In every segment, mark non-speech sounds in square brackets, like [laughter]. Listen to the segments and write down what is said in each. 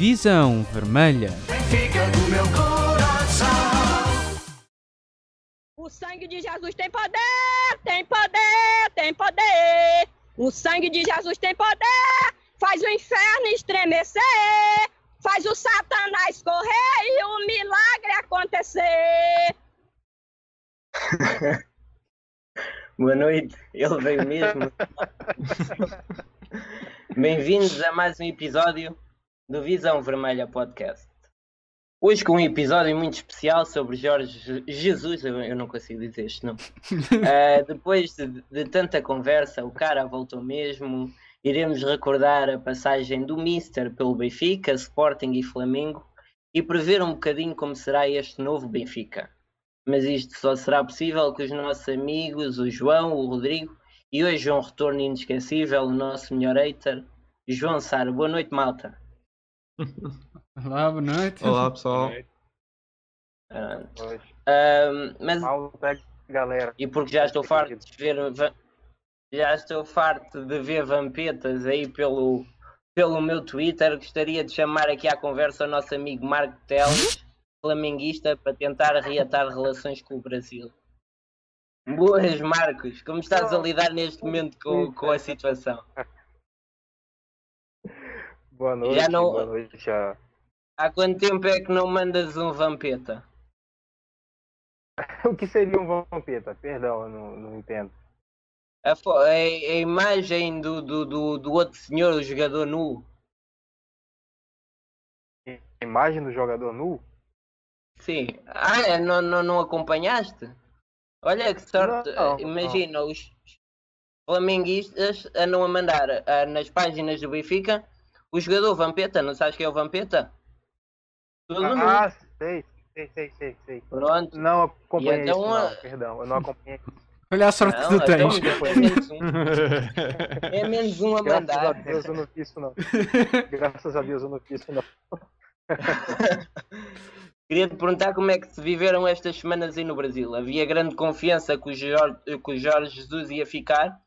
Visão Vermelha. Fica do meu coração. O sangue de Jesus tem poder, tem poder, tem poder. O sangue de Jesus tem poder, faz o inferno estremecer, faz o Satanás correr e o milagre acontecer. [laughs] Boa noite, ele veio mesmo. [laughs] Bem-vindos a mais um episódio do Visão Vermelha Podcast. Hoje com um episódio muito especial sobre Jorge Jesus, eu não consigo dizer este nome. Ah, [laughs] depois de, de tanta conversa, o cara voltou mesmo. Iremos recordar a passagem do Mister pelo Benfica, Sporting e Flamengo e prever um bocadinho como será este novo Benfica. Mas isto só será possível com os nossos amigos, o João, o Rodrigo e hoje um retorno inesquecível, o nosso melhor hater, João Sara. Boa noite, malta. Olá, boa noite. Olá pessoal. Ah, Pois, ah, mas galera. E porque já estou farto de ver já estou farto de ver vampetas aí pelo, pelo meu Twitter, gostaria de chamar aqui à conversa o nosso amigo Marco Teles, flamenguista, para tentar reatar relações com o Brasil. Boas, Marcos, como estás a lidar neste momento com, com a situação? [laughs] Boa noite. Já não- Boa noite. Já... Há quanto tempo é que não mandas um vampeta? [laughs] O que seria um vampeta? Perdão, não, não entendo. A, a- a imagem do, do, do, do outro senhor, o jogador nu, Imagem do jogador nu? Sim. Ah, é, não, não, não acompanhaste? Olha que sorte. Não, não. Imagina, os flamenguistas andam a mandar ah, nas páginas do Benfica o jogador Vampeta. Não sabes quem é o Vampeta? Todo mundo. Ah, sei, sei, sei, sei, sei. Pronto. Não acompanhei então, isso, não. ah, Perdão, eu não acompanhei. Olha a sorte que Não, tu tens. então, é, menos um, [laughs] é menos um a Graças a mandar. Deus eu não fiz isso, não. Graças a Deus eu não fiz isso, não. [laughs] Queria te perguntar como é que se viveram estas semanas aí no Brasil. Havia grande confiança que o Jorge, que o Jorge Jesus ia ficar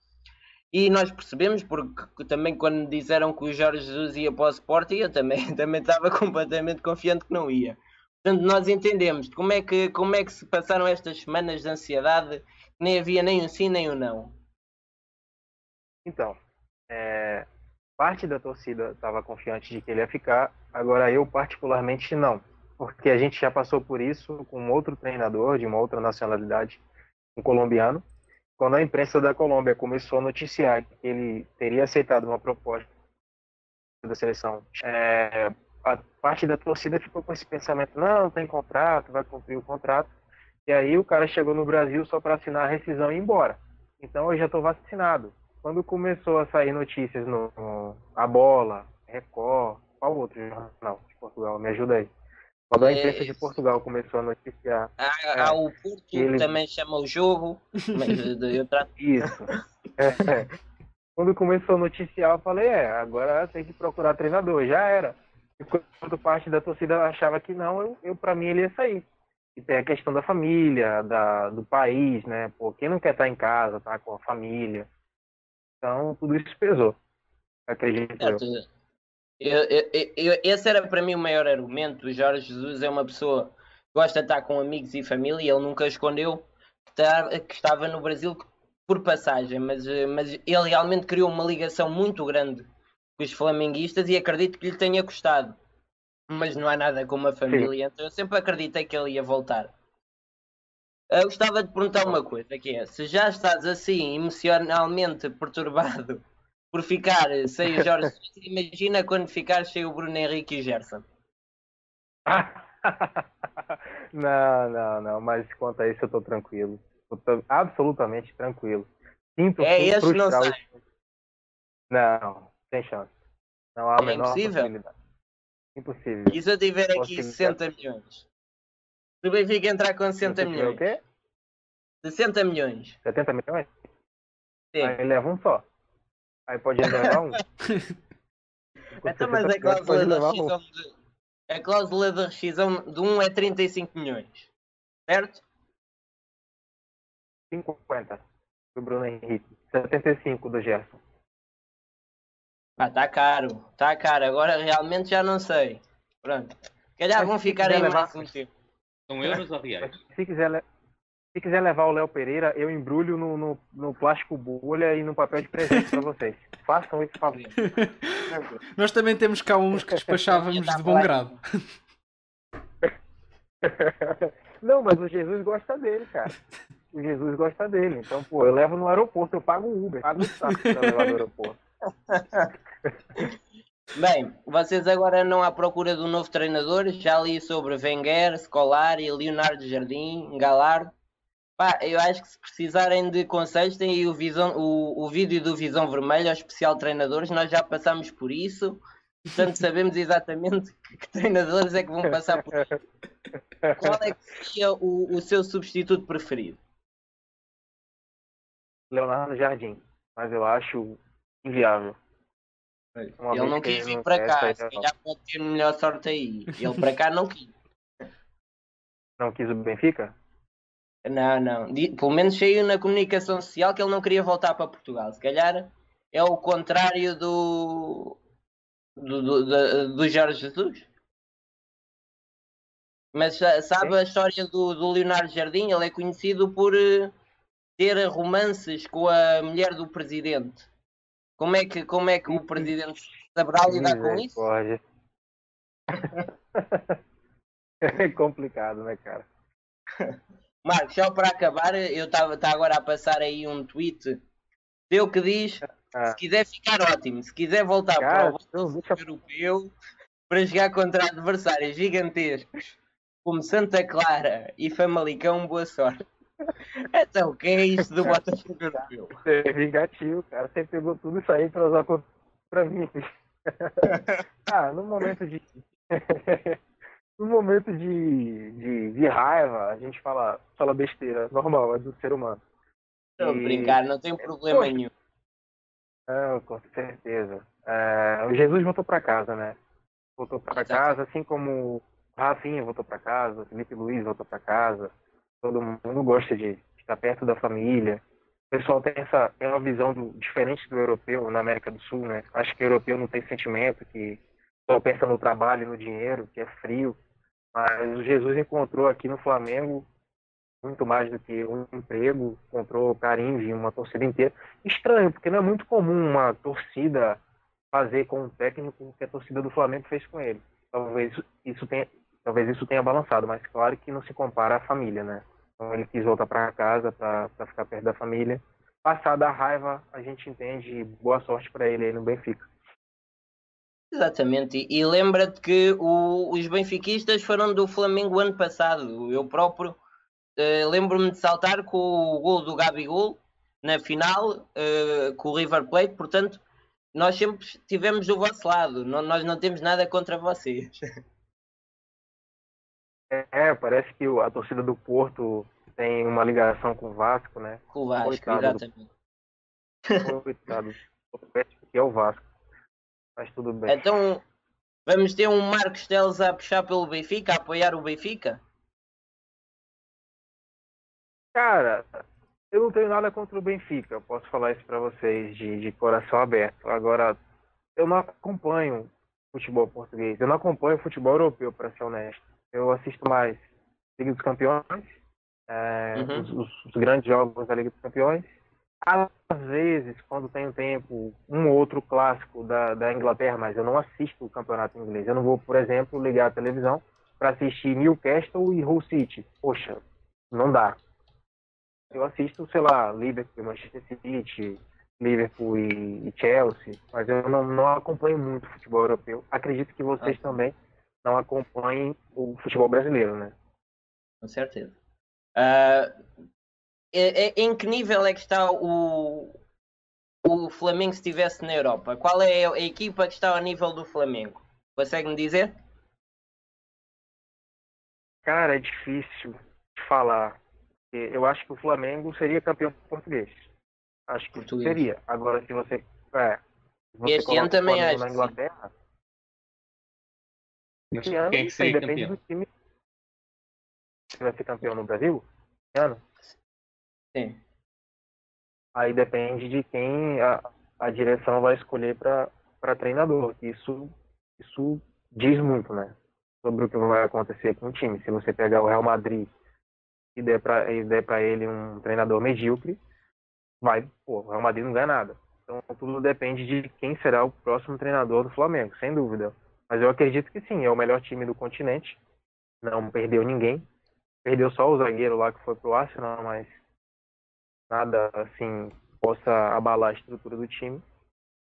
e nós percebemos, porque também quando disseram que o Jorge Jesus ia para o Sporting, eu também, [laughs] também estava completamente confiante que não ia. Portanto, nós entendemos como é, que, como é que se passaram estas semanas de ansiedade, nem havia nem um sim nem um não. Então, é, parte da torcida estava confiante de que ele ia ficar, agora eu particularmente não, porque a gente já passou por isso com outro treinador de uma outra nacionalidade, um colombiano, quando a imprensa da Colômbia começou a noticiar que ele teria aceitado uma proposta da seleção, é, a parte da torcida ficou com esse pensamento, não, tem contrato, vai cumprir o contrato, e aí o cara chegou no Brasil só para assinar a rescisão e ir embora. Então eu já estou vacinado quando começou a sair notícias no, no A Bola, Record, qual outro jornal de Portugal? Me ajuda aí. Quando a É, imprensa de Portugal começou a noticiar Há, há o Porto, Ele- também chama o jogo, mas [laughs] eu trato isso, é, quando começou a noticiar, eu falei, é, agora tem que procurar treinador, já era. Enquanto parte da torcida achava que não, eu, eu para mim ele ia sair. E tem a questão da família, da, do país, né? Pô, quem não quer estar em casa, tá com a família. Então, tudo isso pesou. Acredito eu. Eu- eu- eu- esse era para mim o maior argumento. O Jorge Jesus é uma pessoa que gosta de estar com amigos e família. Ele nunca escondeu que, tá- estava no Brasil por passagem, mas, mas ele realmente criou uma ligação muito grande com os flamenguistas e acredito que lhe tenha gostado. Mas não há nada como a família, então eu sempre acreditei que ele ia voltar. Eu gostava de perguntar uma coisa, que é, se já estás assim emocionalmente [laughs] perturbado por ficar sem o Jorge imagina quando ficar sem o Bruno Henrique e Gerson. [laughs] não, não, não, mas quanto a isso eu tô tranquilo. Eu tô absolutamente tranquilo. Sinto É, esse não sai. Não, sem chance. Não há a É menor impossível? possibilidade. Impossível. E se eu tiver aqui Consigo 60 milhões? Se o Benfica entrar com 60 Se tiver milhões. O quê? 60 milhões. 70 milhões? Sim. Aí leva um só. Aí pode levar um. [laughs] Então, mas a 70 milhões cláusula levar um. rescisão de, a cláusula de rescisão de um é 35 milhões. Certo? 50 do Bruno Henrique. 75 do Gerson. Ah, tá caro, tá caro. Agora realmente já não sei. Pronto. Calhar vão ficar aí levar- mais um tempo. São euros ou reais? Se quiser, le- se quiser levar o Léo Pereira, eu embrulho no, no, no plástico bolha e no papel de presente pra vocês. [laughs] Façam isso, por favor. [laughs] Nós também temos cá uns que despachávamos de bom grado. [laughs] Não, mas o Jesus gosta dele, cara. O Jesus gosta dele. Então, pô, eu levo no aeroporto, eu pago o Uber, pago o saco pra levar no aeroporto. Bem, vocês agora andam à procura de um novo treinador. Já li sobre Wenger, Scolari, Leonardo Jardim, Gallardo. Pá, eu acho que se precisarem de conselhos, tem aí o, visão, o, o vídeo do Visão Vermelha, ao especial treinadores. Nós já passamos por isso. Portanto, sabemos exatamente que, [laughs] que treinadores é que vão passar por isso. Qual é que seria o, o seu substituto preferido? Leonardo Jardim. Mas eu acho inviável. Uma ele não quis vir para cá, se calhar pode ter melhor sorte aí. Ele para cá não quis. Não quis o Benfica? Não, não. Pelo menos saiu na comunicação social que ele não queria voltar para Portugal. Se calhar é o contrário do. do, do, do- Jorge Jesus. Mas sa- sabe a história do, do Leonardo Jardim? Ele é conhecido por eh, ter romances com a mulher do presidente. Como é que, como é que o presidente saberá [laughs] lidar com isso? Misericórdia. [laughs] É complicado, né, cara? [laughs] Marcos, só para acabar, eu estava tá agora a passar aí um tweet teu que diz Ah. se quiser ficar ótimo, se quiser voltar Cara, para o deixa europeu para jogar contra adversários gigantescos como Santa Clara e Famalicão, boa sorte. [laughs] Então, o que é isto do Botafogo europeu? ser [laughs] vingativo, cara. Você pegou tudo isso aí pra usar contra mim. [laughs] ah, no momento de. No momento de, de, de raiva, a gente fala, fala besteira, normal, é do ser humano. A E- brincar, não tem problema Poxa. nenhum. Não, com certeza. É, o Jesus voltou pra casa, né? Voltou pra Exato. casa, assim como Rafinha voltou pra casa, o Felipe Luiz voltou pra casa. Todo mundo gosta de estar perto da família. O pessoal tem essa tem uma visão do- diferente do europeu na América do Sul, né? Acho que o europeu não tem sentimento, que só pensa no trabalho no dinheiro, que é frio. Mas o Jesus encontrou aqui no Flamengo muito mais do que um emprego, encontrou carinho de uma torcida inteira. Estranho, porque não é muito comum uma torcida fazer com um técnico o que a torcida do Flamengo fez com ele. Talvez isso tenha, talvez isso tenha balançado, mas claro que não se compara à família, né? Então ele quis voltar para casa para ficar perto da família. Passada a raiva, a gente entende. Boa sorte para ele aí no Benfica. Exatamente, e, e lembra-te que o- os benfiquistas foram do Flamengo ano passado. Eu próprio eh, lembro-me de saltar com o gol do Gabigol na final eh, com o River Plate, portanto, nós sempre estivemos do vosso lado, não- nós não temos nada contra vocês. É, parece que a torcida do Porto tem uma ligação com o Vasco, né? Com o Vasco, Coitado do- exatamente. Coitado. Que é o Vasco. Mas tudo bem. Então, vamos ter um Marcos Teles a puxar pelo Benfica, a apoiar o Benfica? Cara, eu não tenho nada contra o Benfica, eu posso falar isso pra vocês de, de coração aberto. Agora, eu não acompanho futebol português, eu não acompanho futebol europeu, para ser honesto. Eu assisto mais Liga dos Campeões, é, Uhum. os- os grandes jogos da Liga dos Campeões. Às vezes, quando tenho tempo, um ou outro clássico da, da Inglaterra, mas eu não assisto o campeonato inglês. Eu não vou, por exemplo, ligar a televisão para assistir Newcastle e Hull City. Poxa, não dá. Eu assisto, sei lá, Liverpool, Manchester City, Liverpool e, e Chelsea, mas eu não, não acompanho muito futebol europeu. Acredito que vocês também não acompanhem o futebol brasileiro, né? Com certeza. Ah, é- em que nível é que está o, o Flamengo se estivesse na Europa? Qual é a equipa que está ao nível do Flamengo? Consegue-me dizer? Cara, é difícil de falar. Eu acho que o Flamengo seria campeão português. Acho que Português. seria. Agora, se você. É, se você Este ano coloca o também Flamengo acho na. Inglaterra. Mas Esse ano, quem é que seria depende campeão? do time. Você vai ser campeão no Brasil? Esse ano? Sim. Aí depende de quem a, a direção vai escolher para treinador. Isso, isso diz muito, né? Sobre o que vai acontecer com o time. Se você pegar o Real Madrid e der para ele um treinador medíocre, vai, pô, o Real Madrid não ganha nada. Então tudo depende de quem será o próximo treinador do Flamengo, sem dúvida. Mas eu acredito que sim, é o melhor time do continente. Não perdeu ninguém. Perdeu só o zagueiro lá que foi pro Arsenal, mas nada assim possa abalar a estrutura do time.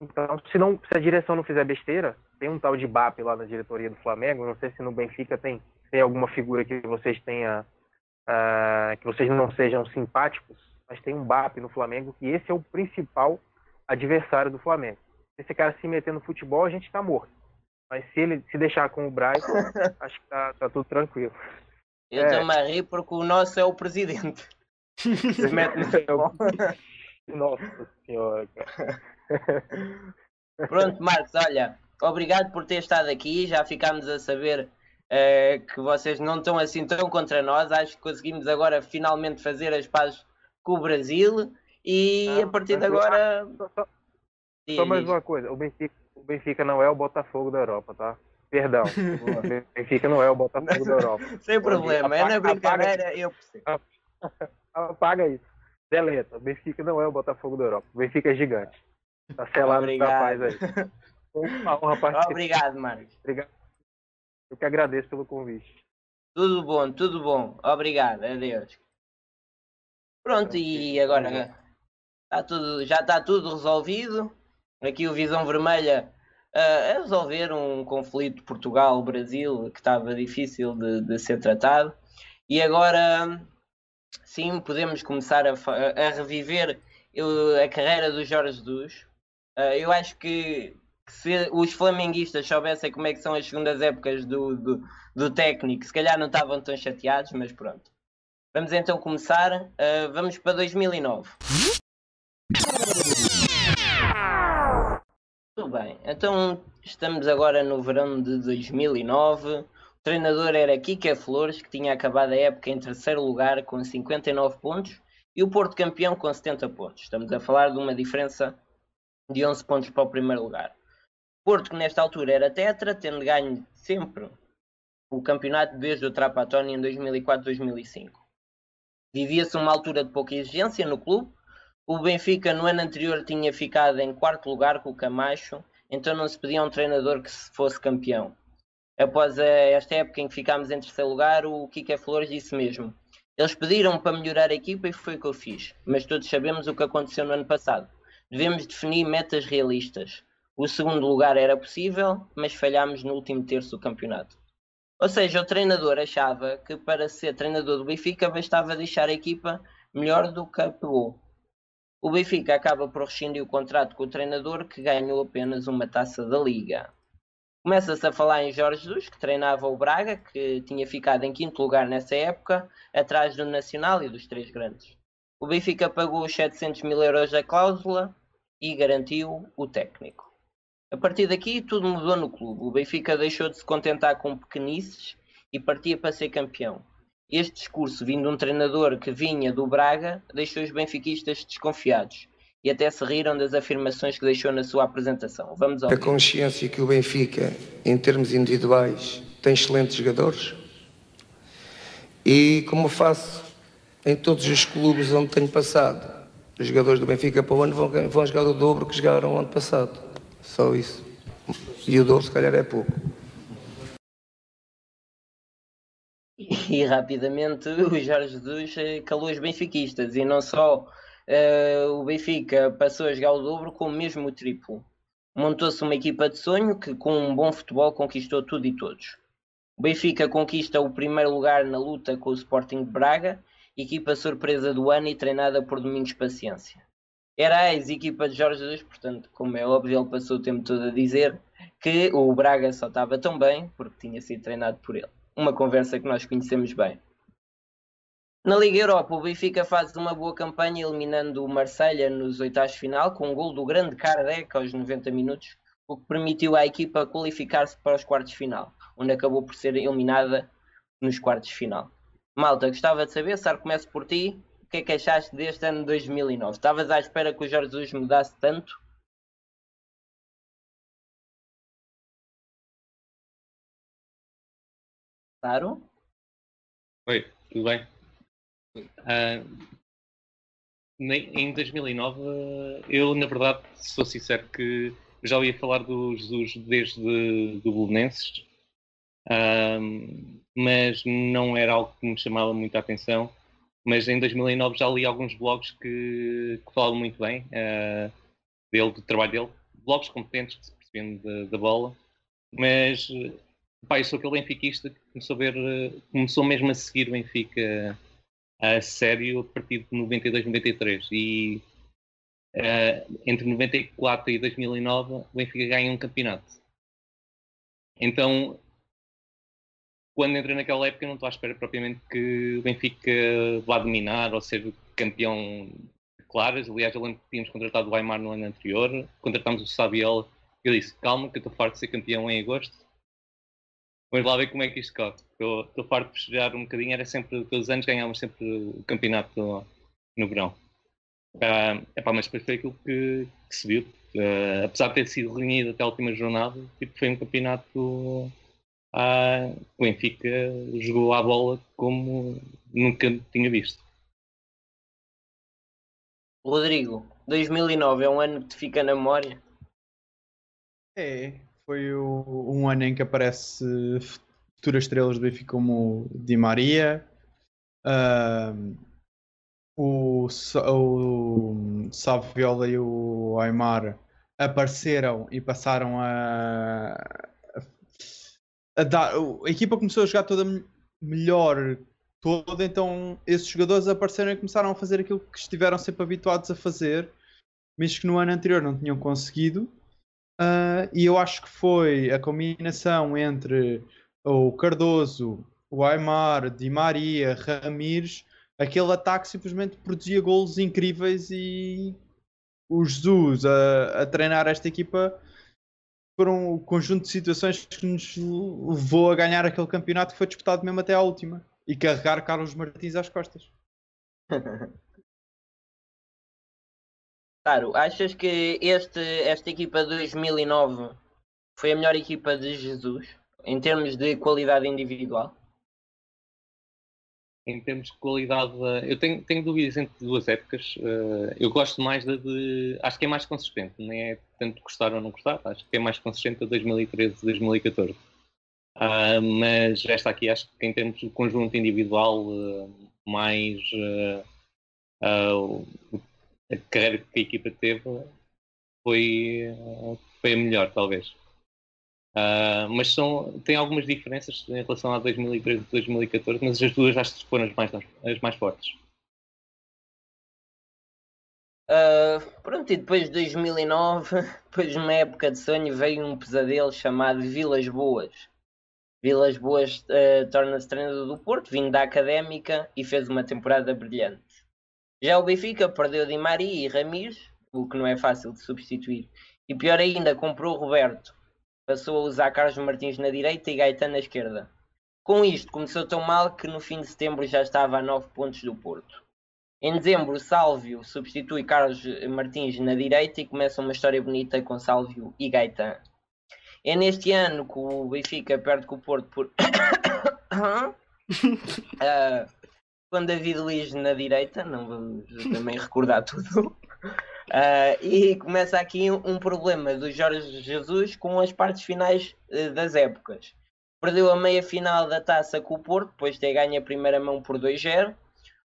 Então, se, não, se a direção não fizer besteira, tem um tal de BAP lá na diretoria do Flamengo. Não sei se no Benfica tem, tem alguma figura que vocês tenham, uh, que vocês não sejam simpáticos, mas tem um BAP no Flamengo que esse é o principal adversário do Flamengo. Se esse cara se meter no futebol, a gente está morto. Mas se ele se deixar com o Braz, [laughs] acho que tá, tá, tudo tranquilo. Eu é. também ri porque o nosso é o presidente. Se mete no futebol. [laughs] Nossa senhora, cara. Pronto, Marcos, olha, obrigado por ter estado aqui. Já ficámos a saber uh, que vocês não estão assim tão contra nós. Acho que conseguimos agora finalmente fazer as pazes com o Brasil. E a partir de agora. Só, só, só mais uma coisa: o Benfica, o Benfica não é o Botafogo da Europa, tá? Perdão, o Benfica não é o Botafogo da Europa. [laughs] Sem problema, apaga, é na brincadeira, apaga, eu percebo. [laughs] Apaga isso. Deleta, o Benfica não é o Botafogo da Europa. O Benfica é gigante. Tá selado Obrigado. da paz aí. Uma honra participar. Obrigado, Marcos. Obrigado. Eu que agradeço pelo convite. Tudo bom, tudo bom. Obrigado, adeus. Pronto, e agora tá tudo, já está tudo resolvido. Aqui o Visão Vermelha uh, a resolver um conflito Portugal-Brasil que estava difícil de, de, ser tratado. E agora sim podemos começar a, a reviver a carreira do Jorge Jesus. Uh, eu acho que, que, se os flamenguistas soubessem como é que são as segundas épocas do, do, do técnico, se calhar não estavam tão chateados, mas pronto. Vamos então começar. Uh, vamos para 2009. Tudo bem, então estamos agora no verão de 2009. Treinador era Kika Flores, que tinha acabado a época em terceiro lugar com 59 pontos, e o Porto campeão com 70 pontos. Estamos a falar de uma diferença de 11 pontos para o primeiro lugar. Porto, que nesta altura era tetra, tendo ganho sempre o campeonato desde o Trapatoni em 2004-2005. Vivia-se uma altura de pouca exigência no clube. O Benfica no ano anterior tinha ficado em quarto lugar com o Camacho, então não se pedia um treinador que fosse campeão. Após esta época em que ficámos em terceiro lugar, o Kika Flores disse mesmo: Eles pediram para melhorar a equipa e foi o que eu fiz, mas todos sabemos o que aconteceu no ano passado. Devemos definir metas realistas. O segundo lugar era possível, mas falhámos no último terço do campeonato. Ou seja, o treinador achava que para ser treinador do Benfica bastava deixar a equipa melhor do que a pegou. O Benfica acaba por rescindir o contrato com o treinador que ganhou apenas uma taça da Liga. Começa-se a falar em Jorge Jesus, que treinava o Braga, que tinha ficado em quinto lugar nessa época, atrás do Nacional e dos três grandes. O Benfica pagou os 700 mil euros da cláusula e garantiu o técnico. A partir daqui tudo mudou no clube. O Benfica deixou de se contentar com pequenices e partia para ser campeão. Este discurso vindo de um treinador que vinha do Braga deixou os benfiquistas desconfiados e até se riram das afirmações que deixou na sua apresentação. Vamos ao A consciência que o Benfica, em termos individuais, tem excelentes jogadores e como faço em todos os clubes onde tenho passado, os jogadores do Benfica para o ano vão, vão jogar o dobro que jogaram ano passado. Só isso. E o dobro, se calhar, é pouco. E, rapidamente o Jorge Jesus eh, calou os benfiquistas e não só o Benfica passou a jogar o dobro, mesmo o triplo. Montou-se uma equipa de sonho que, com um bom futebol, conquistou tudo e todos. O Benfica conquista o primeiro lugar na luta com o Sporting de Braga equipa surpresa do ano e treinada por Domingos Paciência. Era a ex-equipa de Jorge Jesus, portanto, como é óbvio, ele passou o tempo todo a dizer que o Braga só estava tão bem porque tinha sido treinado por ele. Uma conversa que nós conhecemos bem. Na Liga Europa, o Benfica faz uma boa campanha eliminando o Marselha nos oitavos de final com um gol do grande Kardec aos 90 minutos, o que permitiu à equipa qualificar-se para os quartos de final, onde acabou por ser eliminada nos quartos de final. Malta, gostava de saber, Sar, começo por ti, o que é que achaste deste ano 2009? Estavas à espera que o Jorge Jesus mudasse tanto? Claro. Oi, tudo bem? Ah, nem- em 2009, eh, eu na verdade sou sincero que já ouía falar do Jesus desde do Belenenses, Ahm, mas não era algo que me chamava muita atenção. Mas em 2009 já li alguns blogs que, que falavam muito bem ah, dele, do trabalho dele, blogs competentes que se percebiam da, bola, mas pá, eu sou aquele benfiquista que começou a ver, começou mesmo a seguir o Benfica a sério a partir de 92, 93 e eh, entre 94 e 2009 o Benfica ganha um campeonato. Então, quando entrei naquela época, não estou à espera propriamente que o Benfica vá dominar ou ser campeão claras. Aliás, eu lembro que tínhamos contratado o Aymar no ano anterior, contratámos o Sabiel. Eu disse: calma, que eu estou farto de ser campeão em agosto. Vamos lá ver como é que isto corre. Estou estou farto de festejar um bocadinho. Era sempre, todos os anos ganhávamos sempre o campeonato no verão. Ah, epá, mas depois foi aquilo que, que se viu. Ah, apesar de ter sido reunido até a última jornada, tipo, foi um campeonato. ah, o Benfica jogou à bola como nunca tinha visto. Rodrigo, 2009 é um ano que te fica na memória? É, foi o- um ano em que aparece futuras estrelas do Benfica como Di Maria, ahm, o, o Saviola e o Aymar apareceram e passaram a, a dar. A equipa começou a jogar toda me- melhor toda, então esses jogadores apareceram e começaram a fazer aquilo que estiveram sempre habituados a fazer, mesmo que no ano anterior não tinham conseguido. Ah, e eu acho que foi a combinação entre o Cardoso, o Aymar, Di Maria, Ramires, aquele ataque simplesmente produzia golos incríveis e o Jesus a, a treinar esta equipa foram o conjunto de situações que nos levou a ganhar aquele campeonato que foi disputado mesmo até à última e carregar Carlos Martins às costas. [laughs] Claro, achas que este, esta equipa de 2009 foi a melhor equipa de Jesus em termos de qualidade individual? Em termos de qualidade, eh, eu tenho, tenho dúvidas entre duas épocas. Eh, eu gosto mais da de. Acho que é mais consistente, nem é tanto gostar ou não gostar, acho que é mais consistente a 2013 2014. Ah, mas esta aqui, acho que em termos de conjunto individual, eh, mais. o- a carreira que a equipa teve foi, foi a melhor, talvez. Ah, mas são, tem algumas diferenças em relação a 2013 e 2014, mas as duas acho que foram as mais, as mais fortes. Ah, pronto, e depois de 2009, [laughs] depois de uma época de sonho, veio um pesadelo chamado Vilas Boas. Vilas Boas ah, torna-se treinador do Porto, vindo da Académica e fez uma temporada brilhante. Já o Benfica perdeu Di Maria e Ramires, o que não é fácil de substituir. E pior ainda, comprou o Roberto. Passou a usar Carlos Martins na direita e Gaetano na esquerda. Com isto, começou tão mal que no fim de setembro já estava a 9 pontos do Porto. Em dezembro, Sálvio substitui Carlos Martins na direita e começa uma história bonita com Sálvio e Gaetan. É neste ano que o Benfica perde com o Porto por. Ah, com David Luiz na direita, não vamos também recordar [laughs] tudo. Ah, e começa aqui um, problema do Jorge Jesus com as partes finais eh, das épocas. Perdeu a meia final da taça com o Porto, depois de ter ganho a primeira mão por 2-0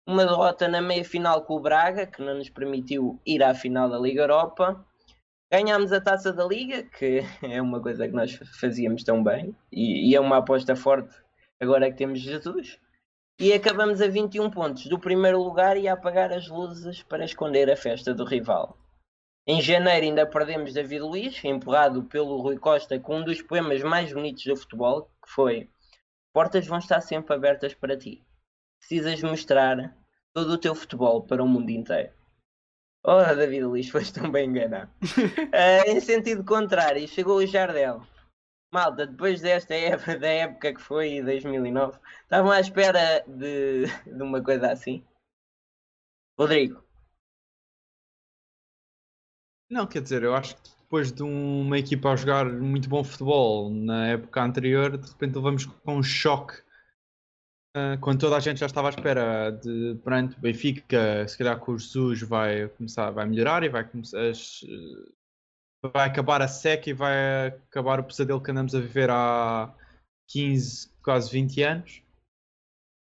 uma derrota na meia final com o Braga, que não nos permitiu ir à final da Liga Europa. Ganhámos a taça da Liga, que [laughs] é uma coisa que nós fazíamos tão bem, e, e é uma aposta forte agora que temos Jesus. E acabamos a 21 pontos do primeiro lugar e a apagar as luzes para esconder a festa do rival. Em janeiro ainda perdemos David Luiz, empurrado pelo Rui Costa com um dos poemas mais bonitos do futebol, que foi Portas vão estar sempre abertas para ti precisas mostrar todo o teu futebol para o mundo inteiro. Oh, David Luiz, foste tão bem enganado. Ah, [laughs] em sentido contrário, chegou o Jardel. Malta, depois desta [laughs] época, da época que foi 2009, estavam à espera de, de uma coisa assim. Rodrigo, Não, quer dizer, eu acho que depois de uma equipa a jogar muito bom futebol na época anterior, de repente levamos com um choque ah, quando toda a gente já estava à espera de pronto, Benfica, se calhar com o Jesus vai começar, vai melhorar e vai começar as- vai acabar a seca e vai acabar o pesadelo que andamos a viver há 15, quase 20 anos.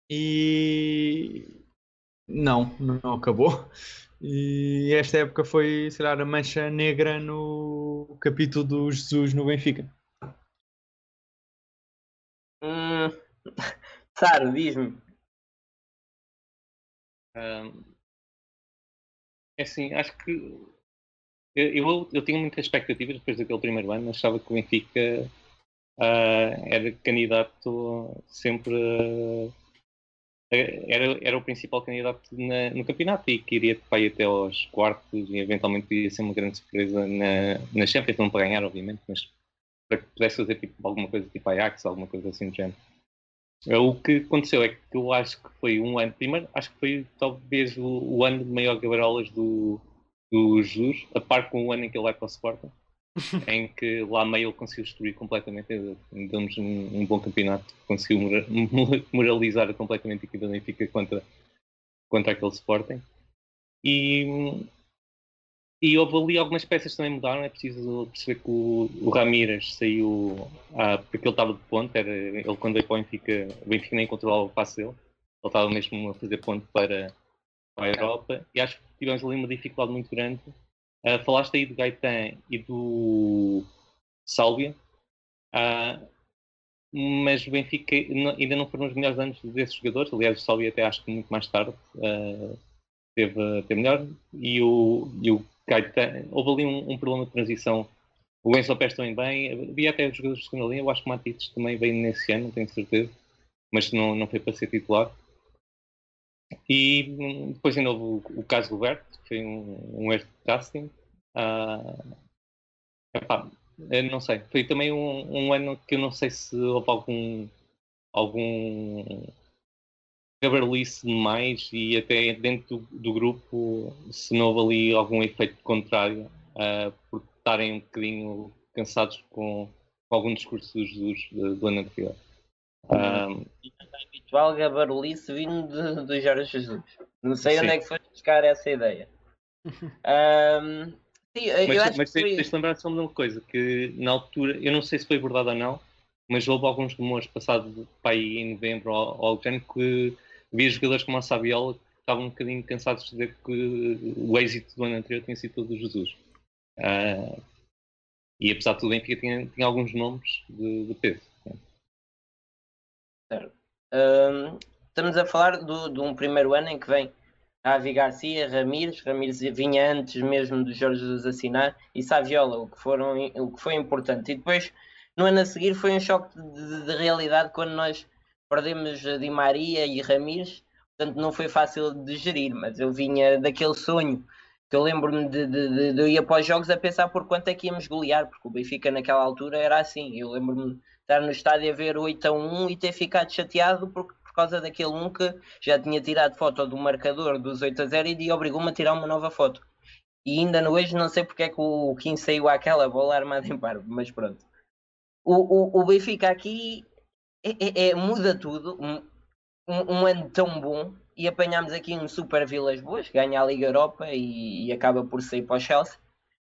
E não, não acabou. E esta época foi, se calhar, a mancha negra no capítulo do Jesus no Benfica. Hum, [laughs] Saro, diz-me. Ahm, é assim, acho que eu, eu, eu tinha muitas expectativas depois daquele primeiro ano, achava que o Benfica ah, era candidato sempre a- era, era o principal candidato na- no campeonato e que iria até aos quartos e eventualmente iria ser uma grande surpresa na, na Champions, não para ganhar, obviamente, mas para que pudesse fazer tipo, alguma coisa tipo Ajax, alguma coisa assim do género. É, O que aconteceu é que eu acho que foi um ano, primeiro, acho que foi talvez o, o ano de maior gabarolas do, do Jesus, a par com o ano em que ele vai para o Sporting, [laughs] em que lá meio ele conseguiu destruir completamente, deu-nos um, um bom campeonato, conseguiu mora- moralizar completamente a equipa do Benfica contra, contra aquele Sporting. E, e houve ali algumas peças também mudaram. É preciso perceber que o, o Ramírez saiu ah, porque ele estava de ponto. Era, ele, quando veio para o Benfica, o Benfica nem controlava o passe dele. Ele estava mesmo a fazer ponto para, para a Europa. E acho que tivemos ali uma dificuldade muito grande. Ah, falaste aí do Gaetan e do Sálvia. Ah, mas o Benfica ainda não foram os melhores anos desses jogadores. Aliás, o Sálvia até acho que muito mais tarde ah, teve, teve melhor. E o, e o Gaetan, houve ali um, um problema de transição. O Enzo Pérez também bem. Havia até os jogadores de segunda linha. Eu acho que o Matites também veio nesse ano, não tenho certeza. Mas não, não foi para ser titular. E hum, depois ainda houve o, caso Roberto, que foi um, um erro de casting. Ah, epá, não sei. Foi também um, um ano que eu não sei se houve algum algum gabarolice demais e até dentro do, do grupo se não houve ali algum efeito contrário ah, por estarem um bocadinho cansados com, com algum discurso do Jesus do, do ano anterior. Ah, Habitual gabarulice vindo de- do Jorge Jesus. Não sei onde Sim. é que foi buscar essa ideia. [laughs] Ahm, sim, mas mas que tens de lembrar só de uma coisa, que na altura, eu não sei se foi verdade ou não, mas houve alguns rumores passado para aí em novembro ou, ou algo do género que havia jogadores como a Saviola que estavam um bocadinho cansados de dizer que o êxito do ano anterior tinha sido todo do Jesus. Ah, e apesar de tudo, o Benfica tinha, tinha alguns nomes de, de peso. Estamos a falar do- de um primeiro ano em que vem Avi Garcia, Ramires, Ramires vinha antes mesmo do Jorge Jesus assinar, e Saviola, o que, foram, o que foi importante. E depois, no ano a seguir, foi um choque de, de- de realidade quando nós perdemos Di Maria e Ramires, portanto não foi fácil de gerir, mas eu vinha daquele sonho que eu lembro-me de, de, de, eu ir os jogos a pensar por quanto é que íamos golear, porque o Benfica naquela altura era assim, eu lembro-me estar no estádio a ver 8 a 1 e ter ficado chateado por, por causa daquele 1 que já tinha tirado foto do marcador dos 8 a 0 e obrigou-me a tirar uma nova foto. E ainda no hoje não sei porque é que o Kim saiu àquela bola armada em parvo, mas pronto. O, o, o Benfica aqui é, é- é- muda tudo. Um, um- um ano tão bom e apanhámos aqui um Super Vilas Boas, ganha a Liga Europa e, e acaba por sair para o Chelsea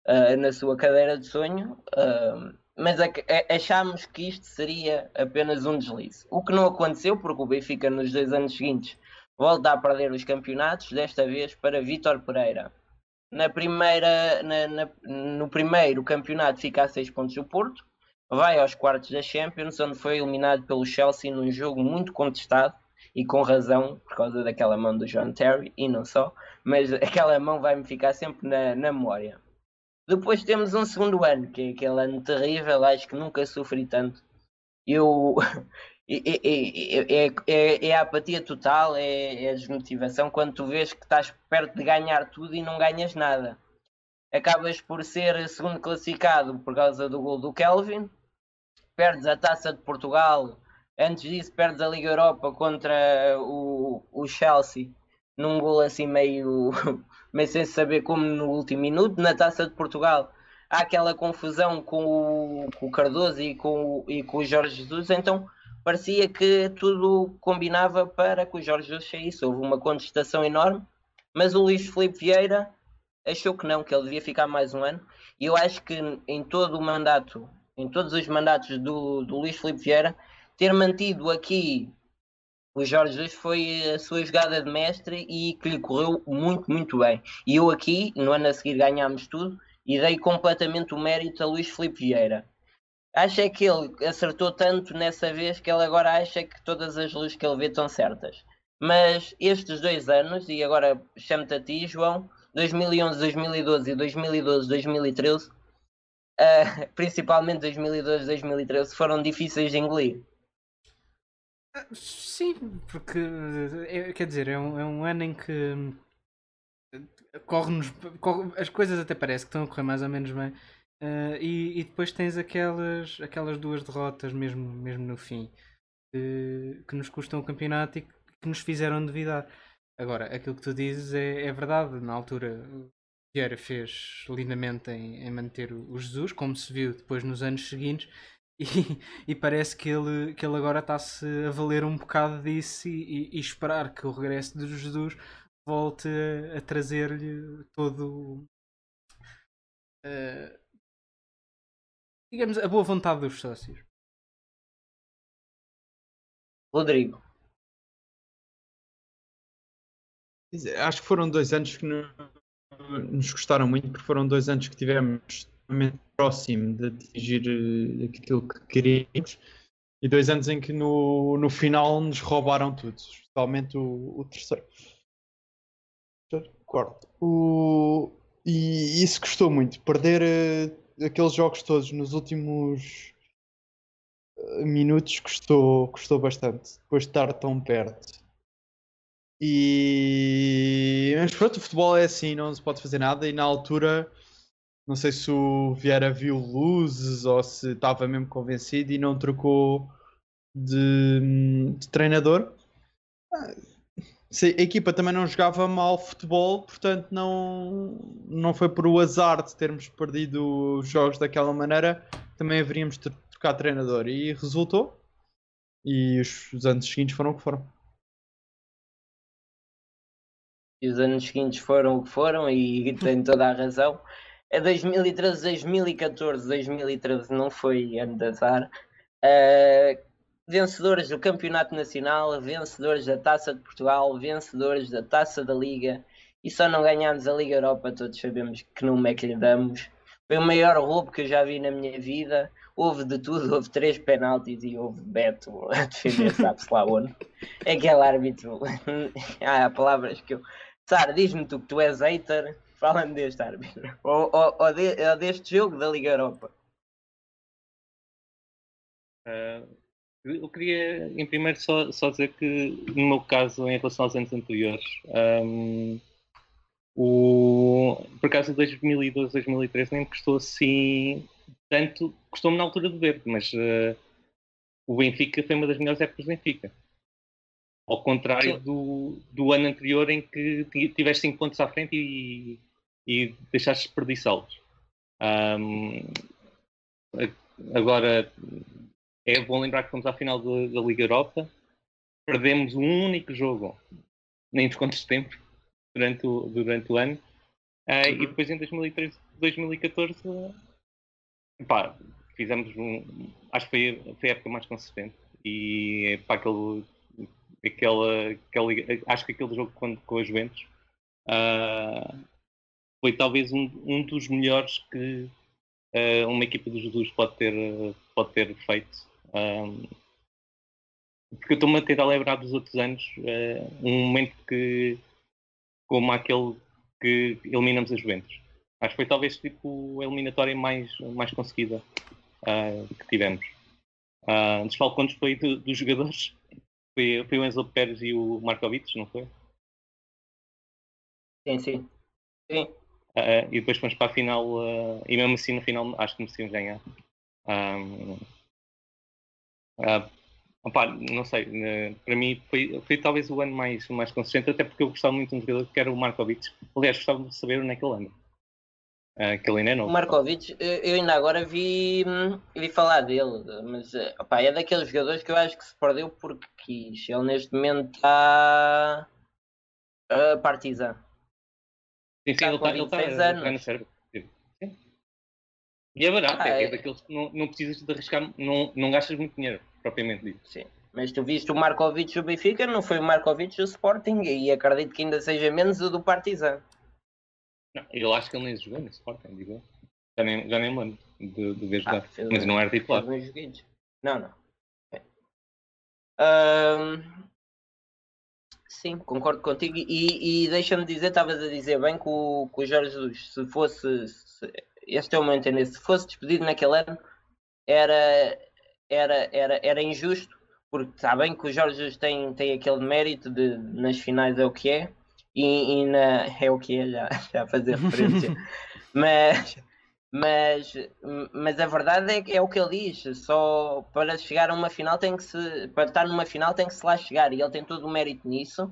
ah, na sua cadeira de sonho. ah, mas achámos que isto seria apenas um deslize. O que não aconteceu, porque o Benfica nos dois anos seguintes volta a perder os campeonatos, desta vez para Vítor Pereira. Na primeira, na- na- no primeiro campeonato fica a 6 pontos do Porto, vai aos quartos da Champions, onde foi eliminado pelo Chelsea num jogo muito contestado e com razão, por causa daquela mão do John Terry e não só, mas [laughs] aquela mão vai-me ficar sempre na, na memória. Depois temos um segundo ano, que é aquele ano terrível, acho que nunca sofri tanto. Eu. É, [laughs] é- é- é- a apatia total, é, é a desmotivação quando tu vês que estás perto de ganhar tudo e não ganhas nada. Acabas por ser segundo classificado por causa do gol do Kelvin, perdes a taça de Portugal, antes disso perdes a Liga Europa contra o, o Chelsea num gol assim meio, [laughs] meio sem saber como no último minuto. Na taça de Portugal há aquela confusão com o, com o Cardoso e com, o- e com o Jorge Jesus, então parecia que tudo combinava para que o Jorge Jesus saísse. Houve uma contestação enorme, mas o Luís Filipe Vieira achou que não, que ele devia ficar mais um ano. E eu acho que em todo o mandato, em todos os mandatos do, do Luís Filipe Vieira, ter mantido aqui o Jorge Jesus foi a sua jogada de mestre e que lhe correu muito, muito bem. E eu aqui, no ano a seguir, ganhámos tudo e dei completamente o mérito a Luís Filipe Vieira. Acho é que ele acertou tanto nessa vez que ele agora acha que todas as luzes que ele vê estão certas. Mas estes dois anos, e agora chamo-te a ti, João, 2011, 2012 e 2012, 2013, uh, principalmente 2012, 2013, foram difíceis de engolir. Sim, porque é, quer dizer, é um, é um ano em que corre-nos. Corre, as coisas até parece que estão a correr mais ou menos bem. Uh, e, e, depois tens aquelas, aquelas duas derrotas mesmo, mesmo no fim que, que nos custam o campeonato e que, que nos fizeram duvidar. Agora, aquilo que tu dizes é, é verdade. Na altura, o Vieira fez lindamente em, em manter o Jesus, como se viu depois nos anos seguintes, [laughs] e, e, parece que ele, que ele agora está-se a valer um bocado disso e, e, e, esperar que o regresso de Jesus volte a, a trazer-lhe todo. Uh, digamos, a boa vontade dos sócios. Rodrigo. Acho que foram dois anos que nos gostaram muito, porque foram dois anos que tivemos próximo de atingir eh, aquilo que queríamos e dois anos em que no, no final nos roubaram tudo, especialmente o, o terceiro. Quarto. O, e isso custou muito. Perder uh, aqueles jogos todos nos últimos uh, minutos custou, custou bastante. Depois de estar tão perto. E mas pronto, o futebol é assim, não se pode fazer nada. E na altura não sei se o Vieira viu luzes ou se estava mesmo convencido e não trocou de, de treinador. Ah, a equipa também não jogava mal futebol, portanto não, não foi por o azar de termos perdido os jogos daquela maneira, também haveríamos de trocar treinador e resultou. E os, os anos seguintes foram o que foram. E os anos seguintes foram o que foram e tem toda a razão. É 2013, 2014, 2013 não foi ano de azar. Uh, vencedores do Campeonato Nacional, vencedores da Taça de Portugal, vencedores da Taça da Liga e só não ganhámos a Liga Europa, todos sabemos que nome é que lhe damos. Foi o maior roubo que eu já vi na minha vida. Houve de tudo, houve três penaltis e houve Beto a defender, sabe-se lá onde. Aquele árbitro. [laughs] há palavras que eu. Sara, diz-me tu que tu és hater Fala-me deste árbitro. Ou, ou, ou, de, ou, deste jogo da Liga Europa. Uh, eu queria, em primeiro, só, só dizer que, no meu caso, em relação aos anos anteriores, um, o, por acaso, 2012, 2013 nem me custou assim tanto. Custou-me na altura do verde, mas uh, o Benfica foi uma das melhores épocas do Benfica. Ao contrário do, do ano anterior em que tiveste 5 pontos à frente e, e deixaste desperdiçá-los. Um, agora, é bom lembrar que fomos à final da, da Liga Europa, perdemos um único jogo nem nos quantos tempo durante o, durante o ano, uh, e depois em 2013, 2014, pá, fizemos um. Acho que foi, foi a época mais consistente. E para aquele aquela, aquela, acho que aquele jogo com, com os Juventus uh, foi talvez um, um dos melhores que uh, uma equipa do Jesus pode ter, pode ter feito. Um, porque eu estou-me a tentar lembrar dos outros anos, uh, um momento que, como aquele que eliminamos as Juventus. Acho que foi talvez tipo a eliminatória mais, mais conseguida uh, que tivemos. Uh, dos Falcões foi do, dos jogadores [laughs] foi, foi o Enzo Pérez e o Markovic, não foi? Sim, sim. sim. Uh, e depois fomos para a final, uh, e mesmo assim no final acho que merecíamos ganhar. Um, uh, opa, não sei, para mim foi, foi talvez o ano mais, mais consistente, até porque eu gostava muito de um jogador que era o Markovic. Aliás, gostava de saber onde é que ele anda. Ah, que ele ainda é O novo. Markovic, eu ainda agora vi, vi falar dele, mas eh, opá, é daqueles jogadores que eu acho que se perdeu porque quis. Ele neste momento está a partizan. Sim, sim, ele está ele tá 26 a anos. jogar no cérebro. Sim. E é barato, Ah, é, é é. daqueles que não, não precisas de arriscar, não, não gastas muito dinheiro, propriamente dito. Sim. Mas tu viste o Markovic do Benfica, não foi o Markovic do Sporting e acredito que ainda seja menos o do Partizan. Não, eu acho que ele nem jogou no Sporting, digo eu. Já nem, já nem me lembro de, de ver jogar. Ah, mas não era titular. Não, não. Sim, concordo contigo. E, e deixa-me dizer, estavas a dizer bem que o, que o Jorge Jesus, se fosse, se- este é o meu entender, se fosse despedido naquele ano, era, era, era, era injusto, porque está bem que o Jorge Jesus tem, tem aquele mérito de nas finais é o que é, e, e na, é o que é, já, [laughs] já a fazer referência. [laughs] mas, mas, mas a verdade é que é o que ele diz, só para chegar a uma final tem que se, para estar numa final tem que se lá chegar, e ele tem todo o mérito nisso.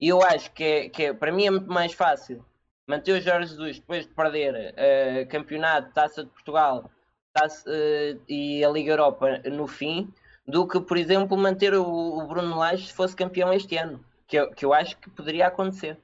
E eu acho que, é, que é- para mim é muito mais fácil manter o Jorge Jesus depois de perder eh, campeonato, Taça de Portugal taça, eh, e a Liga Europa no fim, do que, por exemplo, manter o, o Bruno Lage se fosse campeão este ano, que eu, que eu acho que poderia acontecer.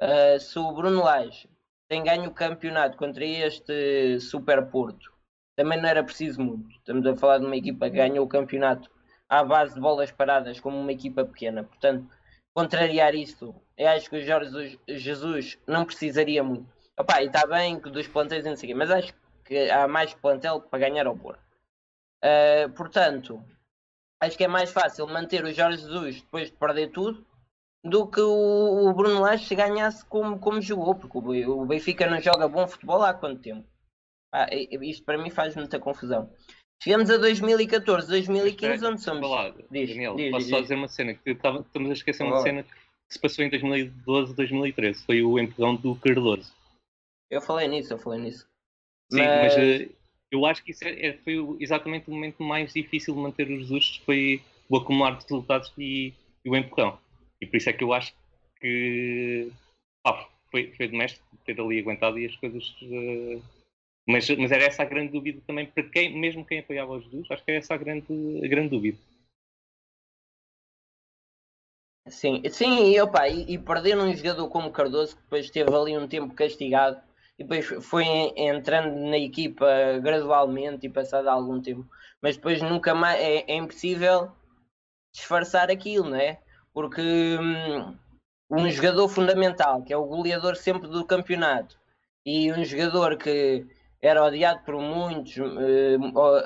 Eh, se o Bruno Lage tem ganho o campeonato contra este Super Porto, também não era preciso muito. Estamos a falar de uma equipa que ganhou o campeonato à base de bolas paradas, como uma equipa pequena. Portanto, contrariar isto, eu acho que o Jorge Jesus não precisaria muito. Opa, e está bem que dos plantéis e o quê, mas acho que há mais plantel para ganhar ao Porto. Uh, portanto, acho que é mais fácil manter o Jorge Jesus depois de perder tudo do que o, o Bruno Lage se ganhasse como, como jogou, porque o Be- o Benfica não joga bom futebol há quanto tempo? Ah, isto para mim faz muita confusão. Chegamos a 2014, 2015, onde somos. Falar, Diz, Daniel, diz, posso diz, só diz. dizer uma cena que tava- estamos a esquecer uma cena que se passou em 2012, 2013. Foi o empurrão do Cardoso. Eu falei nisso, eu falei nisso. Sim, mas, Mas- eh, eu acho que isso é, é- foi exatamente o momento mais difícil de manter os Jesus, foi o acumular de resultados e, e o empurrão. E por isso é que eu acho que pá, foi, foi de mestre ter ali aguentado e as coisas. eh, mas, mas era essa a grande dúvida também para quem, mesmo quem apoiava os Jesus, acho que era essa a grande, a grande dúvida. Sim, sim, e, opa, e, e perder um jogador como Cardoso, que depois esteve ali um tempo castigado, e depois foi en- entrando na equipa gradualmente e passado algum tempo, mas depois nunca mais é, é impossível disfarçar aquilo, não é? Porque hum, um jogador fundamental, que é o goleador sempre do campeonato, e um jogador que era odiado por muitos, eh,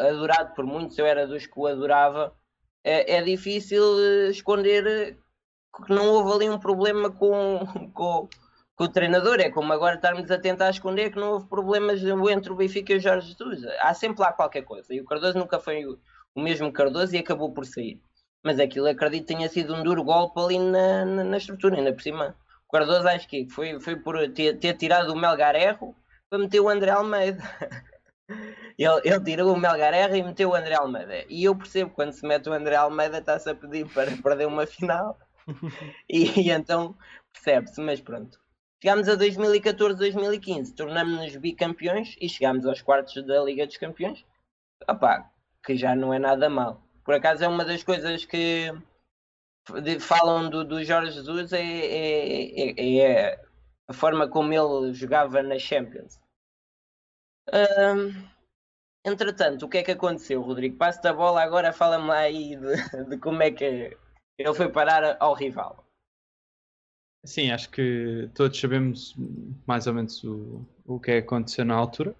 adorado por muitos, eu era dos que o adorava, é, é difícil eh, esconder que não houve ali um problema com, [laughs] com, com o treinador. É como agora estarmos a tentar esconder que não houve problemas entre o Benfica e o Jorge Jesus. Há sempre lá qualquer coisa. E o Cardoso nunca foi o, o mesmo Cardoso e acabou por sair. Mas aquilo acredito que tenha sido um duro golpe ali na, na, na estrutura, ainda por cima. O Cardoso acho que foi, foi por ter, ter tirado o Melgarerro para meter o André Almeida. [laughs] Ele, ele tirou o Melgarerra e meteu o André Almeida. E eu percebo quando se mete o André Almeida está-se a pedir para [laughs] perder uma final. [laughs] E, e então percebe-se, mas pronto. Chegámos a 2014, 2015, tornámos-nos bicampeões e chegámos aos quartos da Liga dos Campeões. Opá, que já não é nada mal. Por acaso é uma das coisas que falam do, do Jorge Jesus é, é, é- é a forma como ele jogava na Champions. Ahm, entretanto, o que é que aconteceu, Rodrigo? Passo-te a bola agora, fala-me aí de, de como é que ele foi parar ao rival. Sim, acho que todos sabemos mais ou menos o, o que é que aconteceu na altura,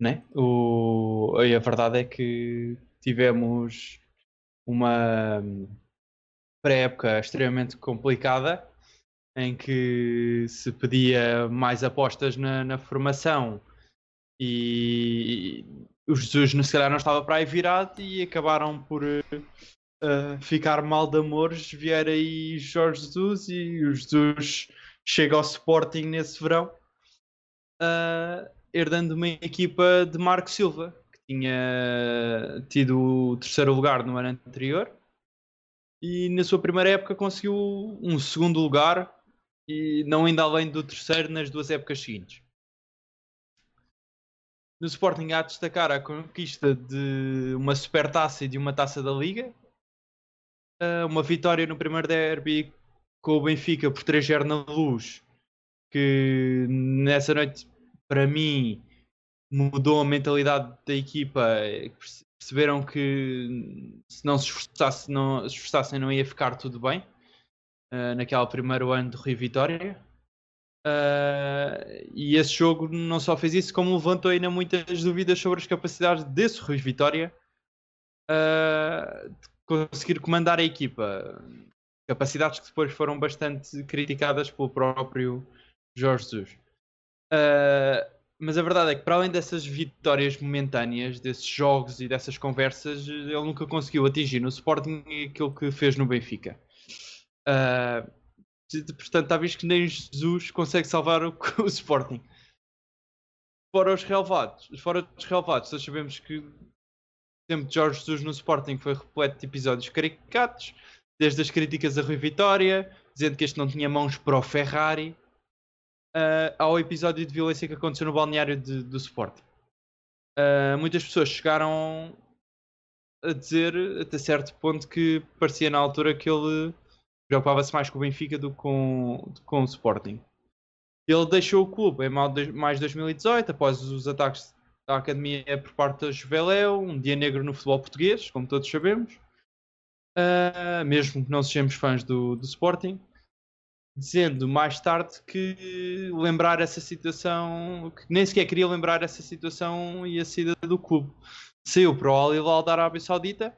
né? O, e a verdade é que tivemos uma pré-época extremamente complicada em que se pedia mais apostas na, na formação. E o Jesus se calhar não estava para aí virado e acabaram por uh, ficar mal de amores, vier aí Jorge Jesus e o Jesus chega ao Sporting nesse verão, uh, herdando uma equipa de Marco Silva, tinha tido o terceiro lugar no ano anterior e na sua primeira época conseguiu um segundo lugar e não indo além do terceiro nas duas épocas seguintes. No Sporting há a destacar a conquista de uma supertaça e de uma taça da Liga. Uh, uma vitória no primeiro derby com o Benfica por 3-0 na luz, que nessa noite, para mim, mudou a mentalidade da equipa. Perceberam que se não se esforçasse, não, se esforçassem não ia ficar tudo bem uh, naquele primeiro ano de Rio Vitória. Uh, e esse jogo não só fez isso, como levantou ainda muitas dúvidas sobre as capacidades desse Rui Vitória uh, de conseguir comandar a equipa. Capacidades que depois foram bastante criticadas pelo próprio Jorge Jesus. Uh, mas a verdade é que, para além dessas vitórias momentâneas, desses jogos e dessas conversas, ele nunca conseguiu atingir no Sporting aquilo que fez no Benfica. Uh, portanto, está visto que nem Jesus consegue salvar o, [laughs] o Sporting. Fora os relevados, fora os relevados, nós sabemos que o tempo de Jorge Jesus no Sporting foi repleto de episódios caricatos, desde as críticas a Rui Vitória, dizendo que este não tinha mãos para o Ferrari, uh, ao episódio de violência que aconteceu no balneário de, do Sporting. Uh, muitas pessoas chegaram a dizer, até certo ponto, que parecia na altura que ele preocupava-se mais com o Benfica do que com, com o Sporting. Ele deixou o clube em mais de 2018, após os ataques à academia por parte da Juveléu, um dia negro no futebol português, como todos sabemos. Uh, mesmo que não sejamos fãs do, do Sporting, dizendo mais tarde que lembrar essa situação, que nem sequer queria lembrar essa situação e a saída do clube. Saiu para o Al Hilal da Arábia Saudita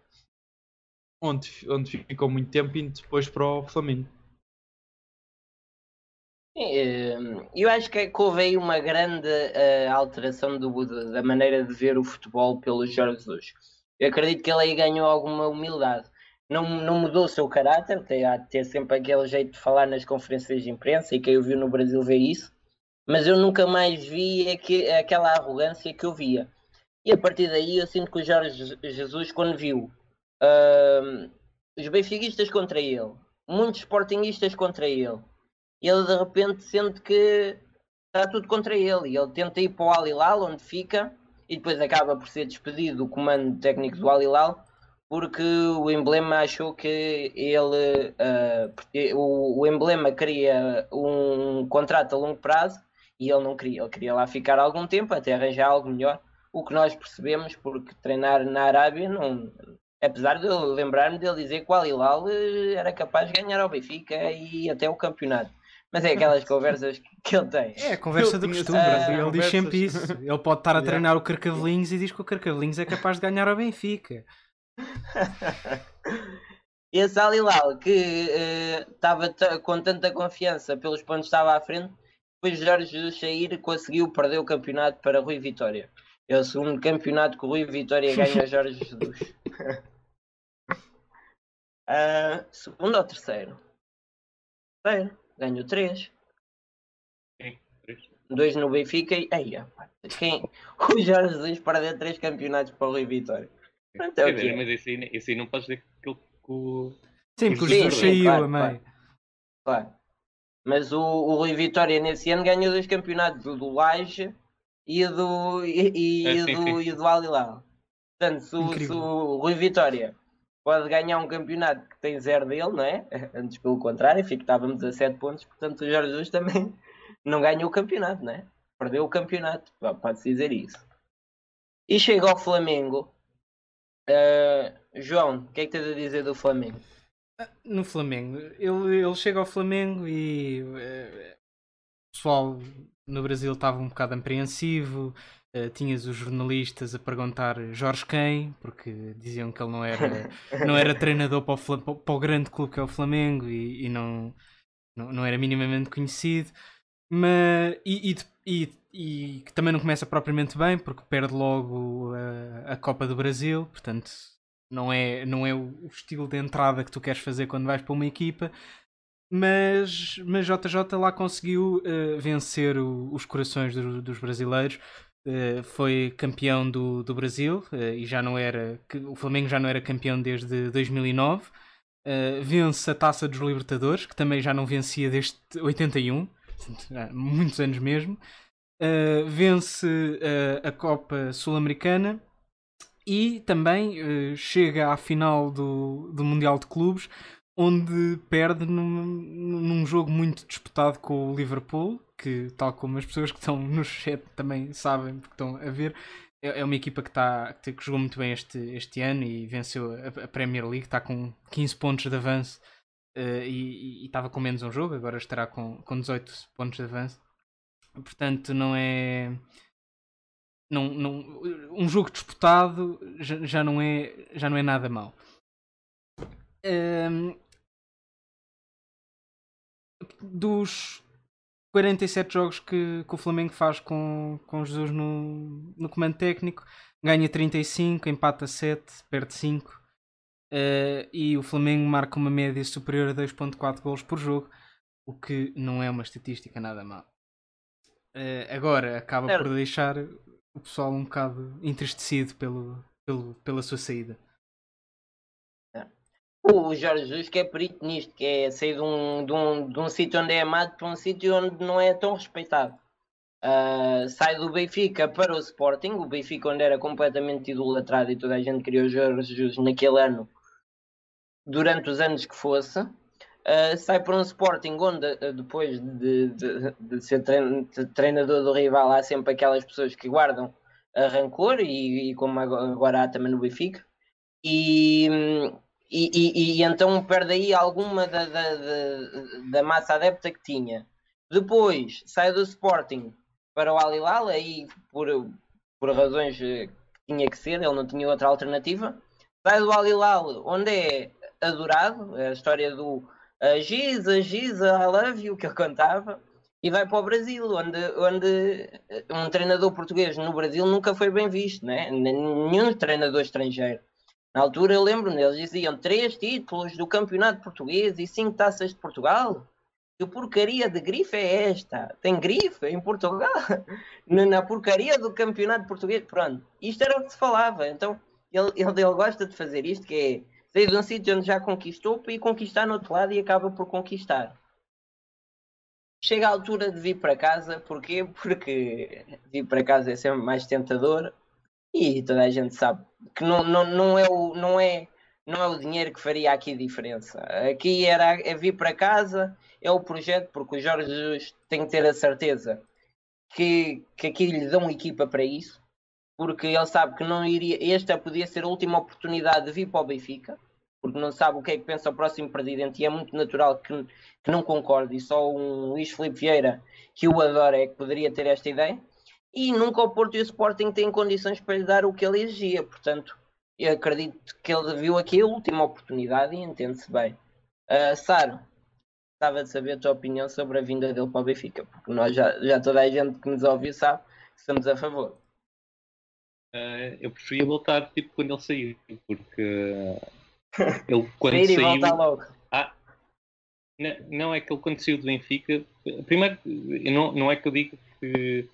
onde, onde ficou muito tempo e depois para o Flamengo. Hum, eu acho que houve uma grande uh, alteração do, da maneira de ver o futebol pelo Jorge Jesus. Eu acredito que ele aí ganhou alguma humildade. Não, não mudou o seu caráter, tem a ter sempre aquele jeito de falar nas conferências de imprensa e quem eu vi no Brasil vê isso, mas eu nunca mais vi aqu aquela arrogância que eu via. E a partir daí eu sinto que o Jorge Jesus, quando viu Uh, os benfiquistas contra ele, muitos sportinguistas contra ele. Ele de repente sente que está tudo contra ele e ele tenta ir para o Al-Hilal, onde fica, e depois acaba por ser despedido do comando técnico do Al-Hilal porque o emblema achou que ele uh, o, o, emblema queria um contrato a longo prazo e ele não queria, ele queria lá ficar algum tempo até arranjar algo melhor, o que nós percebemos porque treinar na Arábia não, Apesar de eu lembrar-me dele dizer que o Al eh, era capaz de ganhar ao Benfica e até o campeonato. Mas é aquelas conversas que ele tem. É a conversa do costume. Uh, ele diz sempre isso. Ele pode estar a [laughs] treinar o Carcavelinhos e diz que o Carcavelinhos é capaz de ganhar ao Benfica. Esse Al Hilal que estava uh, com tanta confiança pelos pontos que estava à frente, depois de Jorge Jesus sair conseguiu perder o campeonato para Rui Vitória. É o segundo campeonato que o Rui Vitória ganha Jorge Jesus. uh, [laughs] segundo ou terceiro? Terceiro. Ganhou três. Sim, três. Dois no Benfica e. Aí, quem? O Jorge Jesus perder três campeonatos para o Rui Vitória. Pronto, é okay. Mas esse aí, esse aí não podes dizer que o. Sim, porque o Jesus saiu claro, a meio. Claro. claro. Mas o, o Rui Vitória nesse ano ganhou dois campeonatos, o do Laje e do, e, e, é, sim, do, sim. e do Al Hilal. Portanto, se, se, o Rui Vitória pode ganhar um campeonato que tem zero dele, não é? [laughs] Antes, pelo contrário, estávamos a 7 pontos, portanto, o Jorge Jesus também [laughs] não ganhou o campeonato, não é? Perdeu o campeonato, pode-se dizer isso. E chega ao Flamengo. Uh, João, o que é que tens a dizer do Flamengo? No Flamengo, ele, ele chega ao Flamengo e uh, o pessoal no Brasil estava um bocado apreensivo. Uh, tinhas os jornalistas a perguntar Jorge quem, porque diziam que ele não era, [laughs] não era treinador para o, para o grande clube que é o Flamengo e, e não, não, não, era minimamente conhecido. Mas, e, e, e, que também não começa propriamente bem, porque perde logo a, a Copa do Brasil, portanto não é, não é o estilo de entrada que tu queres fazer quando vais para uma equipa. Mas, mas JJ lá conseguiu uh, vencer o, os corações do, dos brasileiros. Uh, foi campeão do, do Brasil uh, e já não era o Flamengo já não era campeão desde 2009 vence a Taça dos Libertadores que também já não vencia desde 81 muitos anos mesmo. Uh, vence uh, a Copa Sul-Americana e também uh, chega à final do, do Mundial de Clubes, onde perde num, num jogo muito disputado com o Liverpool, que, tal como as pessoas que estão no chat também sabem, porque estão a ver, é, é uma equipa que, tá, que jogou muito bem este, este ano e venceu a, a Premier League, está com 15 pontos de avanço uh, e estava com menos um jogo, agora estará com, com 18 pontos de avanço. Portanto, não é. Não, não, um jogo disputado já, já, não é, já não é nada mau. Um, ehm, dos 47 jogos que, que, o Flamengo faz com, com Jesus no, no comando técnico, ganha 35, empata 7, perde 5. Uh, e o Flamengo marca uma média superior a 2.4 gols por jogo, o que não é uma estatística nada má. Uh, agora acaba por deixar o pessoal um bocado entristecido pelo, pelo, pela sua saída. O Jorge Jesus que é perito nisto, que é sair de um, de um, de um sítio onde é amado para um sítio onde não é tão respeitado. Uh, sai do Benfica para o Sporting, o Benfica onde era completamente idolatrado e toda a gente queria o Jorge Jesus naquele ano, durante os anos que fosse. Uh, sai para um Sporting onde uh, depois de, de, de ser treinador do rival há sempre aquelas pessoas que guardam rancor e, e como agora há também no Benfica e, e, e, então perde aí alguma da, da, da, massa adepta que tinha depois sai do Sporting para o Al Hilal aí por, por razões que tinha que ser, ele não tinha outra alternativa sai do Al Hilal onde é adorado, a história do a Giza, Giza, I love you, que eu cantava, e vai para o Brasil, onde, onde um treinador português no Brasil nunca foi bem visto, né? nenhum treinador estrangeiro. Na altura eu lembro-me, eles diziam três títulos do campeonato português e cinco taças de Portugal. Que porcaria de grife é esta? Tem grife em Portugal? [laughs] Na porcaria do campeonato português? Pronto, isto era o que se falava. Então ele, ele, ele gosta de fazer isto, que é Veio de um sítio onde já conquistou ir conquistar no outro lado e acaba por conquistar. Chega a altura de vir para casa, porquê? [laughs] Porque vir para casa é sempre mais tentador e toda a gente sabe que não, não, não, é, o, não, é, não é o dinheiro que faria aqui a diferença. Aqui era é vir para casa, é o projeto, porque o Jorge Jesus tem que ter a certeza que, que aqui lhe dão equipa para isso, porque ele sabe que não iria, esta podia ser a última oportunidade de vir para o Benfica porque não sabe o que é que pensa o próximo presidente e é muito natural que, que não concorde. E só um Luís Filipe Vieira, que o adora, é que poderia ter esta ideia. E nunca o Porto e o Sporting têm condições para lhe dar o que ele exigia. Portanto, eu acredito que ele viu aqui a última oportunidade e entende-se bem. Uh, Saro, gostava de saber a tua opinião sobre a vinda dele para o Benfica, porque nós já, já toda a gente que nos ouviu sabe que estamos a favor. Uh, eu preferia voltar tipo quando ele saiu, porque ele quando saiu. Logo. Ah, não, não é que ele quando saiu do Benfica. Primeiro, não, não é que eu digo que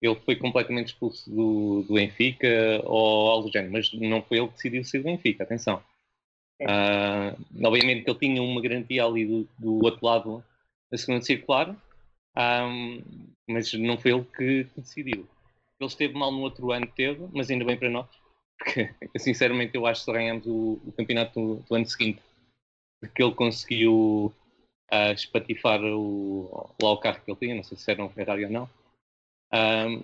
ele foi completamente expulso do, do Benfica ou algo do género, mas não foi ele que decidiu sair do Benfica, atenção. Uh, obviamente que ele tinha uma garantia ali do, do outro lado da segunda circular, um, mas não foi ele que decidiu. Ele esteve mal no outro ano, teve, mas ainda bem para nós, porque sinceramente eu acho que só ganhamos o, o campeonato do, do, ano seguinte, porque ele conseguiu uh, espatifar o, lá o carro que ele tinha, não sei se era um Ferrari ou não. Um,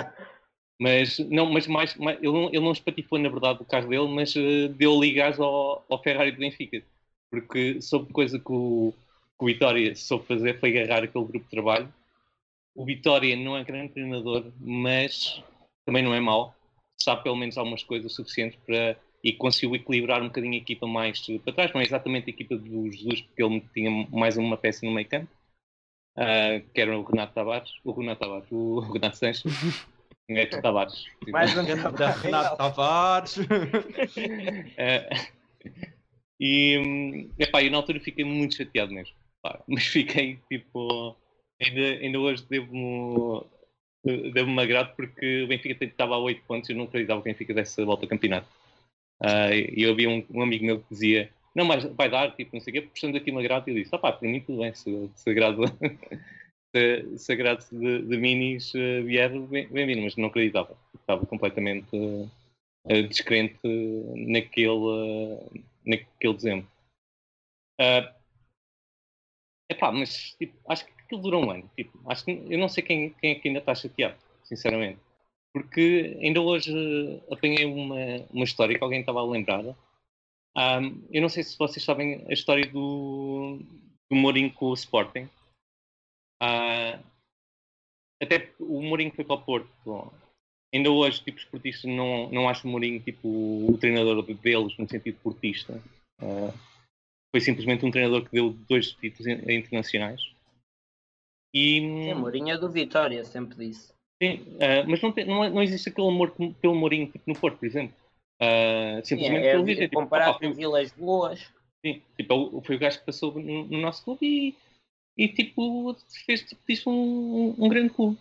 [laughs] mas não, mas mais, mais, ele, não, ele não espatifou na verdade o carro dele, mas uh, deu ligas ao, ao Ferrari do Benfica, porque soube coisa que o, que o Vitória soube fazer foi agarrar aquele grupo de trabalho. O Vitória não é grande treinador, mas também não é mau sabe pelo menos algumas coisas suficientes para e conseguiu equilibrar um bocadinho a equipa mais para trás, não é exatamente a equipa do Jesus, porque ele tinha mais uma peça no meio campo, uh, que era o Renato Tavares, o Renato Tavares, o [laughs] Renato Sanches, Neto Tavares. Mais um Renato [laughs] Tavares. uh, [laughs] e, epá, eu na altura fiquei muito chateado mesmo, pá, mas fiquei tipo, ainda, ainda hoje devo deu-me agrado porque o Benfica estava a 8 pontos e eu não acreditava que o Benfica desse a volta ao campeonato. Uh, e eu havia um, um, amigo meu que dizia: Não, mas vai dar, tipo, não sei o quê, prestando aqui uma grata. E eu disse: Ah, pá, para mim tudo bem, se, se agrada. [laughs] se, se grade de, de minis uh, vier, bem- bem-vindo, mas não acreditava. Estava completamente uh, descrente naquele, uh, naquele dezembro. Uh, epá, mas tipo, acho que aquilo durou um ano. Tipo, acho que, eu não sei quem, quem é que ainda está chateado, sinceramente. Porque ainda hoje uh, apanhei uma, uma história que alguém estava a lembrar. Um, eu não sei se vocês sabem a história do, do Mourinho com o Sporting. Ah, até o Mourinho foi para o Porto. Ainda hoje, tipo, os portistas não, não acham o Mourinho tipo, o treinador deles no sentido portista. Ah, foi simplesmente um treinador que deu dois títulos in- internacionais. E, Sim, Mourinho é do Vitória, sempre disse. Sim, ah, mas não, tem- não, é- não existe aquele amor pelo Mourinho tipo, no Porto, por exemplo. Sim, simplesmente é, pelo é tipo, comparado "Opa, foi- com Vilas Boas. Sim, tipo, é foi o gajo que passou no, no nosso clube e, e tipo, fez tipo, disso um, um grande clube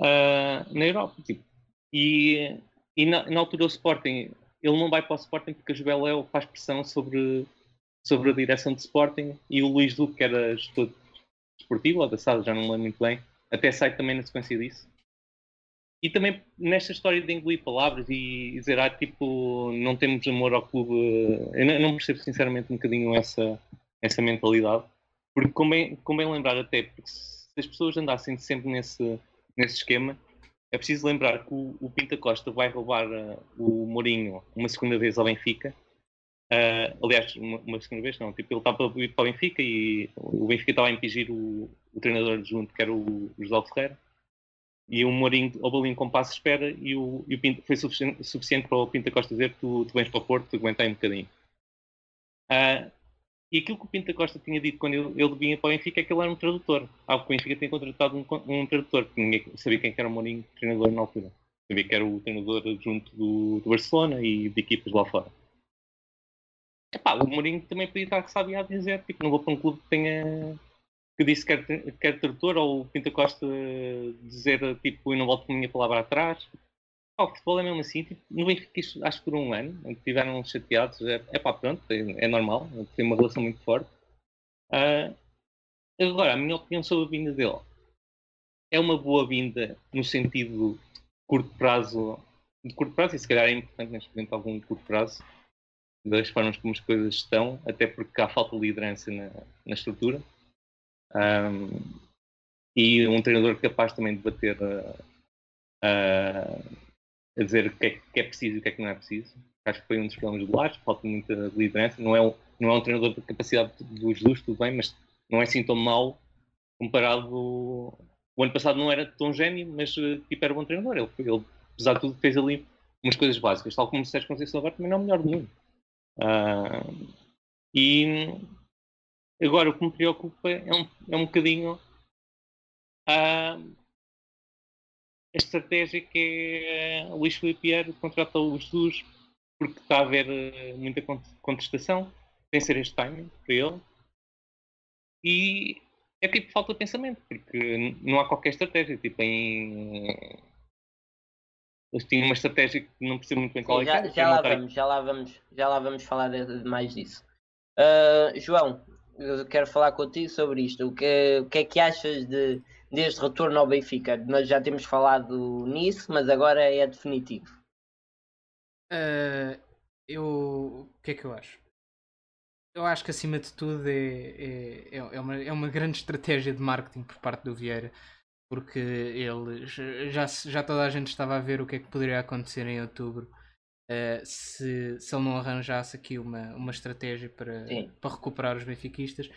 ah, na Europa. Tipo. E, e na, na altura o Sporting, ele não vai para o Sporting porque a Juveléu faz pressão sobre, sobre a direção de Sporting e o Luís Duque, que era gestor desportivo ou da SAD, já não me lembro muito bem, até sai também na sequência disso. E também nesta história de engolir palavras e dizer, ah, tipo, não temos amor ao clube, eu não, percebo sinceramente um bocadinho essa, essa mentalidade, porque convém, convém lembrar até, porque se as pessoas andassem sempre nesse, nesse esquema, é preciso lembrar que o, o Pinta Costa vai roubar ah, o Mourinho uma segunda vez ao Benfica, Ah, aliás, uma, uma segunda vez não, tipo, ele estava para ir para o Benfica e o Benfica estava a impingir o, o treinador adjunto, que era o José Ferreira, e o Mourinho houve ali um compasso de espera e o, e o Pinto, foi suficiente, suficiente para o Pinta Costa dizer tu, tu vens para o Porto, tu aguenta aí um bocadinho. Ah, e aquilo que o Pinta Costa tinha dito quando ele, ele vinha para o Benfica é que ele era um tradutor. Algo que o Benfica tinha contratado um, um tradutor, porque ninguém sabia quem que era o Mourinho treinador na altura. Sabia que era o treinador junto do, do Barcelona e de equipas lá fora. Epá, o Mourinho também podia estar a dizer, tipo, não vou para um clube que tenha que disse que quer, quer tradutor, ou o Pinta Costa dizer tipo, eu não volto com a minha palavra atrás. O futebol é mesmo assim, tipo, no Benfica acho que por um ano, em que estiveram chateados, é, é pá, pronto, é, é normal, tem uma relação muito forte. Ah, agora, a minha opinião sobre a vinda dele é uma boa vinda no sentido curto prazo, de curto prazo, e se calhar é importante neste momento algum curto prazo, das formas como as coisas estão, até porque há falta de liderança na, na estrutura. Um, e um treinador capaz também de bater uh, uh, a dizer o que é, que é preciso e o que é que não é preciso. Acho que foi um dos problemas do Lares, falta muita liderança. Não é, um, não é um treinador de capacidade do Jesus, tudo bem, mas não é assim tão comparado. O ano passado não era tão gênio, mas uh, tipo, era bom treinador. Ele, ele, apesar de tudo, fez ali umas coisas básicas, tal como o Sérgio Conceição agora também não é o melhor do mundo. Uh, e Agora, o que me preocupa é um, é um bocadinho a, a estratégia que é o Luís Filipe Vieira contrata o Jesus porque está a haver muita con- contestação, tem ser este timing para ele. E é tipo falta de pensamento, porque não há qualquer estratégia. Tipo, em. Eles tinham uma estratégia que não percebo muito bem qual Sim, é que já, que já era lá vamos, já lá vamos, já lá vamos falar de- de mais disso. Ah, João, eu quero falar contigo sobre isto. O que, o que é que achas de, deste retorno ao Benfica? Nós já temos falado nisso, mas agora é definitivo. Ah, eu. O que é que eu acho? Eu acho que acima de tudo é, é, é, é uma, é uma grande estratégia de marketing por parte do Vieira, porque ele já, já toda a gente estava a ver o que é que poderia acontecer em outubro ah, se, se ele não arranjasse aqui uma, uma estratégia para, Sim. para recuperar os benfiquistas.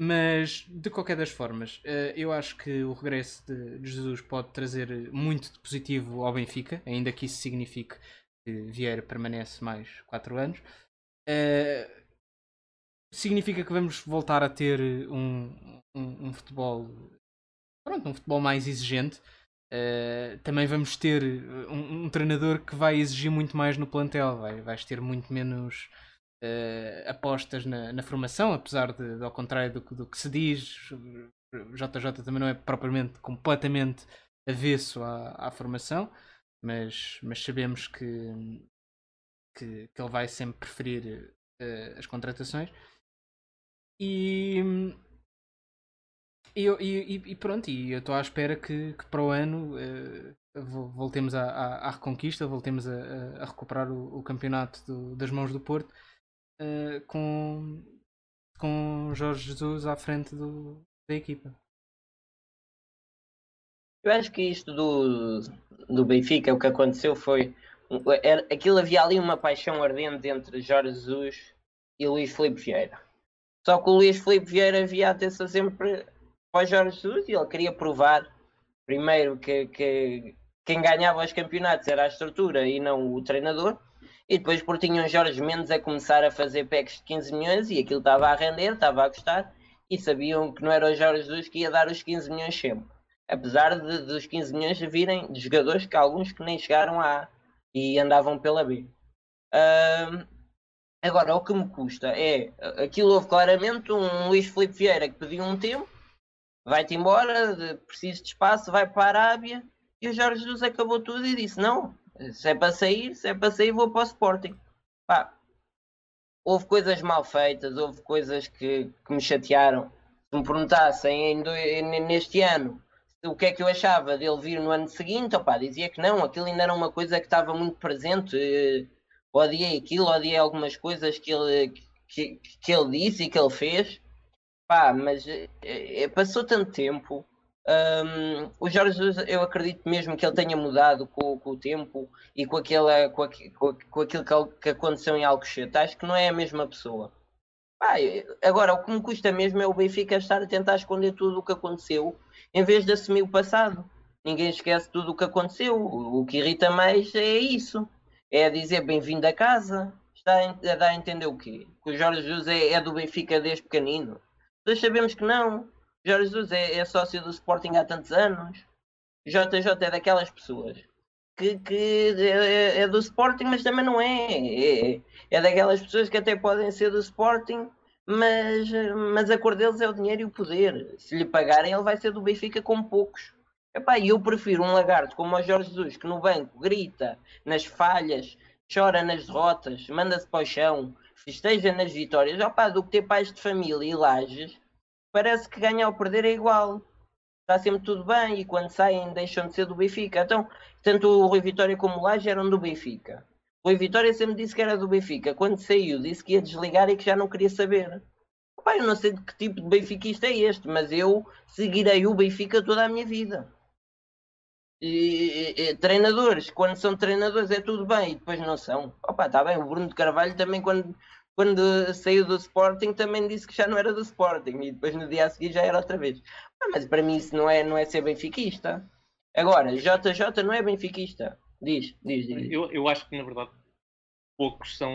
Mas de qualquer das formas, ah, eu acho que o regresso de, Jesus pode trazer muito de positivo ao Benfica, ainda que isso signifique que Vieira permanece mais 4 anos. Eh, significa que vamos voltar a ter um, um, um futebol pronto, um futebol mais exigente. Eh, também vamos ter um, um treinador que vai exigir muito mais no plantel, vai, vais ter muito menos eh, apostas na, na formação, apesar de, de, ao contrário do, do que se diz, JJ também não é propriamente completamente avesso à, à formação, mas, mas sabemos que, que, que ele vai sempre preferir eh, as contratações. E, E, e- e- pronto, e eu estou à espera que, que para o ano vo- voltemos à, à- à reconquista, voltemos a, a- a recuperar o, o campeonato do- das mãos do Porto eh, com, com Jorge Jesus à frente do- da equipa. Eu acho que isto do, do Benfica, o que aconteceu foi. Era, aquilo havia ali uma paixão ardente entre Jorge Jesus e Luís Filipe Vieira. Só que o Luís Filipe Vieira havia atenção sempre para o Jorge Jesus e ele queria provar, primeiro, que, que quem ganhava os campeonatos era a estrutura e não o treinador. E depois, por tinham Jorge Mendes a começar a fazer packs de 15 milhões e aquilo estava a render, estava a gostar. E sabiam que não era o Jorge Jesus que ia dar os 15 milhões sempre apesar de, dos 15 milhões virem de jogadores que alguns que nem chegaram a e andavam pela B. Ahm, agora, o que me custa é aquilo houve claramente um Luís Filipe Vieira que pediu um tempo, vai-te embora, preciso de espaço, vai para a Arábia e o Jorge Jesus acabou tudo e disse: Não, se é para sair, se é para sair, vou para o Sporting. Pá, houve coisas mal feitas, houve coisas que, que me chatearam. Se me perguntassem em neste ano o que é que eu achava dele vir no ano seguinte, opá, dizia que não, aquilo ainda era uma coisa que estava muito presente. eh, odiei aquilo, odiei algumas coisas que ele, que, que ele disse e que ele fez. Pá, mas eh, eh, passou tanto tempo. hum, o Jorge Jesus, eu acredito mesmo que ele tenha mudado com, com o tempo e com, aquela, com, com, aquilo que, aconteceu em Alcochete. Acho que não é a mesma pessoa. Pá, eu- agora, o que me custa mesmo é o Benfica estar a tentar esconder tudo o que aconteceu em vez de assumir o passado. Ninguém esquece tudo o que aconteceu. O que irrita mais é isso. É dizer bem-vindo a casa. Está a dar a entender o quê? Que o Jorge Jesus é, é do Benfica desde pequenino. Nós sabemos que não. Jorge Jesus é, é sócio do Sporting há tantos anos. JJ é daquelas pessoas que, que é, é do Sporting, mas também não é. é. É daquelas pessoas que até podem ser do Sporting, mas, mas a cor deles é o dinheiro e o poder. Se lhe pagarem, ele vai ser do Benfica como poucos. E eu prefiro um lagarto como o Jorge Jesus, que no banco grita nas falhas, chora nas derrotas, manda-se para o chão, festeja nas vitórias, opá, do que ter pais de família e lajes, parece que ganhar ou perder é igual. Está sempre tudo bem e quando saem deixam de ser do Benfica. Então, tanto o Rui Vitória como o Laje eram do Benfica. O Rui Vitória sempre disse que era do Benfica. Quando saiu, disse que ia desligar e que já não queria saber. Pá, eu não sei de que tipo de benfiquista é este, mas eu seguirei o Benfica toda a minha vida. E, e- e treinadores, quando são treinadores é tudo bem e depois não são. Opa, está bem, o Bruno de Carvalho também quando, quando saiu do Sporting também disse que já não era do Sporting e depois no dia a seguir já era outra vez. Ah, mas para mim isso não é, não é ser benfiquista. Agora, JJ não é benfiquista. Diz, diz, diz. Eu, eu acho que, na verdade, poucos são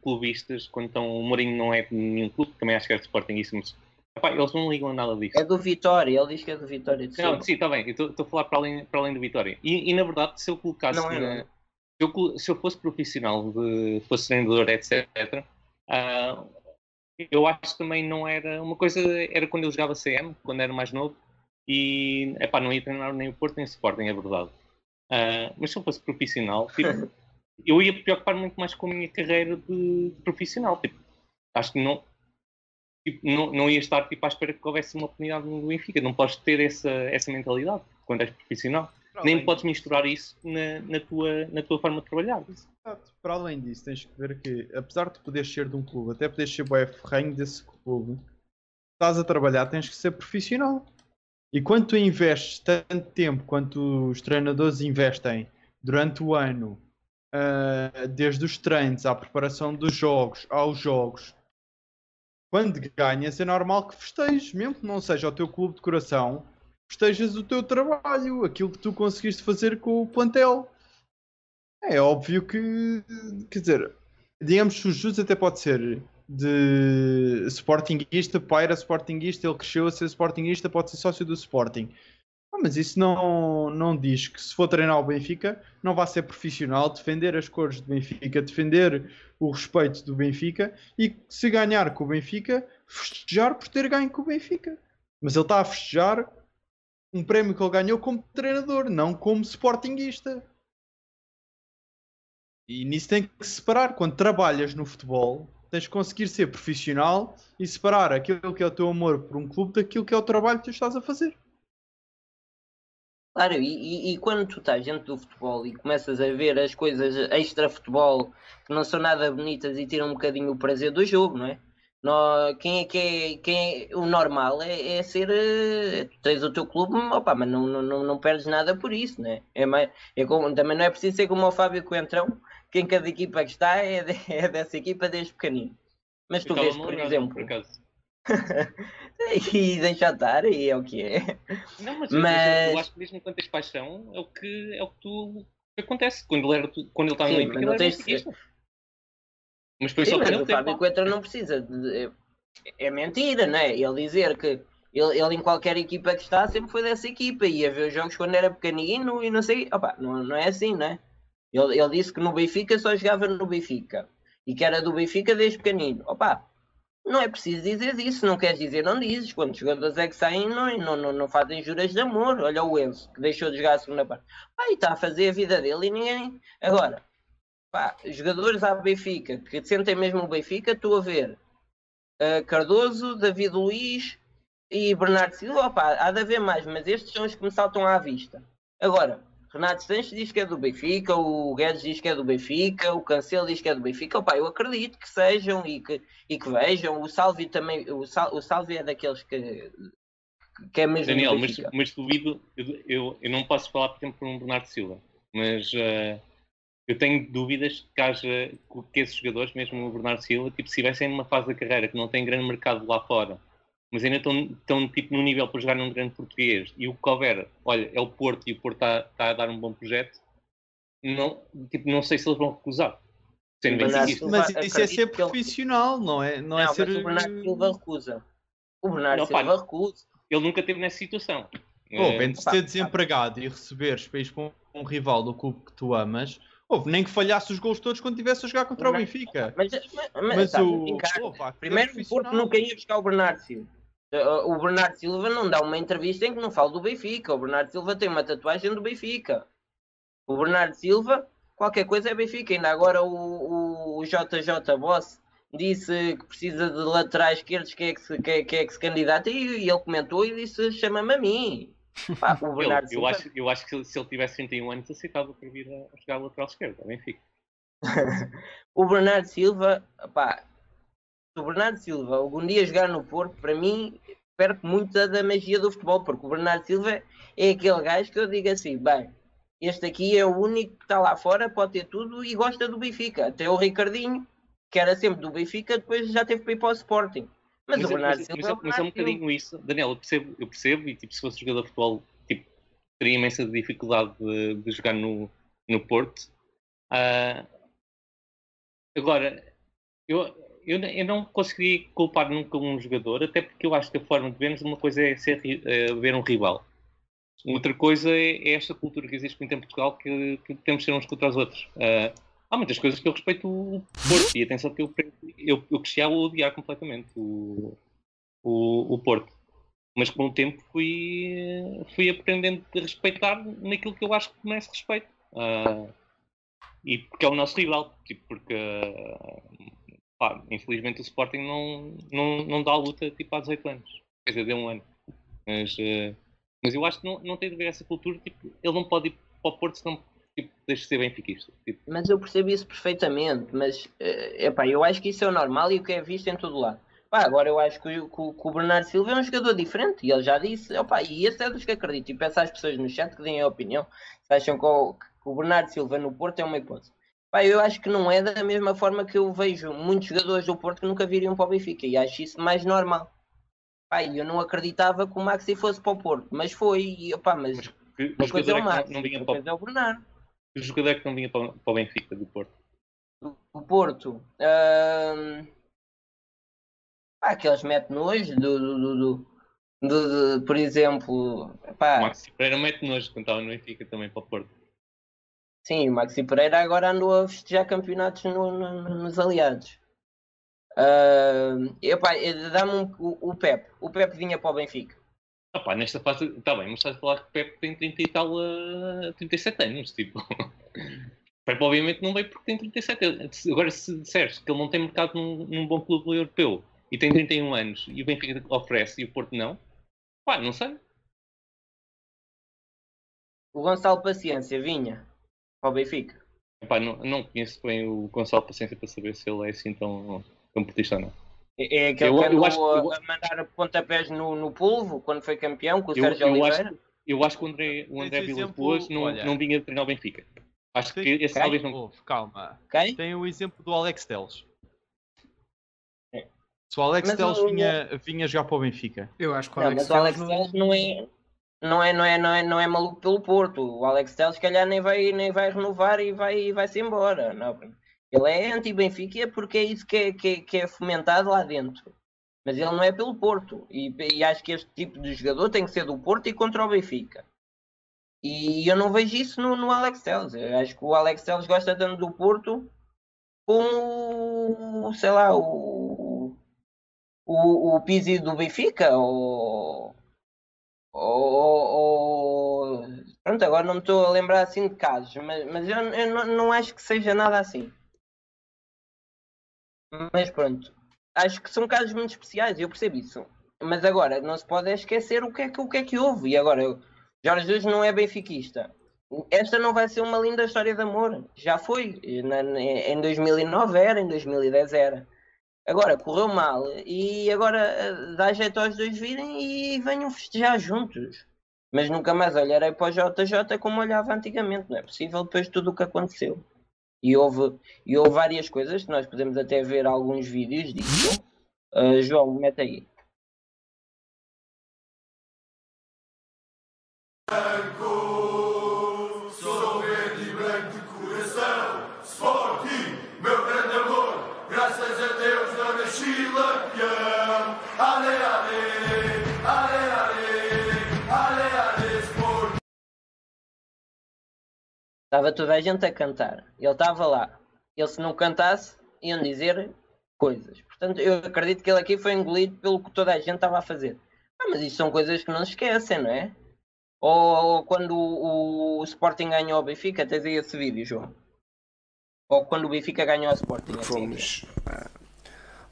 clubistas quando estão. O Mourinho não é de nenhum clube, também acho que é de Sporting isso, mas epá, eles não ligam a nada disso. É do Vitória, ele diz que é do Vitória de Não, sim, está bem, estou a falar para além, para além do Vitória. E, e, na verdade, se eu colocasse. Não é, na- é. Eu, se eu fosse profissional, de, fosse treinador, etc., ah, eu acho que também não era. Uma coisa era quando eu jogava CM, quando era mais novo, e epá, não ia treinar nem o Porto nem o Sporting, é verdade. Ah, mas se eu fosse profissional, tipo, eu ia preocupar muito mais com a minha carreira de, de profissional. Tipo, acho que não, tipo, não, não ia estar tipo, à espera que houvesse uma oportunidade no Benfica. Não podes ter essa, essa mentalidade quando és profissional. Para Nem podes misturar isso na, na, tua, na tua forma de trabalhar. Exato. Para além disso, tens que ver que, apesar de poderes ser de um clube, até poderes ser bué ferrenho desse clube, estás a trabalhar, tens que ser profissional. E quando tu investes tanto tempo quanto os treinadores investem durante o ano, ah, desde os treinos à preparação dos jogos, aos jogos, quando ganhas é normal que festejes, mesmo que não seja o teu clube de coração, festejas o teu trabalho, aquilo que tu conseguiste fazer com o plantel. É óbvio que, quer dizer, digamos que o Jesus até pode ser de Sportingista, pai era Sportingista, ele cresceu a ser Sportingista, pode ser sócio do Sporting. Ah, mas isso não, não diz que se for treinar o Benfica, não vai ser profissional, defender as cores do Benfica, defender o respeito do Benfica e se ganhar com o Benfica, festejar por ter ganho com o Benfica. Mas ele está a festejar um prémio que ele ganhou como treinador, não como Sportingista. E nisso tem que se separar. Quando trabalhas no futebol, Tens de conseguir ser profissional e separar aquilo que é o teu amor por um clube daquilo que é o trabalho que tu estás a fazer. Claro, e, e- e quando tu estás dentro do futebol e começas a ver as coisas extra-futebol que não são nada bonitas e tiram um bocadinho o prazer do jogo, não é? Nó- quem é que é, quem é- o normal é, é ser, eh, tens o teu clube, opa, mas não, não, não, perdes nada por isso, não é? Mais, é como- também não é preciso ser como o Fábio Coentrão, que em cada equipa que está é, de- [laughs] é dessa equipa desde pequenino. Mas tu vês, por exemplo, por [laughs] e deixa estar, e é o que é. Não, mas, eu- Mas- eu acho que mesmo quando tens paixão, é o que, é o que tu acontece. Quando ele, era, quando ele estava no não tens benfiquista. Mas foi Sim, só mas quando o Fábio. Coentrão não precisa de, é, é mentira, não é? Ele dizer que ele, ele em qualquer equipa que está sempre foi dessa equipa e ia ver os jogos quando era pequenino e não sei, opa, não, não é assim, não é? Ele, ele disse que no Benfica só jogava no Benfica e que era do Benfica desde pequenino. Opa, não é preciso dizer isso, não queres dizer, não dizes. Quantos jogadores é que saem não, não, não, não fazem juras de amor? Olha o Enzo, que deixou de jogar a segunda parte. E está a fazer a vida dele e ninguém. Agora, pá, jogadores à Benfica que sentem mesmo o Benfica, estou a ver uh, Cardoso, David Luiz e Bernardo Silva. Opa, há de haver mais, mas estes são os que me saltam à vista. Agora, Renato Sanches diz que é do Benfica, o Guedes diz que é do Benfica, o Cancelo diz que é do Benfica. Opa, eu acredito que sejam e que, e que vejam. O Salvi também, o, Sal, o Salvi é daqueles que, que é mesmo Daniel, mas, mas duvido, eu, eu, eu não posso falar, por exemplo, por um Bernardo Silva, mas eh, eu tenho dúvidas que haja que esses jogadores, mesmo o Bernardo Silva, tipo, se estivessem numa fase da carreira que não tem grande mercado lá fora, mas ainda estão, estão tipo, no nível para jogar num grande português, e o que houver, olha, é o Porto e o Porto está está a dar um bom projeto, não, tipo, não sei se eles vão recusar. Bernardo Mas isso é ser que ele- profissional, não é? Não, é Não, ser. mas o Bernardo Silva recusa. O Bernardo Não, pá, Silva recusa. Ele nunca esteve nessa situação. Pô, Eh, entre pá, ser desempregado e receberes para ir para um, um rival do clube que tu amas, houve, nem que falhasse os gols todos quando estivesse a jogar contra o. Benfica. Mas, mas, mas, Mas sabe, o. Pá, primeiro o Porto nunca ia buscar o Bernardo Silva. Uh, O Bernardo Silva não dá uma entrevista em que não fala do Benfica. O Bernardo Silva tem uma tatuagem do Benfica. O Bernardo Silva, qualquer coisa é Benfica. Ainda agora o, o, o JJ Boss disse que precisa de laterais esquerdos, que é que se, que é, que é que se candidata, e, e ele comentou e disse: chama-me a mim. Pá, o Bernardo eu, Silva. acho, eu acho que se ele- se ele tivesse 31 anos, aceitava para vir a, a jogar lateral esquerdo, ao Benfica. [laughs] O Bernardo Silva, pá, se o Bernardo Silva algum dia jogar no Porto, para mim, perde muito da, da magia do futebol, porque o Bernardo Silva é aquele gajo que eu digo assim, bem, este aqui é o único que está lá fora, pode ter tudo e gosta do Benfica. Até o Ricardinho, que era sempre do Benfica, depois já teve para ir para o Sporting. Mas, Mas, o é- Bernardo mas- Silva mas é o mas é um Bernardo bocadinho isso. Daniel, eu percebo, eu percebo e tipo, se fosse jogador de futebol, tipo, teria imensa dificuldade de, de jogar no, no Porto. Ah, agora, eu, eu, eu não conseguiria culpar nunca um jogador, até porque eu acho que a forma de vermos uma coisa é ser, é ver um rival. Outra coisa é, é esta cultura que existe muito em Portugal que, que temos de ser uns contra os outros. Ah, há muitas coisas que eu respeito o Porto e atenção que eu, eu, eu cresci a odiar completamente o, o, o Porto. Mas com o tempo fui, fui aprendendo a respeitar naquilo que eu acho que merece respeito. Ah, e porque é o nosso rival, tipo, porque pá, infelizmente o Sporting não, não, não dá luta tipo, há 18 anos. Quer dizer, deu um ano. Mas, ah, mas eu acho que não, não tem de ver essa cultura, tipo, ele não pode ir para o Porto senão tipo, deixa de ser benfiquista. Tipo, Mas eu percebo isso perfeitamente, mas eh, epá, eu acho que isso é o normal e o que é visto em todo lado. Pá, agora eu acho que, o- que que o Bernardo Silva é um jogador diferente e ele já disse, opá, e esse é dos que acredito. E peço às pessoas no chat que deem a opinião se acham que o, que o Bernardo Silva no Porto é uma hipótese. Pá, eu acho que não é da mesma forma que eu vejo muitos jogadores do Porto que nunca viriam para o Benfica e acho isso mais normal. Pá, eu não acreditava que o Maxi fosse para o Porto, mas foi, e, opá, mas mas que, que coisa é o que não, Maxi, não vinha para, coisa é o Bernardo. Que jogador é que não vinha para, o- o Benfica do Porto? O Porto. ahm, pá, aqueles mete nojo do, do, do, do- do- do- por exemplo, O pá, Maxi Pereira mete nojo quando estava no Benfica também para o Porto. sim, o Maxi Pereira agora andou a festejar campeonatos no- no- nos aliados. Eh, dá-me um- o, o Pep. O Pep vinha para o Benfica. Pá, nesta fase, está bem, mas estás a falar que o Pepe tem 30 e tal, uh, 37 anos, tipo. [laughs] Pepe obviamente não veio porque tem 37. Ele- se- Agora, se disseres que ele não tem mercado num, num bom clube europeu e tem 31 anos e o Benfica oferece e o Porto não, pá, não sei. O Gonçalo Paciência vinha para o Benfica. Pá, não, não conheço bem o Gonçalo Paciência para saber se ele é assim tão, portista ou não. É, é aquele Eu- que eu andou acho- a, eu- a mandar pontapés no, no polvo quando foi campeão com o Eu, Sérgio eu Oliveira. acho, eu acho que o André, o André Vilas Boas não, olha. não vinha treinar o Benfica. Acho que esse Quem? talvez não. Ouve, calma. Quem? Tem o exemplo do Alex Teles. É. Se o Alex Mas Teles vinha, vinha jogar para o Benfica. Eu acho que o Não, Alex mas o Alex Telles não- não é, não é, não é, não é, não é maluco pelo Porto. O Alex Telles, se calhar, nem vai, nem vai renovar e vai, vai-se embora. Não. Ele é anti-Benfica porque é isso que é, que, é, que é fomentado lá dentro. Mas ele não é pelo Porto. E, e acho que este tipo de jogador tem que ser do Porto e contra o Benfica. E eu não vejo isso no, no Alex Telles. Eu acho que o Alex Telles gosta tanto do Porto como, sei lá, o, o, o Pizzi do Benfica ou, ou, ou- Pronto, agora não me estou a lembrar assim de casos, mas, mas eu, eu não, não acho que seja nada assim. Mas pronto, acho que são casos muito especiais, eu percebo isso. Mas agora, não se pode esquecer o que é que, o que, é que houve. E agora, Jorge Jesus não é benfiquista. Esta não vai ser uma linda história de amor. Já foi. Na- em 2009 era, em 2010 era. Agora, correu mal e agora eh, dá jeito aos dois virem e venham festejar juntos. Mas nunca mais olharei para o JJ como olhava antigamente. Não é possível depois de tudo o que aconteceu. E houve, e houve várias coisas que nós podemos até ver alguns vídeos disso. Ah, João, mete aí. Estava toda a gente a cantar. Ele estava lá. Ele, se não cantasse, iam dizer coisas. Portanto, eu acredito que ele aqui foi engolido pelo que toda a gente estava a fazer. Ah, mas isto são coisas que não se esquecem, não é? Ou, ou quando o, o Sporting ganhou ao Benfica, tens aí esse vídeo, João. Ou quando o Benfica ganhou ao Sporting. porque assim, fomos ah,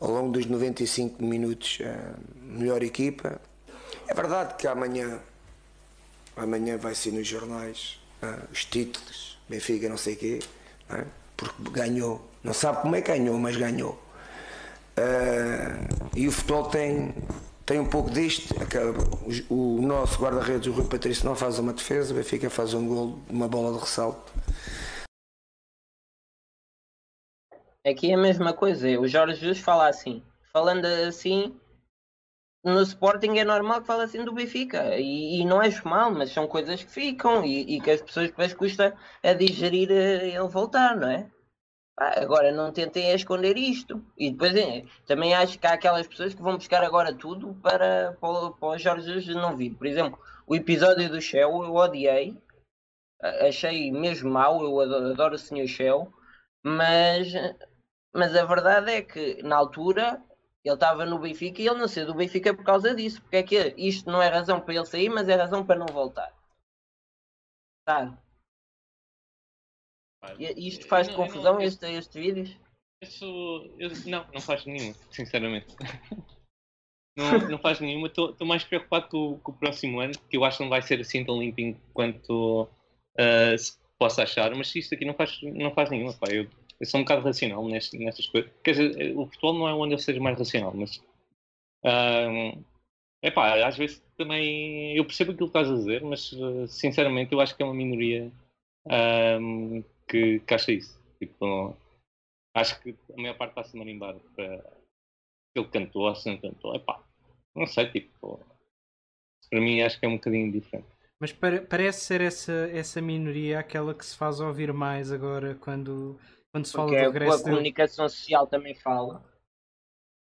ao longo dos 95 minutos a melhor equipa. É verdade que amanhã, amanhã vai ser nos jornais ah, os títulos, Benfica não sei o quê, é? porque ganhou, não sabe como é que ganhou, mas ganhou. Ah, e o futebol tem, tem um pouco disto. O, o nosso guarda-redes, o Rui Patrício, não faz uma defesa, o Benfica faz um gol, uma bola de ressalto. Aqui é a mesma coisa. O Jorge Jesus fala assim. Falando assim, no Sporting é normal que fale assim do Benfica. E, e não acho mal, mas são coisas que ficam e, e que as pessoas depois custa a digerir eh, ele voltar, não é? Pá, agora não tentem esconder isto. E depois eh, também acho que há aquelas pessoas que vão buscar agora tudo para, para, para o Jorge Jesus não vir. Por exemplo, o episódio do Shell eu odiei. Achei mesmo mau, eu adoro, adoro o Sr. Shell, mas mas a verdade é que na altura ele estava no Benfica e ele não saiu do Benfica por causa disso. Porque é que isto não é razão para ele sair, mas é razão para não voltar. E- Isto faz não- confusão, não- este, este vídeos? Isso, eu- não, não faz nenhuma, sinceramente. [laughs] Não, não faz nenhuma. Estou mais preocupado com, com o próximo ano, que eu acho que não vai ser assim tão limpinho quanto ah, se possa achar. Mas isto aqui não faz, não faz nenhuma. Pá. Eu, eu sou um bocado racional nest- nestas coisas. Quer dizer, o futebol não é onde eu seja mais racional, mas. é pá, às vezes também. Eu percebo aquilo que estás a dizer, mas ah, sinceramente eu acho que é uma minoria que, que acha isso. Tipo, acho que a maior parte está-se a marimbar para se ele cantou ou se não cantou. Epá, não sei, tipo, para mim acho que é um bocadinho diferente. Mas pare- parece ser essa, essa minoria aquela que se faz ouvir mais agora quando, quando se fala Porque do a, a regresso dele. comunicação social também fala.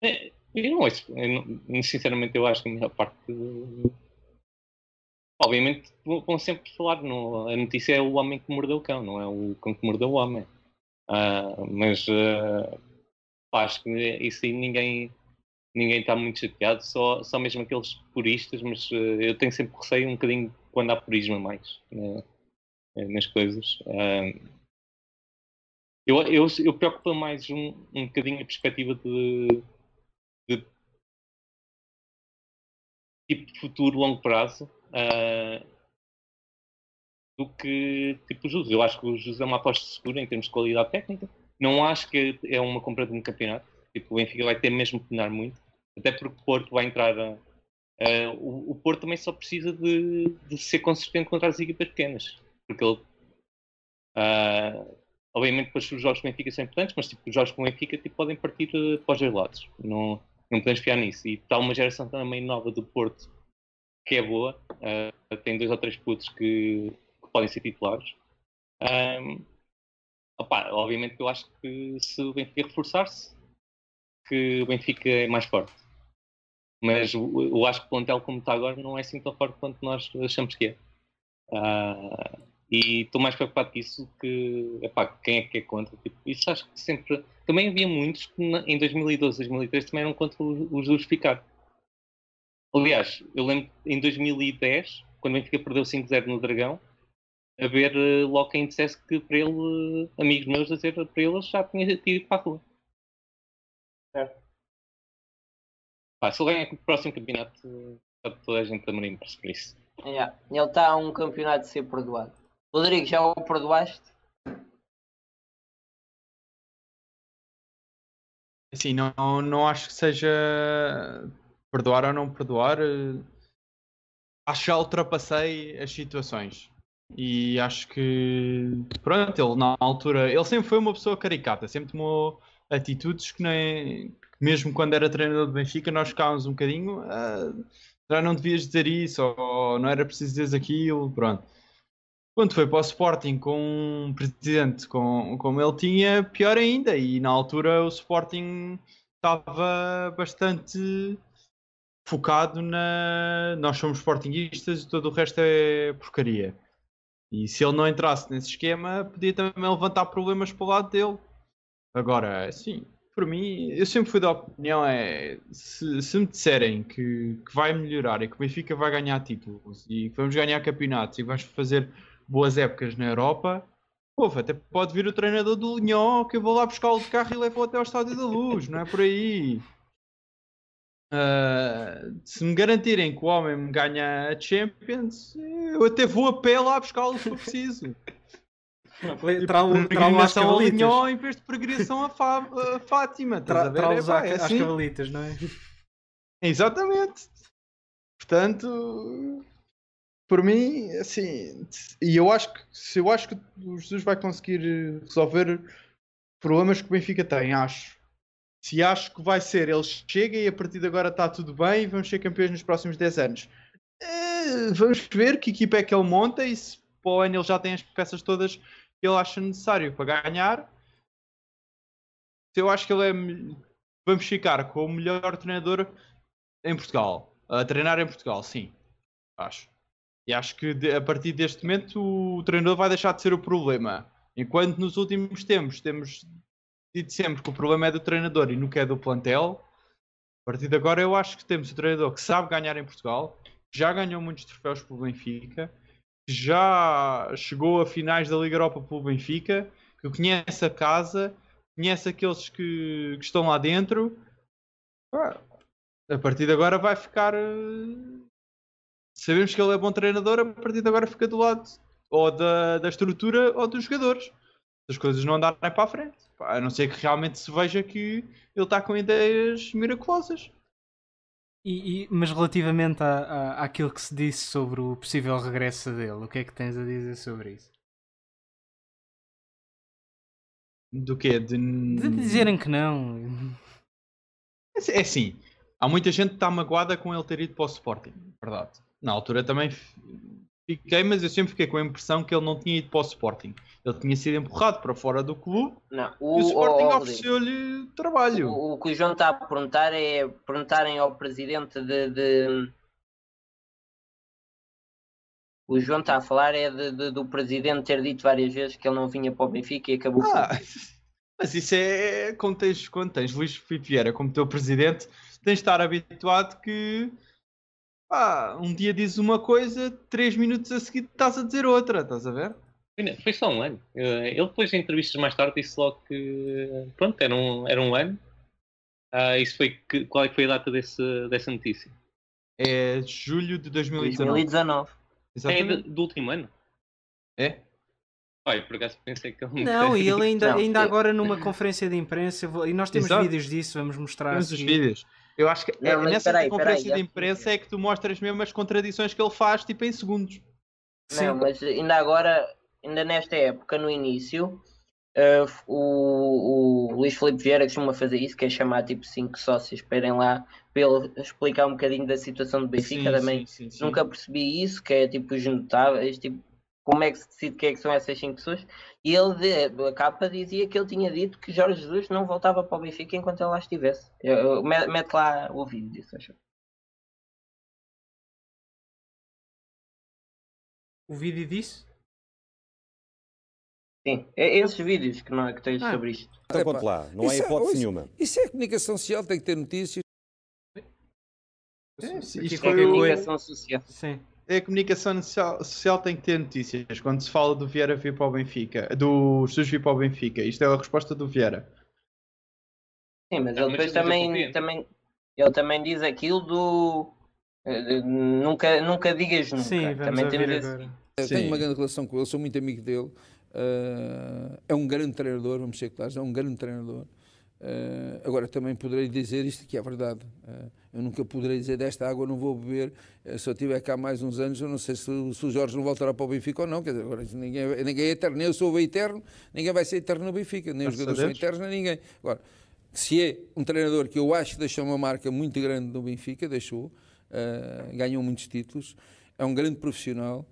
É, Eu não ouço, eu não- sinceramente eu acho que a maior parte obviamente vão sempre falar, no, a notícia é o homem que mordeu o cão, não é o cão que mordeu o homem. Ah, mas pá, acho que isso aí ninguém ninguém está muito chateado, só, só mesmo aqueles puristas, mas ah, eu tenho sempre receio um bocadinho quando há purismo a mais né, nas coisas. Ah, Eu, eu, eu mais um, um bocadinho a perspectiva de, de tipo de futuro, longo prazo, ah, do que tipo o Jesus. Eu acho que o Jesus é uma aposta segura em termos de qualidade técnica. Não acho que é uma compra de um campeonato. Tipo, o Benfica vai ter mesmo que penar muito, até porque o Porto vai entrar. a- o, o Porto também só precisa de, de ser consistente contra as equipas pequenas, porque ele. ah, obviamente, depois os jogos com o Benfica são importantes, mas tipo, os jogos com o Benfica tipo, podem partir eh, para os dois lados. Não, não podemos fiar nisso. E está uma geração também nova do Porto que é boa. ah, tem dois ou três putos que, que podem ser titulares. Ahm, opá, obviamente eu acho que se o Benfica reforçar-se, que o Benfica é mais forte. Mas eu acho que o plantel como está agora não é assim tão forte quanto nós achamos que é. Ah, e estou mais preocupado com isso que epá, quem é que é contra. Tipo, isso acho que sempre. Também havia muitos que na- em 2012, 2013 também eram contra o, o justificar. Aliás, eu lembro em 2010, quando o Benfica perdeu 5-0 no Dragão, a ver eh, logo quem dissesse que para ele, eh, amigos meus, a dizer para eles já tinha ido para a rua. Pá, se ele ganhar o próximo campeonato, eh, está toda a gente a marimbar-se por isso. Yeah. Ele está a um campeonato de ser perdoado. Rodrigo, já o perdoaste? Assim, não, não acho que seja perdoar ou não perdoar. Acho que já ultrapassei as situações. E acho que, pronto, ele na altura, ele sempre foi uma pessoa caricata, sempre tomou atitudes que nem, mesmo quando era treinador do Benfica, nós ficávamos um bocadinho, "Ah, já não devias dizer isso, ou não era preciso dizer aquilo, pronto. Quando foi para o Sporting com um presidente com, como ele tinha, pior ainda. E na altura o Sporting estava bastante focado na. Nós somos Sportinguistas e todo o resto é porcaria. E se ele não entrasse nesse esquema, podia também levantar problemas para o lado dele. Agora, assim, por mim, eu sempre fui da opinião: é se, se me disserem que, que vai melhorar e que o Benfica vai ganhar títulos e que vamos ganhar campeonatos e que vamos fazer boas épocas na Europa, Pô, até pode vir o treinador do Lyon que eu vou lá buscar o de carro e levo até ao Estádio da Luz, não é por aí. Ah, se me garantirem que o homem me ganha a Champions, eu até vou a pé lá buscá-lo se for preciso. Às Peregrinação ao. Lyon em vez de peregrinação a, Fá- a Fátima. estás a Tra- ver? Trá-los Epá, à- é às assim. cabalitas, não é? Exatamente. Portanto, por mim, assim, e eu acho que se eu acho que o Jesus vai conseguir resolver problemas que o Benfica tem, acho. Se acho que vai ser, ele chega e a partir de agora está tudo bem e vamos ser campeões nos próximos 10 anos. Eh, vamos ver que equipa é que ele monta e se para o ano ele já tem as peças todas que ele acha necessário para ganhar. Eu acho que ele é. Vamos ficar com o melhor treinador em Portugal. A treinar em Portugal, sim. Acho. E acho que a partir deste momento o treinador vai deixar de ser o problema. Enquanto nos últimos tempos temos dito sempre que o problema é do treinador e nunca é do plantel, a partir de agora eu acho que temos o treinador que sabe ganhar em Portugal, que já ganhou muitos troféus pelo Benfica, que já chegou a finais da Liga Europa pelo Benfica, que conhece a casa, conhece aqueles que, que estão lá dentro. A partir de agora vai ficar. Sabemos que ele é bom treinador, a partir de agora fica do lado ou da, da estrutura ou dos jogadores. Se as coisas não andarem para a frente. A não ser que realmente se veja que ele está com ideias miraculosas. E, e- mas relativamente à, à, àquilo que se disse sobre o possível regresso dele, o que é que tens a dizer sobre isso? Do quê? De... De dizerem que não. É assim, há muita gente que está magoada com ele ter ido para o Sporting, verdade. Na altura também fiquei, mas eu sempre fiquei com a impressão que ele não tinha ido para o Sporting. Ele tinha sido empurrado para fora do clube Não. e O, Sporting o- o- ofereceu-lhe trabalho. O, o que o João está a perguntar é perguntarem ao presidente de. de- O João está a falar é de- de- do presidente ter dito várias vezes que ele não vinha para o Benfica e acabou. Ah, [laughs] mas isso é quando tens, quando tens Luís Vieira como teu presidente, tens de estar habituado que pá, um dia dizes uma coisa, três minutos a seguir estás a dizer outra, estás a ver? Foi- Foi só um ano. Eh, Ele depois em entrevistas mais tarde disse logo que pronto, era um, era um ano. Ah, isso foi que, qual é que foi a data desse, dessa notícia? É julho de 2019. 2019. É Exatamente. do, do último ano? É? Olha, por acaso pensei que ele Não, e ele ainda, [laughs] Não, ainda eu- agora numa conferência de imprensa, e nós temos Exato. vídeos disso, vamos mostrar. Temos os vídeos. Eu acho que é, Não, mas nessa peraí, conferência peraí, de imprensa é que tu mostras mesmo as contradições que ele faz, tipo, em segundos. Sim. Não, mas ainda agora, ainda nesta época, no início, eh, o, o Luís Filipe Vieira costuma fazer isso, que é chamar tipo cinco sócios para irem lá para ele explicar um bocadinho da situação do Benfica Sim, também. sim, sim, sim. Nunca percebi isso, que é tipo os notáveis, tipo, como é que se decide quem é que são essas cinco pessoas. E ele, a capa dizia que ele tinha dito que Jorge Jesus não voltava para o Benfica enquanto ele lá estivesse. Eu- eu- me- Mete lá o vídeo disso, acho. O vídeo disso? Sim, é esses vídeos que, não, é que tens Ah. sobre isto. Então conte lá, não há isso é- hipótese nenhuma. Isso é comunicação social, tem que ter notícias. É, isto É comunicação social. Sim. É a comunicação social, tem que ter notícias. Quando se fala do Vieira vir para o Benfica, do Jesus vir para o Benfica, isto é a resposta do Vieira. Sim, mas Ah, ele depois também, também, ele também diz aquilo do eh, nunca, nunca digas nunca. Sim, também temos esse- tenho uma grande relação com ele, sou muito amigo dele. eh, é um grande treinador, vamos ser claros, é um grande treinador. Eh, agora também poderei dizer isto que é verdade. Eh, eu nunca poderei dizer desta água não vou beber. eh, se eu tiver cá mais uns anos, eu não sei se, o- se o Jorge não voltará para o Benfica ou não. Quer dizer, agora ninguém, ninguém é eterno, nem eu sou o eterno, ninguém vai ser eterno no Benfica, nem os jogadores são eternos, nem ninguém. Agora, se é um treinador que eu acho que deixou uma marca muito grande no Benfica, deixou, ganhou muitos títulos, é um grande profissional,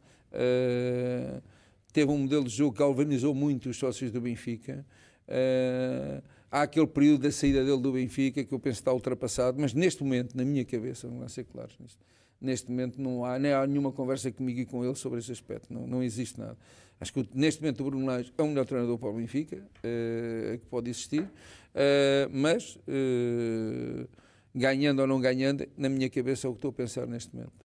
teve um modelo de jogo que galvanizou muito os sócios do Benfica. eh, há aquele período da saída dele do Benfica que eu penso que está ultrapassado, mas neste momento, na minha cabeça, vamos lá ser claros nisto, neste momento não há, nem há nenhuma conversa comigo e com ele sobre esse aspecto, não, não existe nada. Acho que neste momento o Bruno Lage é o melhor treinador para o Benfica, eh, que pode existir, eh, mas eh, ganhando ou não ganhando, na minha cabeça é o que estou a pensar neste momento.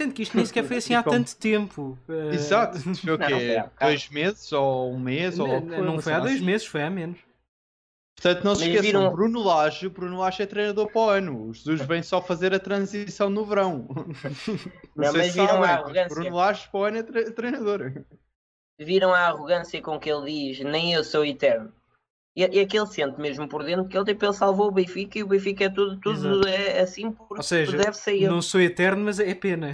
Sendo que isto nem sequer foi assim [laughs] há tanto tempo. Eh, Exato. Foi o Não, quê? Dois meses ou um mês? Ou Não, logo não uma foi há cena dois assim. meses, foi há menos. Portanto, não se esqueçam, viram- Bruno Lage, Bruno Lage é treinador para o ano. O Jesus vem só fazer a transição no verão. [laughs] Não, Não, sei mas se viram a sabem, mas arrogância. Bruno Lage para o ano é tre- treinador. Viram a arrogância com que ele diz nem eu sou eterno. E, e é que ele sente mesmo por dentro que ele, tipo, ele salvou o Benfica e o Benfica é tudo, tudo Exato. é assim porque Ou seja, deve ser ele. não sou eterno, mas é pena.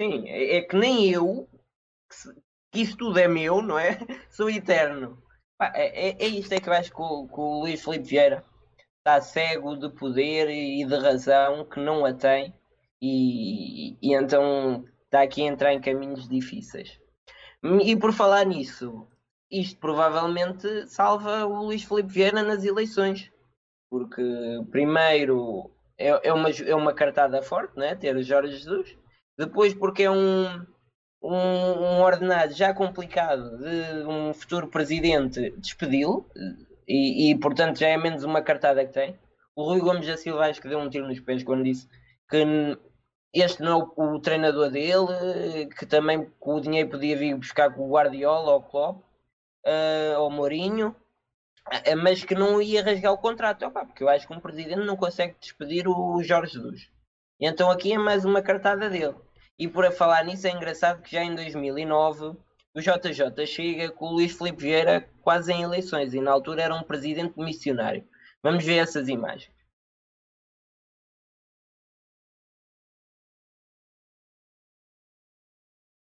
Sim, é, é que nem eu, que, se- que isso tudo é meu, não é? [laughs] Sou eterno. Pá, é, é, é isto é que eu acho que o, que o Luís Filipe Vieira está cego de poder e de razão que não a tem e, e então está aqui a entrar em caminhos difíceis. E por falar nisso, isto provavelmente salva o Luís Filipe Vieira nas eleições. Porque primeiro é, é, uma, é uma cartada forte, né? ter o Jorge Jesus. Depois porque é um, um, um ordenado já complicado de um futuro presidente despedi-lo e, e, portanto já é menos uma cartada que tem. O Rui Gomes da Silva acho que deu um tiro nos pés quando disse que este não é o, o treinador dele, que também o dinheiro podia vir buscar com o Guardiola ou o Klopp eh, ou o Mourinho, eh, mas que não ia rasgar o contrato. Opa, porque eu acho que um presidente não consegue despedir o Jorge Jesus. Então aqui é mais uma cartada dele. E por a falar nisso é engraçado que já em 2009 o JJ chega com o Luís Filipe Vieira quase em eleições e na altura era um presidente missionário. Vamos ver essas imagens.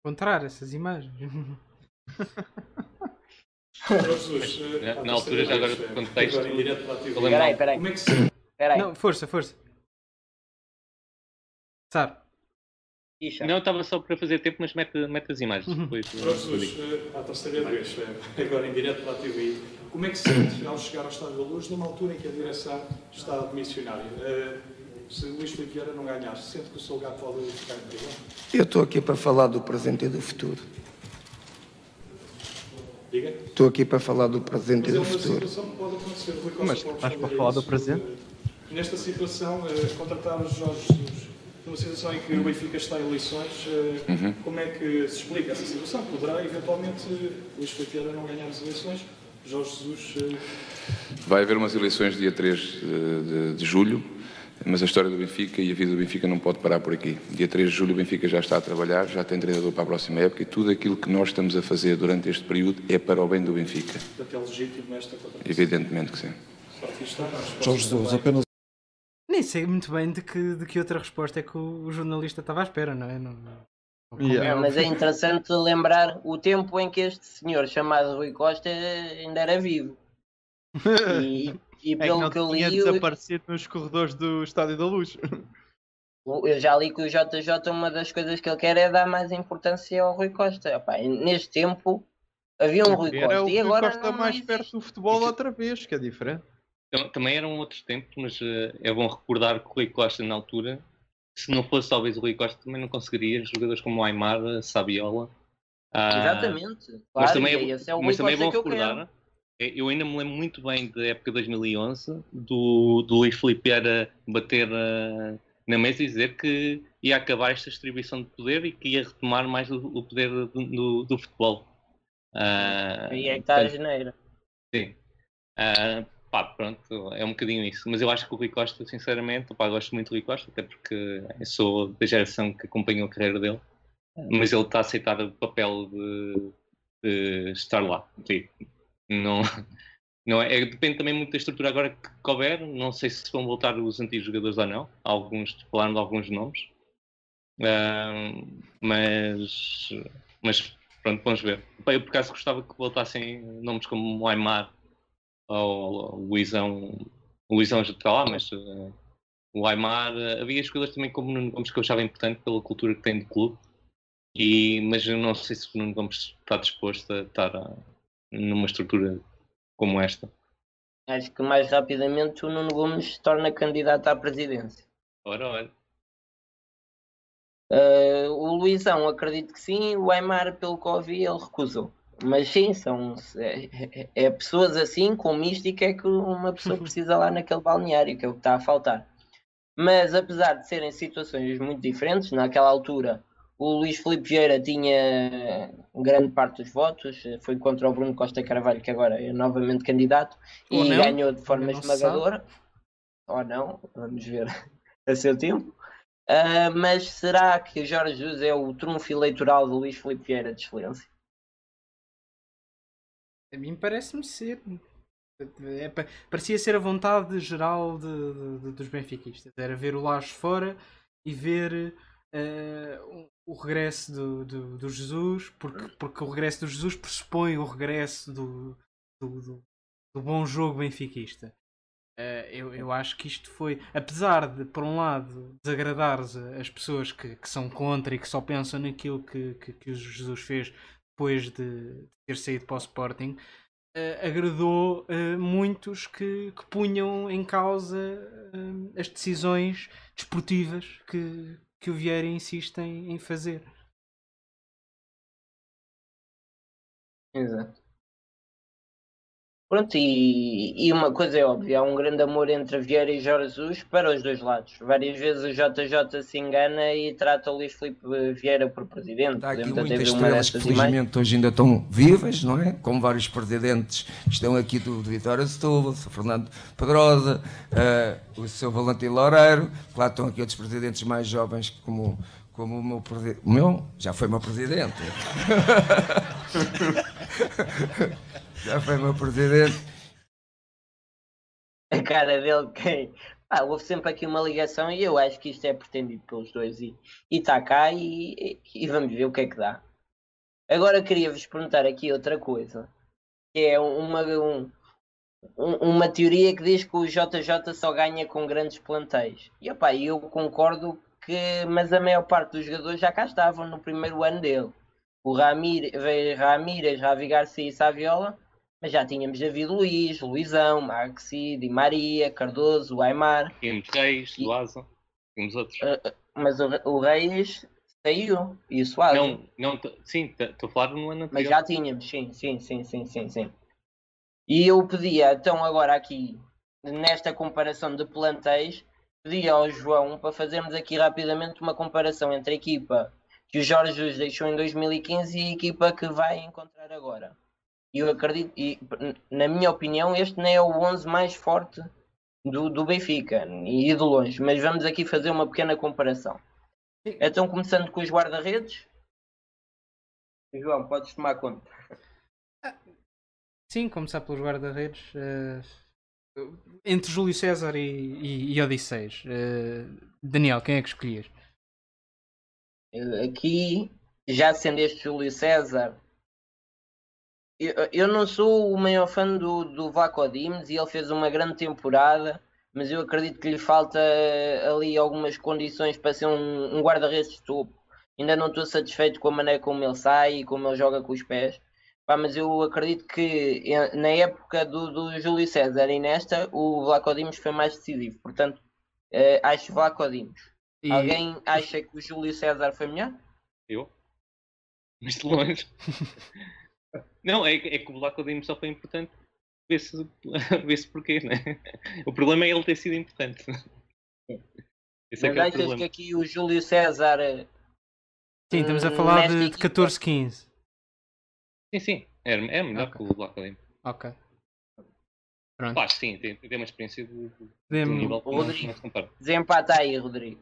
Encontrar essas imagens. [laughs] Jesus, eh, Na- na altura, já agora, eh, contexto, agora em direto para a TV. eu lembro- Peraí, peraí. Como é que se Peraí. Não, força, força. Sabe? Ixa. Não, estava só para fazer tempo, mas mete, mete as imagens. Uhum. Depois, Jesus, eh, à terceira vez, eh, agora em direto para a TV, como é que se sente ao chegar ao Estádio da Luz numa altura em que a direção está de missionário? Eh, Se Luís Filipe Vieira não ganhar, sente que o seu lugar pode ficar em perigo? Eu estou aqui para falar do presente e do futuro. Diga. Estou aqui para falar do presente Mas e é do uma futuro. Mas estás para falar do isso. presente? Eh, Nesta situação, eh, contratar o Jorge Jesus numa situação em que o Benfica está em eleições, eh, Uhum. como é que se explica essa situação? Poderá eventualmente Luís Filipe não ganhar as eleições? Jorge Jesus Vai haver umas eleições dia 3 de, de- de julho, mas a história do Benfica e a vida do Benfica não pode parar por aqui. Dia 3 de julho o Benfica já está a trabalhar, já tem treinador para a próxima época e tudo aquilo que nós estamos a fazer durante este período é para o bem do Benfica. até legítimo esta contratação. Evidentemente que sim. Só aqui está. Jorge Jesus, apenas Nem sei muito bem de que, de que outra resposta é que o, jornalista estava à espera, não é? Não, não- É, mas é interessante lembrar o tempo em que este senhor chamado Rui Costa ainda era vivo. [laughs] E, e É que pelo não que eu tinha li, eu- desaparecido nos corredores do Estádio da Luz. eu já li que o JJ, uma das coisas que ele quer é dar mais importância ao Rui Costa. E neste tempo havia um Rui Era Costa o e Rui agora Costa não mais existe. perto do futebol outra vez, que é diferente. Tam- Também eram outros tempos, mas eh, é bom recordar que o Rui Costa, na altura, se não fosse talvez o Rui Costa, também não conseguiria jogadores como o Aymar, a Sabiola. ah, Exatamente. mas Claro, também é, é o mas também é bom que eu recordar. Eu ainda me lembro muito bem da época de 2011, do, do Luís Filipe era bater ah, na mesa e dizer que ia acabar esta distribuição de poder e que ia retomar mais o, o poder do, do- do futebol. Ah, Aí é que está a geneira. Sim. Ah, pá, pronto, é um bocadinho isso. Mas eu acho que o Rui Costa, sinceramente, pá, gosto muito do Rui Costa, até porque eu sou da geração que acompanhou a carreira dele. Mas ele está a aceitar o papel de, de estar lá. Tipo, não, [laughs] não é, é- Depende também muito da estrutura agora que couber. Não sei se vão voltar os antigos jogadores ou não. Alguns, falaram de alguns nomes. Ah, mas, mas pronto, vamos ver. Eu por acaso gostava que voltassem nomes como o Aymar ou o Luizão. O Luizão já está lá, mas eh, o Aymar. eh, havia jogadores também como o Nuno Gomes que eu achava importante pela cultura que tem do clube. E, mas eu não sei se o Nuno Gomes está disposto a estar ah, numa estrutura como esta. Acho que mais rapidamente o Nuno Gomes se torna candidato à presidência. Ora, olha. Uh, o Luizão, acredito que sim. O Aymar, pelo que ouvi, ele recusou. Mas sim, são é, é- é pessoas assim, com mística, é que uma pessoa [laughs] precisa lá naquele balneário, que é o que está a faltar. Mas apesar de serem situações muito diferentes, naquela altura o Luís Filipe Vieira tinha grande parte dos votos, foi contra o Bruno Costa Carvalho, que agora é novamente candidato, Ou e não, ganhou de forma esmagadora. Ou não, vamos ver [laughs] a seu tempo. Ah, mas será que o Jorge Jesus é o trunfo eleitoral do Luís Filipe Vieira de excelência? A mim parece-me ser. É, pa- parecia ser a vontade geral de, de- de- dos benfiquistas. Era ver o Laje fora e ver eh, o- regresso do, do, do Jesus, porque, porque o regresso do Jesus pressupõe o regresso do, do, do- do bom jogo benfiquista. Eh, eu, eu acho que isto foi, apesar de, por um lado, desagradar as pessoas que, que são contra e que só pensam naquilo que, que, que o Jesus fez depois de ter saído para o Sporting, eh, agradou eh, muitos que, que punham em causa eh, as decisões desportivas que, que o Vieira insiste em, em fazer. Exato. Pronto, e, e uma coisa é óbvia, há um grande amor entre Vieira e Jorge Jesus para os dois lados. Várias vezes o JJ se engana e trata o Luís Filipe Vieira por presidente. Há aqui Podemos muitas estrelas que dessas imagens. felizmente hoje ainda estão vivas, não é? Como vários presidentes que estão aqui do, do Vitória Setúbal, o Sr. Fernando Pedrosa, eh, o Sr. Valentim Loureiro, claro estão aqui outros presidentes mais jovens como, como o meu. O meu já foi meu presidente. [laughs] já foi meu presidente. a cara dele quem pá, houve sempre aqui uma ligação e eu acho que isto é pretendido pelos dois e está cá e, e vamos ver o que é que dá. Agora queria-vos perguntar aqui outra coisa, que é uma, um- um- uma teoria que diz que o JJ só ganha com grandes plantéis. E opá, eu concordo que, mas a maior parte dos jogadores já cá estavam no primeiro ano dele. O Ramírez, Ramírez Ravi Garcia e Saviola mas já tínhamos David Luiz, Luizão, Maxi, Di Maria, Cardoso, Aymar. Tínhamos Reis, Duasa, tínhamos outros. Mas o, o Reis saiu e o Suárez. Não, não, sim, estou a falar no ano Mas anterior. já tínhamos, sim, sim, sim, sim, sim, sim. E eu pedia, então, agora aqui, nesta comparação de plantéis, pedi ao João para fazermos aqui rapidamente uma comparação entre a equipa que o Jorge Jesus deixou em 2015 e a equipa que vai encontrar agora. E eu acredito, e na minha opinião, este não é o 11 mais forte do, do Benfica, e de longe, mas vamos aqui fazer uma pequena comparação. Então, começando com os guarda-redes. João, podes tomar conta. Sim, começar pelos guarda-redes. eh, entre Júlio César e, e, e Odisseis. Eh, Daniel, quem é que escolhias? Aqui, já sendo este Júlio César, eu, eu não sou o maior fã do, do Vlaco Dimes e ele fez uma grande temporada, mas eu acredito que lhe falta ali algumas condições para ser um, um guarda-redes de topo. Ainda não estou satisfeito com a maneira como ele sai e como ele joga com os pés. Pá, mas eu acredito que eh, na época do, do Júlio César e nesta, o Vlaco Dimos foi mais decisivo. Portanto, eh, acho Vlaco Dimos. E- Alguém acha que o Júlio César foi melhor? Eu? Mas de longe. [laughs] Não, é, que- é que o Black Odin só foi importante. Vê-se [laughs] vê porquê, né? O problema é ele ter sido importante. [laughs] Esse é Mas que é o achas que aqui o Júlio César. eh, Sim, estamos a hum, falar de, de equipa- 14, 15. Sim, sim. É, é melhor que o Black Odin. Ok. Pronto. Pá, sim, tem, tem uma experiência de, de um nível Rodrigo. Desempata aí, Rodrigo.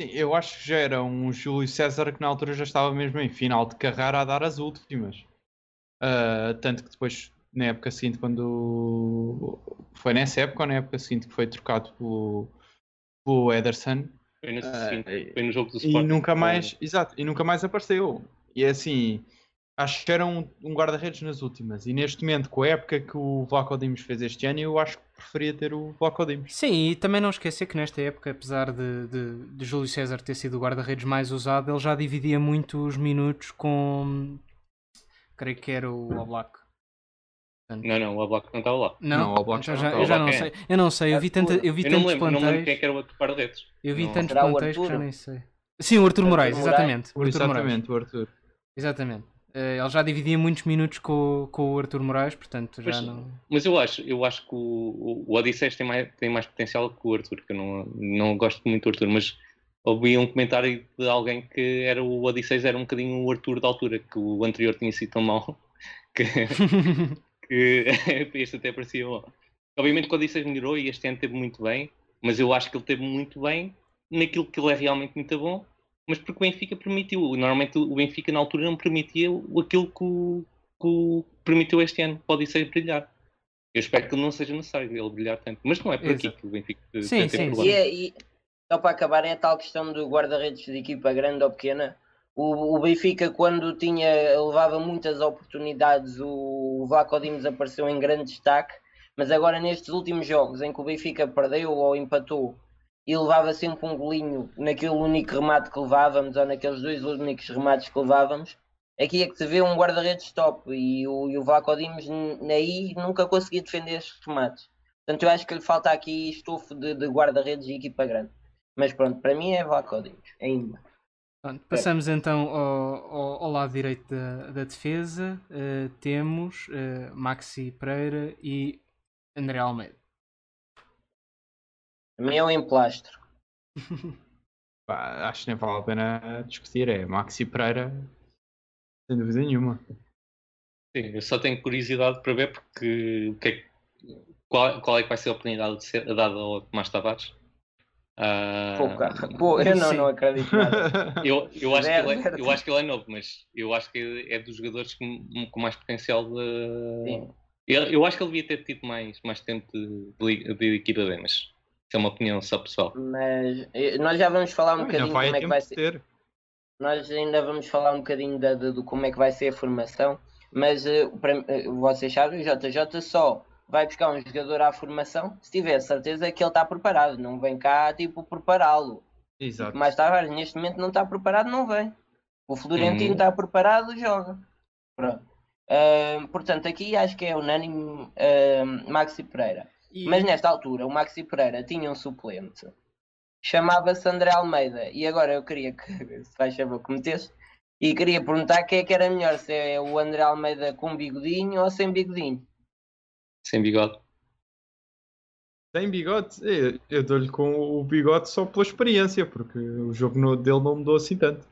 Sim, eu acho que já era um Júlio César que na altura já estava mesmo em final de carreira a dar as últimas. Ah, tanto que depois, na época seguinte, quando. Foi nessa época ou na época seguinte que foi trocado pelo, pelo Ederson. Foi no, Ah, seguinte, foi no jogo do E Sporting. nunca mais, exato, e nunca mais apareceu. E é assim, acho que era um, um guarda-redes nas últimas. E neste momento, com a época que o Vlaco Dimos fez este ano, eu acho que preferia ter o Vlaco Dimos. Sim, e também não esquecer que nesta época, apesar de, de, de Júlio César ter sido o guarda-redes mais usado, ele já dividia muito os minutos com. Creio que era o Oblak. Não, não, o Oblak não estava lá. Não, Não, o Oblak já, não já- eu não sei. Eu não sei, eu vi, tanta, eu vi Eu não tantos lembro, não me lembro quem é era o outro par-redes. Eu vi Não- tantos Será que já nem sei. Sim, o Arthur Moraes, Moraes. exatamente. O Arthur Moraes. Exatamente, o Arthur. Exatamente. Eh, ele já dividia muitos minutos com, o- com o Arthur Moraes, portanto já Mas- não. Mas eu acho, eu acho que o, o Odisseus tem mais, tem mais potencial que o Arthur, que eu não, não gosto muito do Arthur, mas ouvi um comentário de alguém que era o Odisseus era um bocadinho o Arthur da altura, que o anterior tinha sido tão mau [laughs] que, [laughs] que [laughs] este até parecia bom. Obviamente que o Odisseus melhorou e este ano teve muito bem, mas eu acho que ele teve muito bem naquilo que ele é realmente muito bom, mas porque o Benfica permitiu. Normalmente o Benfica na altura não permitia o- aquilo que o, que o permitiu este ano o Odisseus brilhar. Eu espero que não seja necessário ele brilhar tanto, mas não é por aqui Exato. que o Benfica Sim, tem sim, problema. E, é- e só para acabar, é a tal questão do guarda-redes de equipa grande ou pequena. O, o Benfica, quando tinha, levava muitas oportunidades, o Vlaco Dimos apareceu em grande destaque, mas agora nestes últimos jogos em que o Benfica perdeu ou empatou e levava sempre um golinho naquele único remate que levávamos ou naqueles dois únicos remates que levávamos, aqui é que se vê um guarda-redes top e o, e o Vlaco aí nunca conseguia defender estes remates. Portanto, eu acho que lhe falta aqui estofo de, de guarda-redes e equipa grande. Mas pronto, para mim é Vlaco ainda. Pronto, passamos então ao, ao, ao lado direito da, da defesa. Eh, temos eh, Maxi Pereira e André Almeida. Um emplastro. [laughs] Pá, acho que nem vale a pena discutir. É Maxi Pereira, sem dúvida nenhuma. Sim, eu só tenho curiosidade para ver porque que é que- qual, qual é que vai ser a oportunidade de ser dada ao Tomás Tavares. Ah, Pô, eu não, não acredito nada. [laughs] eu, eu, acho que ele é, eu acho que ele é novo, mas eu acho que é dos jogadores com, com mais potencial de. Sim. Eu, eu acho que ele devia ter tido mais, mais tempo de, de, de equipa B, mas é uma opinião só pessoal. Mas eh, nós já vamos falar um bocadinho como é que vai de ser. ter. Nós ainda vamos falar um bocadinho da, da- do como é que vai ser a formação, mas eh, para, eh, vocês sabem, o JJ só vai buscar um jogador à formação se tiver certeza que ele está preparado, não vem cá tipo prepará-lo. Exato. Mas Tavares neste momento não está preparado, não vem. O Florentino Uhum. está preparado, joga. Pronto. Ah, portanto, aqui acho que é unânime ah, Maxi Pereira. E- Mas nesta altura, o Maxi Pereira tinha um suplente. Chamava-se André Almeida. E agora eu queria que, [laughs] se faz favor, que metesse. E queria perguntar quem é que era melhor, se é o André Almeida com bigodinho ou sem bigodinho. Sem bigode. Tem bigode? Eu, eu dou-lhe com o bigode só pela experiência, porque o jogo no- dele não mudou assim tanto.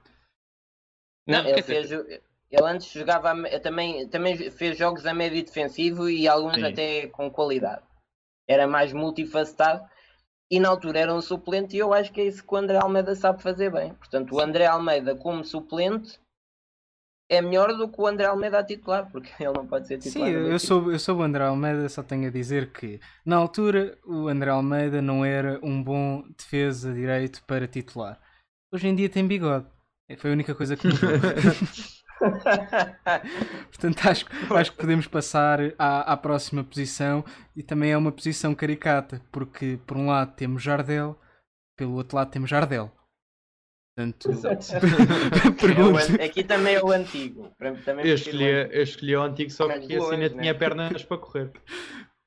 Não, ele, fez, ele antes jogava também, também fez jogos a médio defensivo e alguns Sim. até com qualidade. Era mais multifacetado e na altura era um suplente e eu acho que é isso que o André Almeida sabe fazer bem. Portanto, o André Almeida como suplente é melhor do que o André Almeida a titular, porque [laughs] ele não pode ser Sim, titular. no eu sou, eu sou o André Almeida, só tenho a dizer que na altura o André Almeida não era um bom defesa direito para titular. Hoje em dia tem bigode. Foi a única coisa que mudou. [laughs] [laughs] Portanto, acho, acho que podemos passar à, à próxima posição e também é uma posição caricata, porque por um lado temos Jardel, pelo outro lado temos Jardel. Portanto, [laughs] É o Aqui também é o antigo. Também Eu escolhi, eu escolhi o antigo só porque assim ainda né? tinha pernas para correr.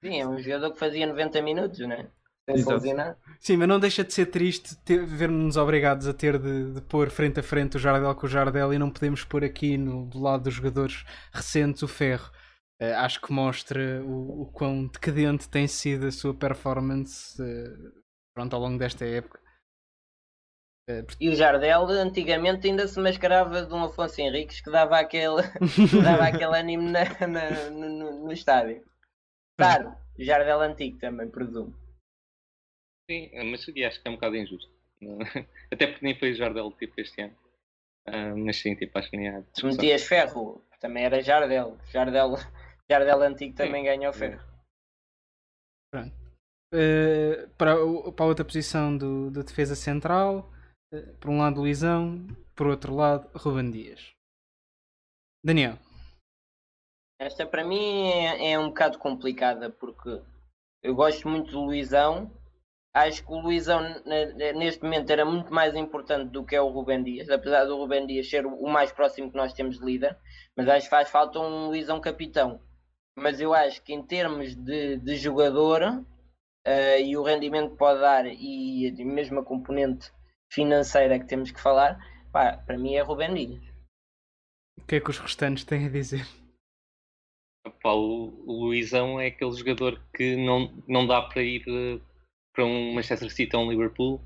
Sim, é um jogador que fazia 90 minutos, né? Sem Exato. fazer nada. Sim, mas não deixa de ser triste ver-nos obrigados a ter de, de pôr frente a frente o Jardel com o Jardel e não podemos pôr aqui no, do lado dos jogadores recentes o Ferro. Eh, acho que mostra o, o quão decadente tem sido a sua performance eh, pronto, ao longo desta época. Eh, E o Jardel antigamente ainda se mascarava de um Afonso Henriques que dava aquele, que dava aquele ânimo na, na- no, no- no estádio. [laughs] Claro, o Jardel antigo também, presumo. Sim, mas e acho que é um bocado injusto. [laughs] Até porque nem foi o Jardel tipo este ano. Ah, mas sim, tipo, acho que nem há. Se metias ferro, também era Jardel. Jardel, [laughs] Jardel antigo também ganhou ferro. Eh, para, o- para a outra posição do, da defesa central, eh, por um lado Luizão, por outro lado Ruben Dias. Daniel. Esta para mim é, é um bocado complicada porque eu gosto muito do Luizão. Acho que o Luizão ne- ne- neste momento era muito mais importante do que é o Rubem Dias, apesar do Rubem Dias ser o mais próximo que nós temos de líder, mas acho que faz falta um Luizão capitão. Mas eu acho que em termos de, de jogador eh, e o rendimento que pode dar e a mesma componente financeira que temos que falar, pá, para mim é Rubem Dias. O que é que os restantes têm a dizer? Pá, o, o Luizão é aquele jogador que não, não dá para ir eh, para um Manchester City ou um Liverpool,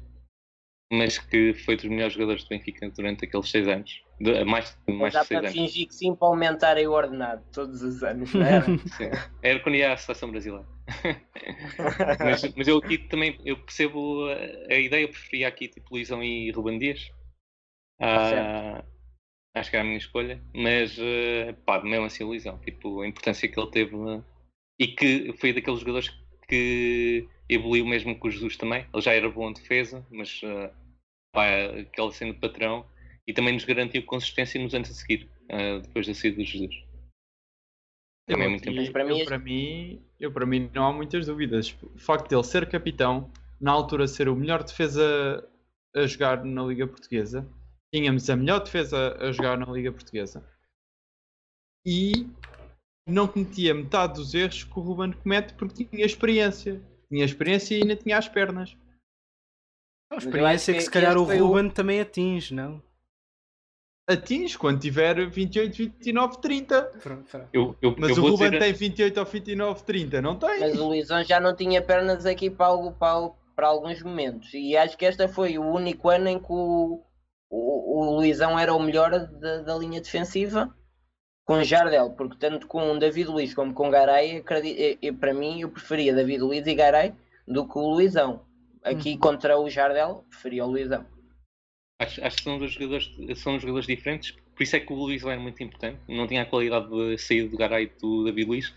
mas que foi dos melhores jogadores do Benfica durante aqueles seis anos. De, mais, mais dá de seis para anos. fingir que sim para aumentarem o ordenado todos os anos, não era? [laughs] Sim. Era quando ia à seleção brasileira. [laughs] mas, mas eu aqui também eu percebo a, a ideia, eu preferia aqui tipo Luizão e Ruben Dias. Ah, acho que era a minha escolha, mas eh, pá, mesmo assim o Luizão, tipo, a importância que ele teve eh, e que foi daqueles jogadores que evoluiu mesmo com o Jesus também. Ele já era bom em defesa, mas eh, pá, aquela sendo patrão e também nos garantiu consistência nos anos a seguir, eh, depois da saída do Jesus. Também é muito importante. para mim para mim, eu para mim não há muitas dúvidas. O facto dele ser capitão, na altura ser o melhor defesa a jogar na Liga Portuguesa, tínhamos a melhor defesa a jogar na Liga Portuguesa e não cometia metade dos erros que o Ruben comete porque tinha experiência. Tinha experiência e ainda tinha as pernas. A eu experiência que, que- se calhar o Ruben também atinge, não? Atinge quando tiver 28, 29, 30. Pronto, pronto. Eu, eu, Mas eu o Ruben dizer- tem 28 ou 29, 30, não tem? Mas o Luizão já não tinha pernas aqui para, algo- para, algo- para alguns momentos. E acho que este foi o único ano em que o, o, o Luizão era o melhor da, da linha defensiva com Jardel, porque tanto com David Luiz como com Garay, para mim eu preferia David Luiz e Garay do que o Luizão. Aqui contra o Jardel, preferia o Luizão. Acho, acho que são dois jogadores, são jogadores diferentes, por isso é que o Luís era muito importante. Não tinha a qualidade de sair do Garay e do David Luiz,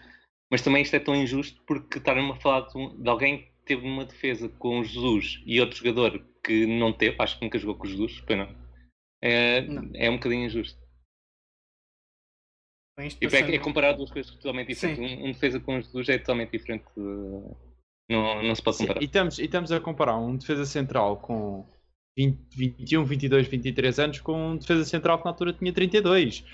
mas também isto é tão injusto porque estarem a falar de, um- de alguém que teve uma defesa com o Jesus e outro jogador que não teve, acho que nunca jogou com o Jesus, pois não. É, Não. é um bocadinho injusto. Tipo, é, é comparar duas coisas totalmente diferentes. Um, um defesa com Jesus é totalmente diferente. de- não, não se pode Sim, comparar. e, estamos, e estamos a comparar um defesa central com 20, 21, 22, 23 anos com um defesa central que na altura tinha 32.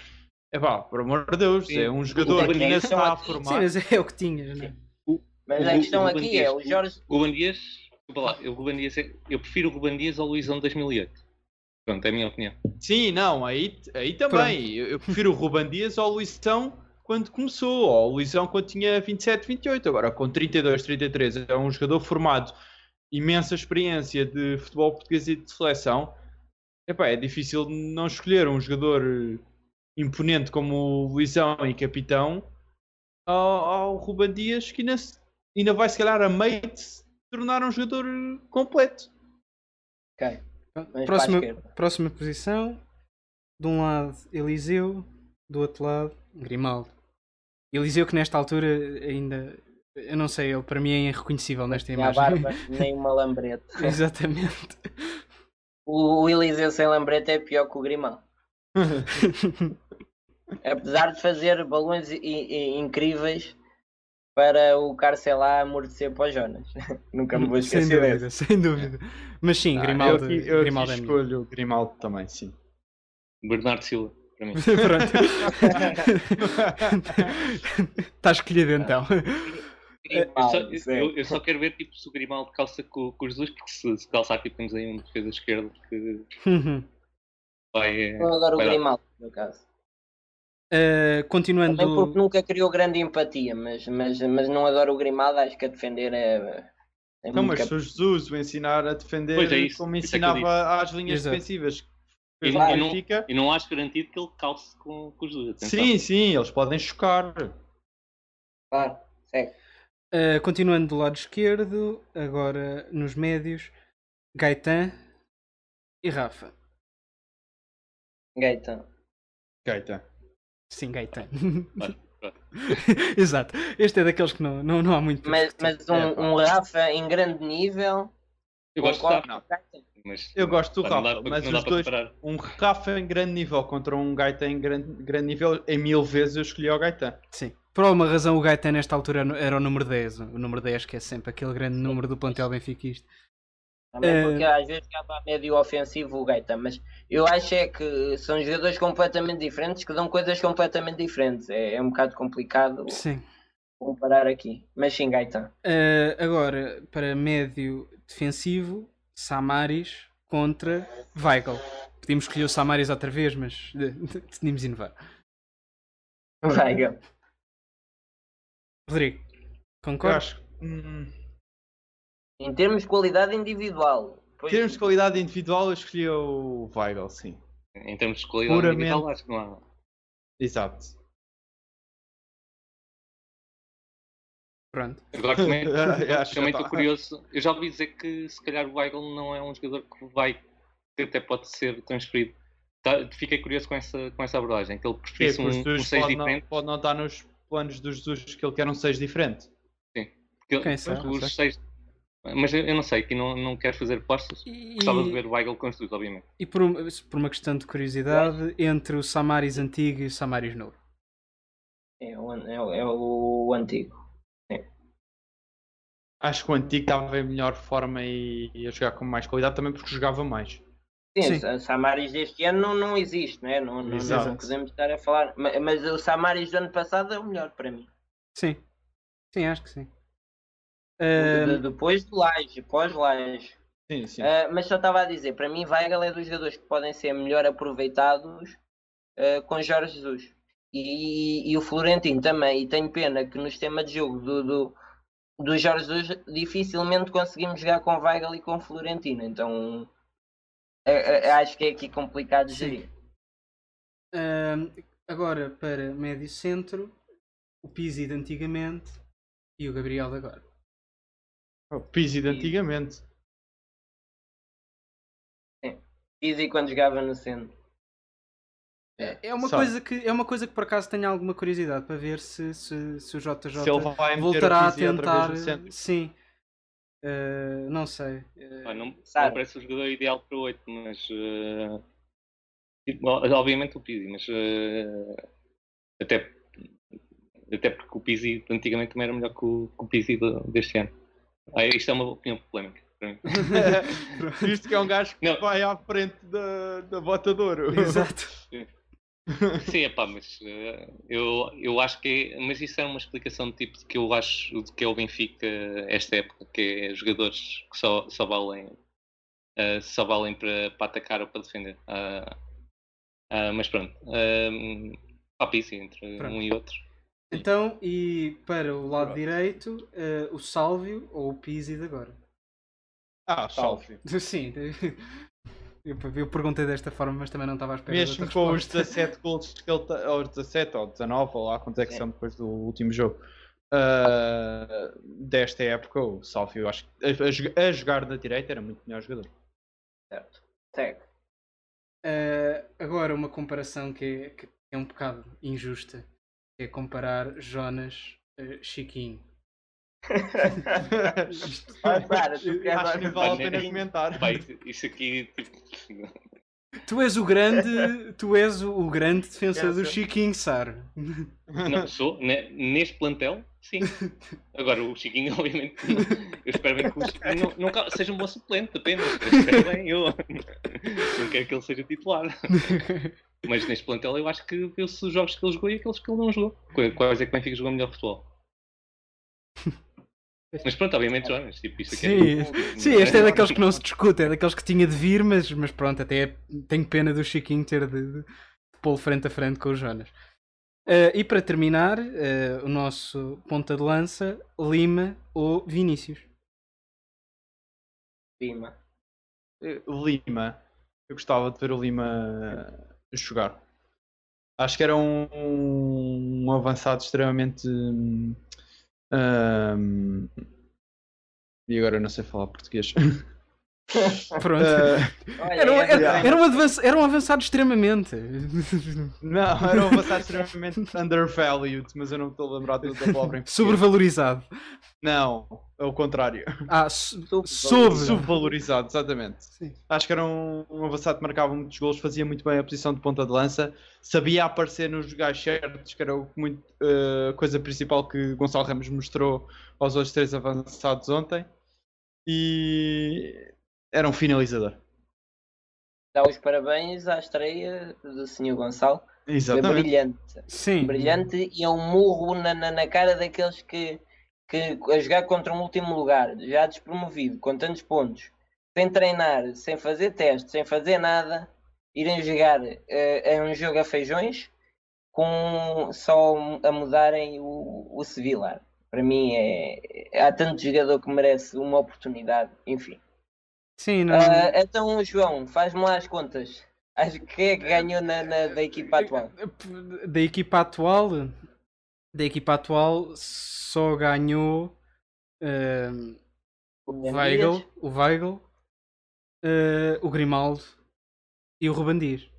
É pá, por amor de Deus, Sim. é um jogador O que ainda está a Dias- Sim, formar. mas é o que tinhas, não é? Mas O a questão aqui é, o Jorge, O Ruben Dias, lá, eu, Ruben Dias é- eu prefiro o Ruben Dias ao Luizão de 2008. Pronto, é a minha opinião. Sim, não, aí, aí também. Eu, eu prefiro o Ruban Dias ao Luizão quando começou, ou o Luizão quando tinha 27, 28. Agora, com 32, 33, é um jogador formado, imensa experiência de futebol português e de seleção. Epá, é difícil não escolher um jogador imponente como o Luizão e capitão ao, ao Ruben Dias, que ainda, ainda vai, se calhar, a meio de se tornar um jogador completo. Ok. A Próxima, próxima posição. De um lado, Eliseu. Do outro lado, Grimaldo. Eliseu, que nesta altura ainda. Eu não sei, ele para mim é irreconhecível nesta Tinha a imagem. barba, [laughs] nem uma lambrete. Exatamente. O, o Eliseu sem lambrete é pior que o Grimal. [laughs] Apesar de fazer balões incríveis para o Carcelá amortecer para o Jonas. [laughs] Nunca me vou sem esquecer dúvida, dessa. sem dúvida. Mas sim, Ah, Grimaldo, eu eu Grimaldo é escolho o Grimaldo também, sim. Bernardo Silva, para mim. [laughs] Pronto. Está [laughs] escolhido então. Eu só, Grimaldo, eu- eu só quero ver tipo, se o Grimaldo calça com, com os dois, porque se, se calçar tipo, temos aí um defesa esquerda que vai. eh, Eu adoro o vai dar. Grimaldo, no caso. Uh, continuando. Também porque nunca criou grande empatia, mas, mas, mas não adoro o Grimaldo, acho que a defender é. é Não, mas se o Jesus o ensinar a defender é isso, como é ensinava às linhas Exato. defensivas. E, Fez não- e não, e acho garantido que ele calce com, com os dois. Sim, sim, eles podem chocar. Claro, segue. Uh, continuando do lado esquerdo, agora nos médios, Gaetan e Rafa. Gaetan. Gaita. Sim, Gaetan. Vai, [laughs] pronto. Exato. Este é daqueles que não, não, não há muito. Mas, mas um, É, um Rafa em grande nível. Eu gosto de concordo Rafa, mas Eu gosto do dá Rafa, mas os dois, um Rafa em grande nível contra um Gaita em grande, grande nível, em mil vezes eu escolhi o Gaita. Sim. Por alguma razão o Gaetan nesta altura era o número 10. O número 10 que é sempre aquele grande número do plantel benfiquista. Também Eh, porque às vezes acaba médio ofensivo o Gaeta, mas eu acho é que são jogadores completamente diferentes que dão coisas completamente diferentes. É, é um bocado complicado Sim. comparar aqui. Mas sim, Gaeta. Uh, agora, para médio defensivo, Samaris contra Weigl. Podíamos escolher o Samaris outra vez, mas de- [laughs] de- decidimos inovar. Vai, Gal. Rodrigo, Eu concorda? acho que, hum, Em termos de qualidade individual. em termos de qualidade individual, eu escolhi o Weigl, sim. Em termos de qualidade Puramente. individual, acho que não há. Exato. Pronto. Agora também, [laughs] Eu acho que também já estou tá. curioso. Eu já ouvi dizer que se calhar o Weigl não é um jogador que vai que até pode ser transferido. Tá- fiquei curioso com essa, com essa abordagem, que ele preferisse um, um Jesus 6 pode, não, diferente. pode não estar nos planos do Jesus que ele quer um 6 diferente. Porque Quem ele- sabe? os seis, mas eu, eu não sei, que não, não quero fazer postos. E, Gostava de ver o Weigl os dois, obviamente. e por, um- por uma questão de curiosidade, entre o Samaris antigo e o Samaris novo. É, o, é, o- é o antigo. Acho que o antigo estava em melhor forma e ia jogar com mais qualidade também porque jogava mais. Sim, Sim. o Samaris deste ano não, não existe, não, não, Exato. não podemos estar a falar. Ma- Mas, o Samaris do ano passado é o melhor para mim. Sim. Sim, acho que sim. Ahm, depois do Laje, pós-Laje. Sim, sim. Ah, mas só estava a dizer, para mim Weigl é dos jogadores que podem ser melhor aproveitados ah, com Jorge Jesus. E, e o Florentino também. E tenho pena que no sistema de jogo do, do, do Jorge Jesus dificilmente conseguimos jogar com Weigl e com Florentino. Então acho que é aqui complicado de gerir. agora, para médio centro, o Pizzi de antigamente e o Gabriel de agora. O Pizzi de antigamente. Easy quando jogava no centro. É, é uma Só. coisa que é uma coisa que por acaso tenho alguma curiosidade para ver se, se, se o JJ Se ele vai meter voltará o a Pizzi outra tentar. vez no centro. Sim. Ah, não sei. Ah, não, não parece o jogador ideal para o 8, mas. tipo, obviamente o Pizzi, mas. até, até porque o Pizzi antigamente também era melhor que o, que o Pizzi de- deste ano. Ah, isto é uma opinião polémica. Visto [laughs] que é um gajo que Não. vai à frente da, da bota de ouro. Exato. [laughs] Sim, é pá, mas eh, eu, eu acho que é, mas isso é uma explicação de tipo de que eu acho de que é o Benfica esta época, que é jogadores que só, só valem eh, só valem para, para atacar ou para defender. Ah, ah, mas pronto, um, papi sim, entre Pronto. um e outro. Então, e para o lado direito, eh, o Sálvio ou o Pizzi de agora? Ah, Sálvio. [laughs] Sim, eu, eu perguntei desta forma, mas também não estava à espera Mesmo com os resposta. 17 gols que ele tem, ou 17 ou 19, ou lá quantos é que são depois do último jogo. ah, desta época, o Sálvio, acho que a, a a jogar na direita era muito melhor jogador. Certo. Segue. Eh, agora, uma comparação que é, que é um bocado injusta, é comparar Jonas eh, Chiquinho. [laughs] [laughs] Tu queres Acho que nem vale a pena comentar. Isso aqui, tipo. Tu és o grande, tu és o, grande defensor do. Chiquinho, Sar. Não, sou. ne- Neste plantel, sim. Agora, o Chiquinho, [laughs] obviamente. Eu espero bem que o Chiquinho não, não seja um bom suplente apenas. Eu espero bem, eu. Não quero que ele seja titular. Mas neste plantel, eu acho que viu-se os jogos que ele jogou e aqueles que ele não jogou. Qu- Quais é que o Benfica jogou melhor futebol? [laughs] Mas pronto, obviamente, Jonas. Tipo, isso aqui Sim, é- sim, este é daqueles que não se discute, é daqueles que tinha de vir, mas, mas pronto, até tenho pena do Chiquinho ter de, de pô-lo frente a frente com o Jonas. Eh, e para terminar, eh, o nosso ponta de lança, Lima ou Vinícius? Lima. Eh, Lima. Eu gostava de ver o Lima jogar. Acho que era um, um avançado extremamente. hum, hum, e agora eu não sei falar português. [laughs] [laughs] Pronto. Olha, Era um, é era- era um avanç- era um avançado extremamente. não, era um avançado extremamente undervalued, mas eu não me estou a lembrar da da palavra. Sobrevalorizado. Não, é o contrário. Ah, Subvalorizado. sobre. Subvalorizado, exatamente. Sim. Acho que era um, um avançado que marcava muitos gols, fazia muito bem a posição de ponta de lança, sabia aparecer nos gajos certos, que era o muito, eh, coisa principal que Gonçalo Ramos mostrou aos outros três avançados ontem. E era um finalizador. Dá os parabéns à estreia do Sr. Gonçalo. Foi Exatamente. brilhante. Sim. Brilhante e é um murro na, na, na cara daqueles que, que a jogar contra um último lugar, já despromovido, com tantos pontos, sem treinar, sem fazer testes, sem fazer nada, irem jogar eh, a um jogo a feijões com só a mudarem o, o Sevillar. Para mim é. Há tanto jogador que merece uma oportunidade, enfim. Sim, não. Ah, então, João, faz-me lá as contas. Acho que quem é que ganhou na, na- da equipa atual? da equipa atual da equipa atual só ganhou ehm, o Weigl, o Weigl eh, o Grimaldo e o Ruben Dias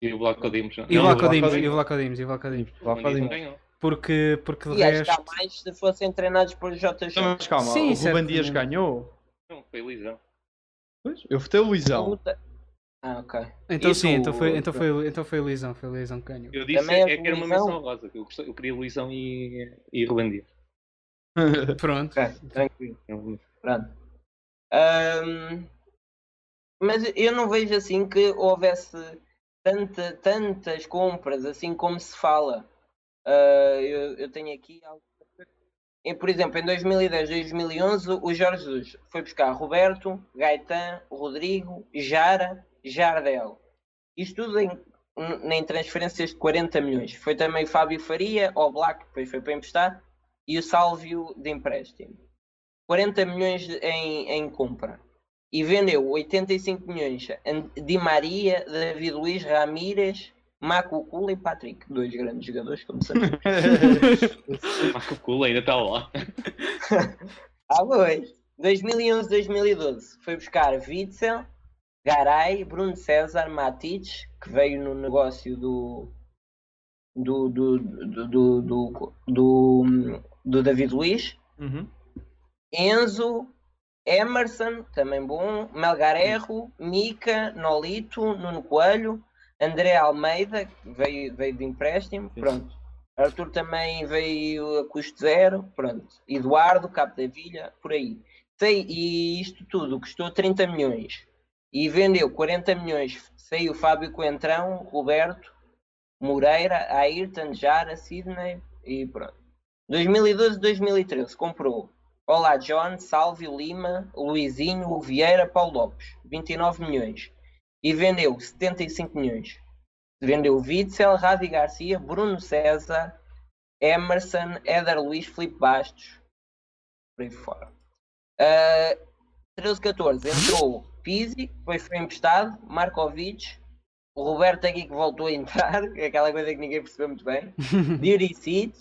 E o Vlaco Dimos. e o Não, Vlaco o Dimos Vlaco e o Vlaco Dimos e o porque porque de E acho que resto há mais se fossem treinados por JJ. Então, mas calma, Sim, o Ruben Dias ganhou. Não, foi Lisão. Pois, eu votei o Luizão. Ah, ok. então E sim tu, então foi então foi então foi o Lisão foi o Lisão que ganhou Eu disse Também é é, que era uma Luizão? menção rosa. que Eu, gostei- eu queria Luizão e, e Ruben Dias. [laughs] pronto Ok, tranquilo. Pronto. Ahm, mas eu não vejo assim que houvesse tanta, tantas compras assim como se fala. Ah, eu, eu tenho aqui algo. Por exemplo, em 2010, 2011, o Jorge Jesus foi buscar Roberto, Gaetan, Rodrigo, Jara, Jardel. Isto tudo em, em transferências de 40 milhões. Foi também Fábio Faria, o Black, depois foi para emprestar, e o Sálvio de empréstimo. 40 milhões em, em compra. E vendeu 85 milhões Di Maria, David Luiz, Ramírez, Maco Kula e Patrick. Dois grandes jogadores, como sabemos. [laughs] Marco Cula ainda está lá. [laughs] Ah, dois. 2011, 2012 foi buscar Witzel, Garay, Bruno César, Matic, que veio no negócio do do do do do, do, do, do David Luiz, Uhum. Enzo, Emerson, também bom, Melgarerro, Mica, Nolito, Nuno Coelho, André Almeida, que veio, veio de empréstimo, pronto. Arthur também veio a custo zero, pronto. Eduardo, Cabo da Vilha, por aí. Sei, e isto tudo custou 30 milhões. E vendeu 40 milhões. Saiu Fábio Coentrão, Roberto, Moreira, Ayrton, Jara, Sidney e pronto. 2012, 2013 comprou Olá John, Sálvio Lima, Luizinho, Vieira, Paulo Lopes, 29 milhões. E vendeu 75 milhões. Vendeu Witzel, Ravi Garcia, Bruno César, Emerson, Éder Luiz, Filipe Bastos, por aí fora. Uh, 13-14 entrou Pizzi, depois foi emprestado, Markovic, o Roberto aqui que voltou a entrar, que [laughs] é aquela coisa que ninguém percebeu muito bem, [laughs] Diuricic,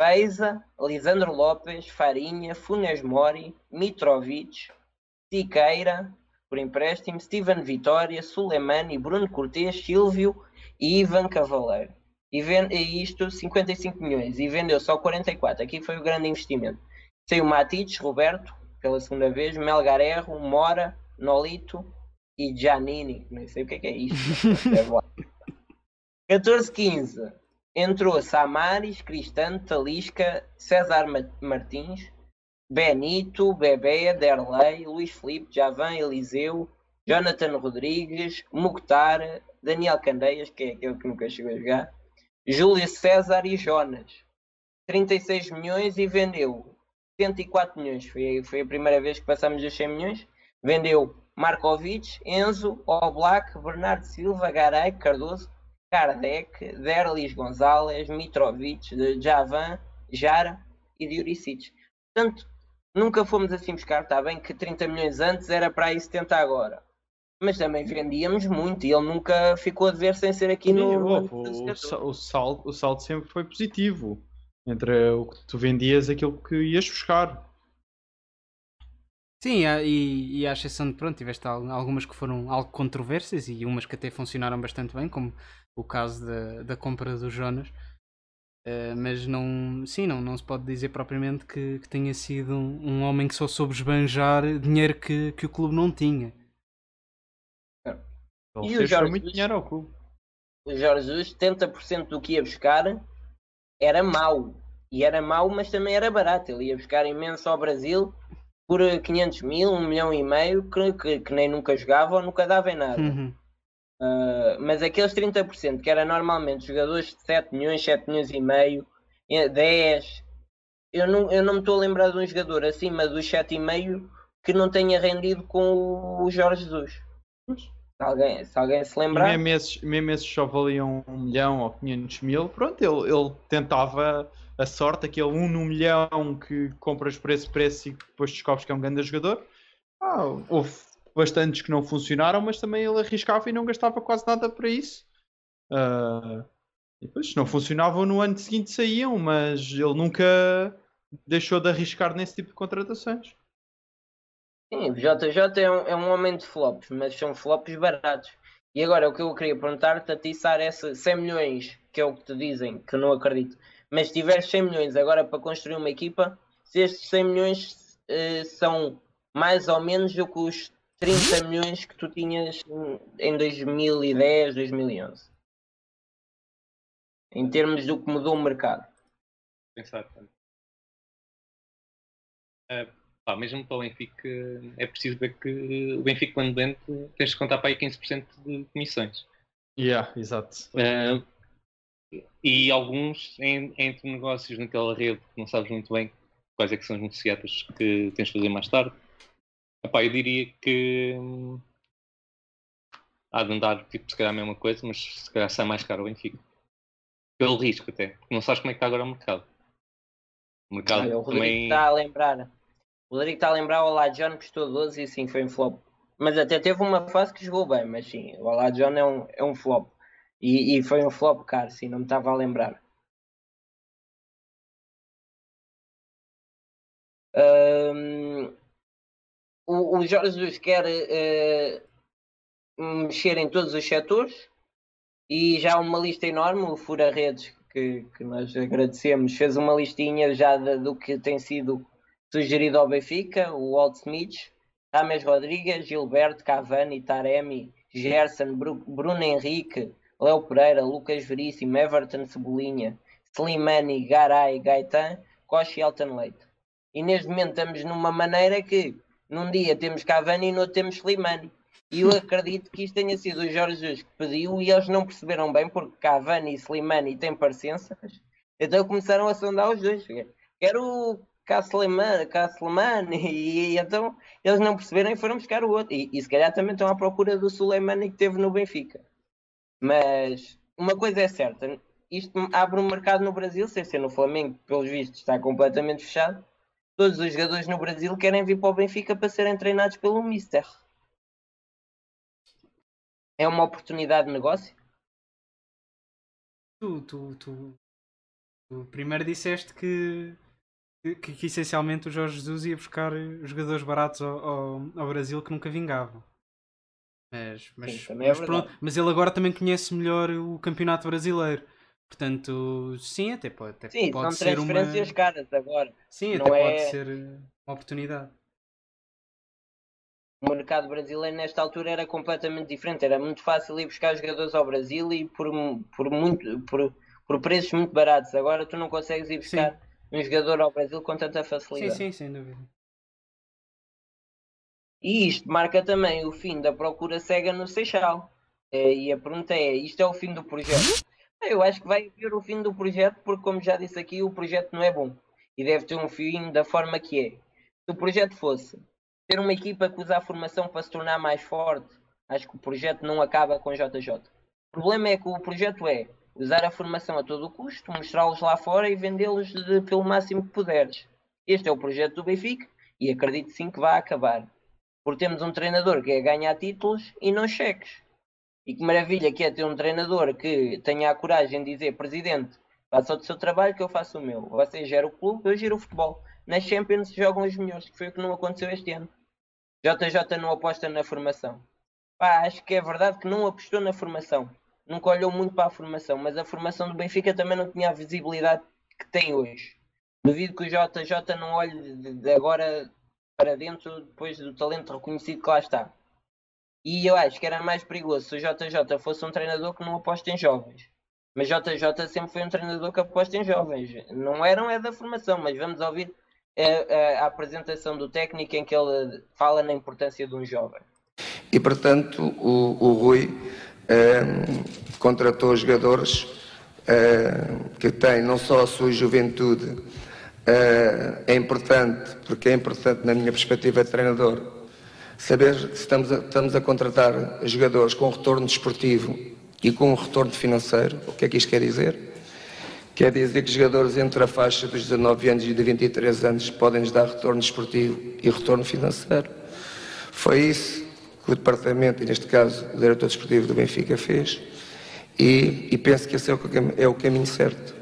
Feiza, Lisandro Lopes, Farinha, Funes Mori, Mitrovic, Siqueira, por empréstimo, Steven Vitória, Suleimani, Bruno Cortes, Silvio e Ivan Cavaleiro. E, vende, e isto 55 milhões e vendeu só 44. Aqui foi o grande investimento. Saiu Matites, Roberto, pela segunda vez, Melgarerro, Mora, Nolito e Giannini. Nem sei o que é, que é isto. 14-15 [laughs] entrou Samaris, Cristante, Talisca, César Martins, Benito, Bebé, Derlei, Luís Felipe, Javan, Eliseu, Jonathan Rodrigues, Mukhtar, Daniel Candeias, que é aquele que nunca chegou a jogar, Júlio César e Jonas. 36 milhões e vendeu 104 milhões. Foi, foi a primeira vez que passamos dos 100 milhões. Vendeu Markovic, Enzo, Oblak, Bernardo Silva, Garay, Cardoso, Kardec, Derlis Gonzalez, Mitrovic, Javan, Jara e Diuricic. Portanto, nunca fomos assim buscar. Está bem que 30 milhões antes era para aí 70 agora. Mas também vendíamos muito e ele nunca ficou a dever sem ser aqui no. Sim, o, o, o, salto, o salto sempre foi positivo entre o que tu vendias e aquilo que ias buscar. Sim, e, e à exceção de pronto, tiveste algumas que foram algo controversas e umas que até funcionaram bastante bem, como o caso da, da compra do Jonas. Uh, mas não, sim, não, não se pode dizer propriamente que, que tenha sido um, um, homem que só soube esbanjar dinheiro que, que o clube não tinha. Ele e o Jorge muito dinheiro ao clube. O Jorge Jesus, 70% do que ia buscar era mau. E era mau, mas também era barato. Ele ia buscar imenso ao Brasil por 500 mil, 1 milhão e meio, que, que, que nem nunca jogava ou nunca dava em nada. Uhum. Uh, mas aqueles 30%, que era normalmente jogadores de 7 milhões, 7 milhões e meio, 10, eu não, eu não me estou a lembrar de um jogador acima dos 7,5 que não tenha rendido com o Jorge Jesus. Se alguém, se alguém se lembrar. E mesmo esses, mesmo esses só valiam 1 milhão ou 500 mil, pronto, ele, ele tentava a sorte, aquele 1 no milhão que compras por esse preço e depois descobres que é um grande jogador. Ah, houve bastantes que não funcionaram, mas também ele arriscava e não gastava quase nada para isso. Uh, e depois, não funcionavam, no ano seguinte saíam, mas ele nunca deixou de arriscar nesse tipo de contratações. Sim, o JJ é um, é um homem de flops, mas são flops baratos. E agora, o que eu queria perguntar-te a ti, Sara, é se 100 milhões, que é o que te dizem, que não acredito, mas se tiveres 100 milhões agora para construir uma equipa, se estes 100 milhões uh, são mais ou menos do que os 30 milhões que tu tinhas em 2010, 2011. Em termos do que mudou o mercado. Pensar. Uh, pá, mesmo para o Benfica, é preciso ver que o Benfica, quando doente, tens de contar para aí 15% de comissões. Yeah, exato. Uh, e alguns entre negócios naquela rede que não sabes muito bem quais é que são os negociatas que tens de fazer mais tarde Epá, eu diria que hum, há de andar tipo, se calhar a mesma coisa, mas se calhar sai mais caro o Benfica. Pelo risco até, porque não sabes como é que está agora o mercado. O mercado Olha, o Rodrigo também... está a lembrar. O Rodrigo está a lembrar o Olajon custou 12 e sim foi um flop. Mas até teve uma fase que jogou bem, mas sim, o Olajon é um, é um flop. E, e foi um flop caro, sim, não me estava a lembrar. Um, o, o Jorge Jesus quer uh, mexer em todos os setores e já há uma lista enorme, o Fura Redes, que, que nós agradecemos, fez uma listinha já de, do que tem sido sugerido ao Benfica, o Walt Smith, Rames Rodrigues, Gilberto, Cavani, Taremi, Gerson, Bruno Henrique, Léo Pereira, Lucas Veríssimo, Everton Cebolinha, Slimani, Garay, Gaetan, Costa e Elton Leite. E neste momento estamos numa maneira que num dia temos Cavani e no outro temos Slimani. E eu acredito que isto tenha sido o Jorge Jesus que pediu e eles não perceberam bem porque Cavani e Slimani têm parecenças. Então começaram a sondar os dois. Quero Caslemani e, e então eles não perceberam e foram buscar o outro. E, e se calhar também estão à procura do Suleimani que teve no Benfica. Mas uma coisa é certa, isto abre um mercado no Brasil, sem ser no Flamengo, pelos vistos está completamente fechado. Todos os jogadores no Brasil querem vir para o Benfica para serem treinados pelo Mister. É uma oportunidade de negócio? Tu, tu, tu, tu primeiro disseste que, que, que essencialmente o Jorge Jesus ia buscar jogadores baratos ao, ao, ao Brasil que nunca vingavam. Mas, mas, Sim, também é mas, pronto, mas ele agora também conhece melhor o campeonato brasileiro. Portanto, sim, até pode, até Sim, pode são ser uma. transferências caras agora. Sim, Não até é- pode ser eh, uma oportunidade. O mercado brasileiro nesta altura era completamente diferente. Era muito fácil ir buscar jogadores ao Brasil e por, por, muito, por, por preços muito baratos. Agora tu não consegues ir buscar um jogador ao Brasil com tanta Sim, facilidade. sim, sem dúvida. E isto marca também o fim da procura cega no Seixal. É, e a pergunta é: isto é o fim do projeto? Eu acho que vai haver o fim do projeto, porque, como já disse aqui, o projeto não é bom e deve ter um fim da forma que é. Se o projeto fosse ter uma equipa que usa a formação para se tornar mais forte, acho que o projeto não acaba com JJ. O problema é que o projeto é usar a formação a todo o custo, mostrá-los lá fora e vendê-los pelo máximo que puderes. Este é o projeto do Benfica e acredito sim que vai acabar. Porque temos um treinador que é ganhar títulos e não cheques. E que maravilha que é ter um treinador que tenha a coragem de dizer, presidente, faça o seu trabalho que eu faço o meu. Você gera o clube, eu giro o futebol. Nas Champions jogam os melhores, que foi o que não aconteceu este ano. JJ não aposta na formação. Pá, acho que é verdade que não apostou na formação. Nunca olhou muito para a formação, mas a formação do Benfica também não tinha a visibilidade que tem hoje. Duvido que o JJ não olhe de- agora para dentro depois do talento reconhecido que lá está. E eu acho que era mais perigoso se o JJ fosse um treinador que não aposta em jovens. Mas JJ sempre foi um treinador que aposta em jovens. Não eram é da formação, mas vamos ouvir eh, a, a apresentação do técnico em que ele fala na importância de um jovem. E, portanto, o, o Rui eh, contratou jogadores eh, que têm não só a sua juventude, eh, é importante, porque é importante na minha perspectiva de treinador, saber se estamos a, estamos a contratar jogadores com retorno desportivo e com retorno financeiro. O que é que isto quer dizer? Quer dizer que jogadores entre a faixa dos 19 anos e de 23 anos podem nos dar retorno desportivo e retorno financeiro. Foi isso que o departamento, e neste caso o diretor desportivo do Benfica, fez e, e penso que esse é o, cam- é o caminho certo.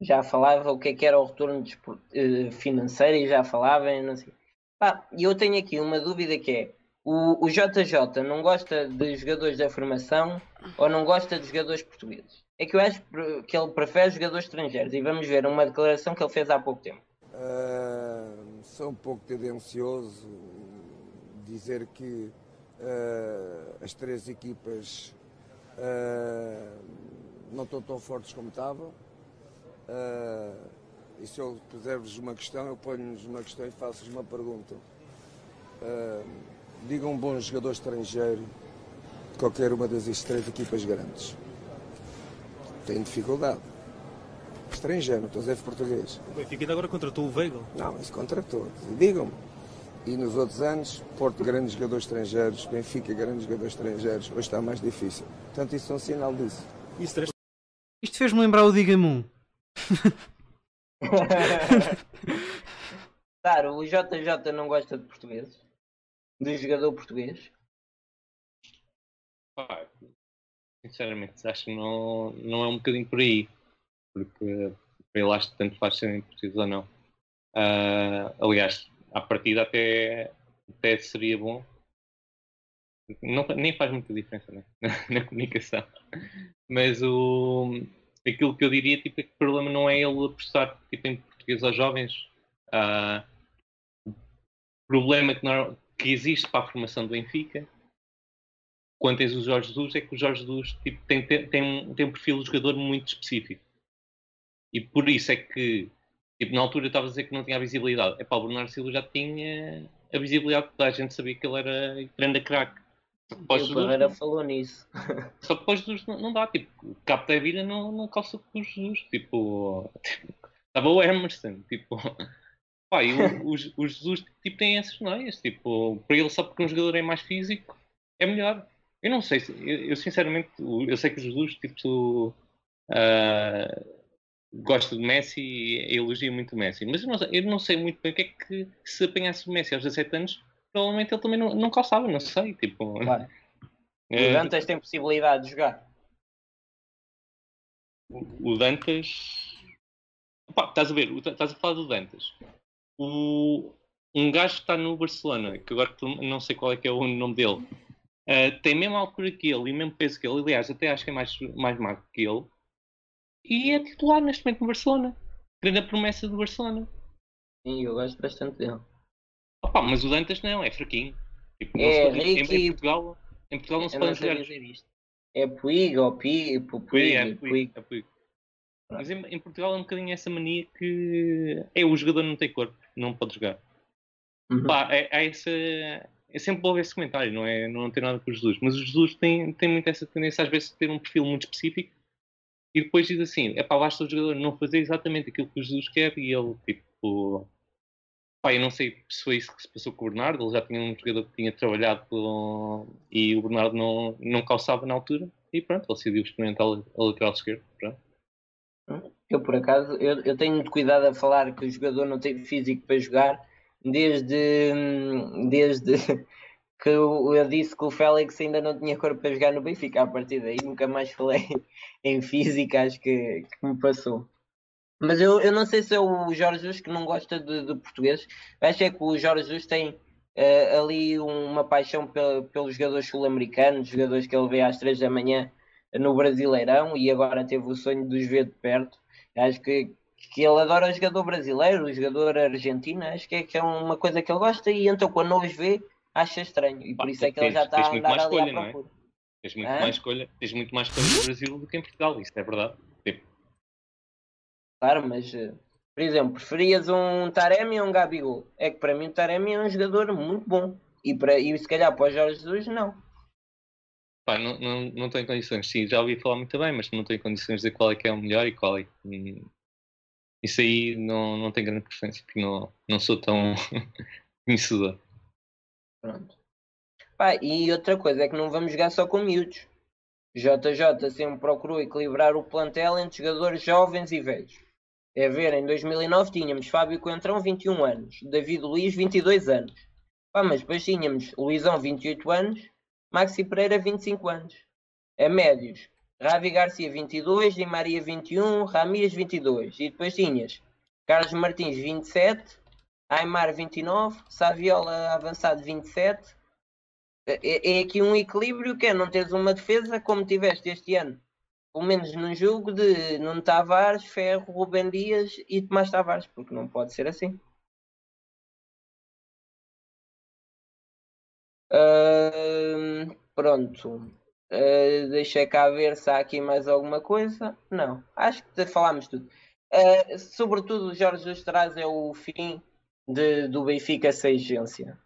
Já falava o que é que era o retorno eh, financeiro e já falava e não sei. Pá, eu tenho aqui uma dúvida que é o, o JJ não gosta de jogadores da formação ou não gosta de jogadores portugueses? É que eu acho que ele prefere jogadores estrangeiros e vamos ver uma declaração que ele fez há pouco tempo. Ah, sou um pouco tendencioso dizer que ah, as três equipas ah, não estão tão fortes como estavam. Ah, e se eu puser-vos uma questão, eu ponho-vos uma questão e faço-vos uma pergunta. Ah, digam um bom jogador estrangeiro de qualquer uma das três equipas grandes. Tem dificuldade. Estrangeiro, não estou a dizer português. O Benfica ainda agora contratou o Weigl. Não, isso contratou. Digam-me. E nos outros anos, Porto, grandes jogadores estrangeiros, Benfica, grandes jogadores estrangeiros. Hoje está mais difícil. Portanto, isso é um sinal disso. Isto fez-me lembrar o Diga-me um. [laughs] Claro, o JJ não gosta de portugueses, de jogador português. Sinceramente, acho que não, não é um bocadinho por aí. Porque ele acho que tanto faz serem portugueses ou não. Ah, aliás, à partida até, até seria bom. Não, nem faz muita diferença né? na, [laughs] na comunicação. Mas o, aquilo que eu diria tipo, é que o problema não é ele apostar tipo, em português aos jovens. Ah, o problema que, nor- que existe para a formação do Benfica quando tens o Jorge Jesus, é que o Jorge Jesus tipo, tem, tem, tem um, tem um perfil de jogador muito específico. E por isso é que, tipo, na altura estava a dizer que não tinha a visibilidade. É para o Bernardo Silva já tinha a visibilidade, toda a gente sabia que ele era grande craque. Para o Barreira não. falou nisso. [laughs] Só que para o Jesus não, não dá, tipo, Capo da Vida não, não calça com o Jesus. Tipo, estava o Emerson, tipo. [laughs] Pá, e o, [laughs] o, o Jesus tipo, tem essas noias, tipo, para ele só porque um jogador é mais físico, é melhor. Eu não sei, se- eu, eu sinceramente, eu sei que o Jesus, tipo, ah, gosta de Messi e elogia muito o Messi, mas eu não, sei- eu não sei muito bem o que é que se apanhasse o Messi aos 17 anos, provavelmente ele também não, não calçava, não sei, tipo. Claro. O eh, Dantas tem possibilidade de jogar. o o Dantas. Opa, estás a ver, o- estás a falar do Dantas. O, um gajo que está no Barcelona, que agora tu- não sei qual é que é o nome dele, eh, tem a mesma altura que ele e o mesmo peso que ele, aliás, até acho que é mais, mais magro que ele, e é titular neste momento no Barcelona. Grande promessa do Barcelona. Sim, eu gosto bastante dele. Opa, mas o Dantas não, é fraquinho. Tipo, É, se pode- em, em Ricky- Portugal, em Portugal não se Eu podem sabia jogar. É Puig ou Pi, Pu- Puig, é, Puig, é Puig. Mas em, em Portugal é um bocadinho essa mania que é o jogador não tem corpo, não pode jogar. Uhum. Pá, é, é essa, é sempre ouve esse comentário, não, é, não tem nada com o Jesus. Mas o Jesus tem, tem muito essa tendência às vezes de ter um perfil muito específico e depois diz assim: é pá, basta o jogador não fazer exatamente aquilo que o Jesus quer e ele, tipo, pá, eu não sei se foi isso que se passou com o Bernardo. Ele já tinha um jogador que tinha trabalhado e o Bernardo não, não calçava na altura e pronto, ele decidiu experimentar a lateral esquerdo. Pronto. Eu, por acaso, eu, eu tenho muito cuidado a falar que o jogador não tem físico para jogar desde, desde [laughs] que eu, eu disse que o Félix ainda não tinha corpo para jogar no Benfica. A partir daí nunca mais falei [laughs] em física, acho que, que me passou. Mas eu, eu não sei se é o Jorge Jesus que não gosta de, de português. Acho é que o Jorge Jesus tem eh, ali uma paixão pel- pelos jogadores sul-americanos, jogadores que ele vê às três da manhã no Brasileirão e agora teve o sonho de os ver de perto. Acho que, que ele adora o jogador brasileiro, o jogador argentino, acho que é, que é uma coisa que ele gosta e então quando não os vê acha estranho e por isso é que ele já está a andar ali à é? procura. Tens muito, mais escolha, tens muito mais escolha no Brasil do que em Portugal, isso é verdade. Claro, mas eh, por exemplo, preferias um Taremi ou um Gabigol? É que para mim o Taremi é um jogador muito bom e, para, e se calhar para o Jorge Jesus não. pá, não, não, não tenho condições. Sim, já ouvi falar muito bem, mas não tenho condições de dizer qual é que é o melhor e qual é Isso aí não, não tem grande preferência, porque não, não sou tão [laughs] conhecedor. Pronto. Pá, e outra coisa é que não vamos jogar só com miúdos. JJ sempre procurou equilibrar o plantel entre jogadores jovens e velhos. É ver, em 2009 tínhamos Fábio Coentrão, 21 anos, David Luiz, 22 anos. Pá, mas depois tínhamos Luizão, 28 anos, Maxi Pereira, 25 anos. A médios, Ravi Garcia, 22, Di Maria, 21, Ramírez, 22. E depois tinhas Carlos Martins, 27, Aymar, 29, Saviola, avançado, 27. É, é aqui um equilíbrio que é não teres uma defesa como tiveste este ano. Pelo menos num jogo de Nuno Tavares, Ferro, Rubem Dias e Tomás Tavares, porque não pode ser assim. Ahm, pronto. Deixa cá ver se há aqui mais alguma coisa. Não, acho que falámos tudo. Ah, sobretudo, Jorge Jesus traz é o fim de- do Benfica sem agência.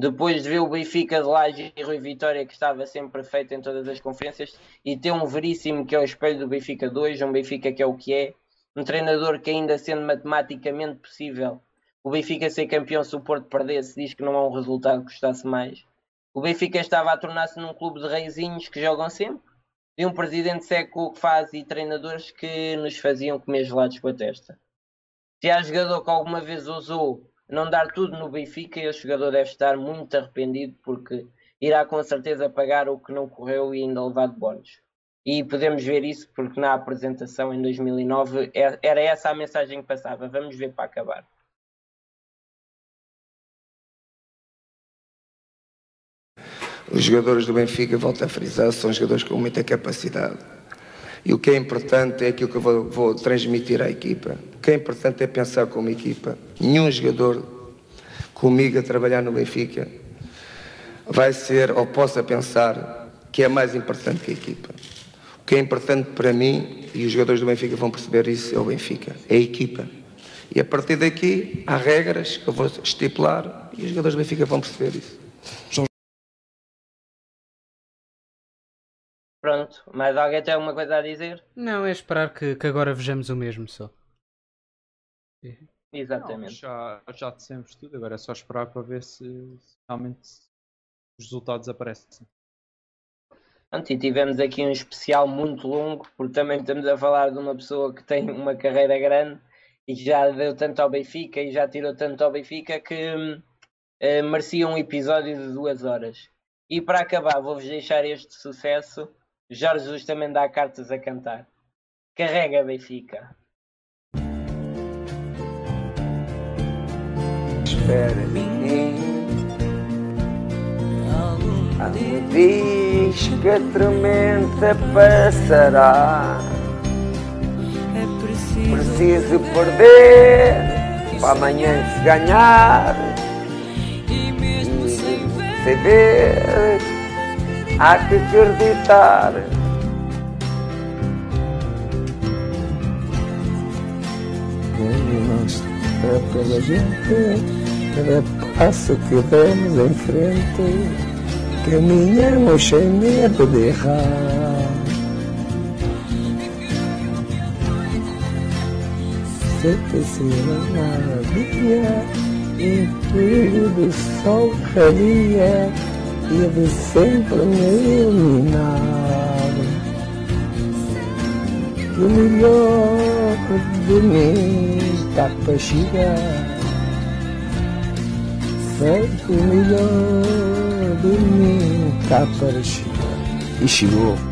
Depois de ver o Benfica de Laje e Rui Vitória, que estava sempre perfeito em todas as conferências, e ter um veríssimo que é o espelho do Benfica 2, um Benfica que é o que é, um treinador que, ainda sendo matematicamente possível, o Benfica ser campeão se o Porto perdesse, diz que não há um resultado que gostasse mais. O Benfica estava a tornar-se num clube de reizinhos que jogam sempre, e um presidente seco que faz e treinadores que nos faziam comer gelados com a testa. Se há jogador que alguma vez ousou não dar tudo no Benfica, esse jogador deve estar muito arrependido porque irá com certeza pagar o que não correu e ainda levar de bónus. E podemos ver isso porque na apresentação em 2009 é- era essa a mensagem que passava. Vamos ver para acabar. Os jogadores do Benfica, volto a frisar, são jogadores com muita capacidade. E o que é importante é aquilo que eu vou, vou transmitir à equipa. O que é importante é pensar como equipa. Nenhum jogador comigo a trabalhar no Benfica vai ser ou possa pensar que é mais importante que a equipa. O que é importante para mim, e os jogadores do Benfica vão perceber isso, é o Benfica, é a equipa. E a partir daqui há regras que eu vou estipular e os jogadores do Benfica vão perceber isso. Pronto, mais alguém tem alguma coisa a dizer? Não, é esperar que, que agora vejamos o mesmo só. Exatamente. Não, já, já dissemos tudo, agora é só esperar para ver se, se realmente os resultados aparecem. E tivemos aqui um especial muito longo, porque também estamos a falar de uma pessoa que tem uma carreira grande e que já deu tanto ao Benfica e já tirou tanto ao Benfica que eh, merecia um episódio de duas horas. E para acabar, vou-vos deixar este sucesso. Jorge Jesus também dá cartas a cantar. Carrega Benfica. Espera ninguém. Algum diz que a tormenta passará. Preciso perder para amanhã se ganhar. E sem ver, há que acreditar. É pela gente, passo que damos em frente, caminhamos sem medo de errar. Sempre será maravilha, em do sol radia, e de sempre me iluminar. O melhor de mim está para chegar. Sei que o melhor está para chegar. E chegou.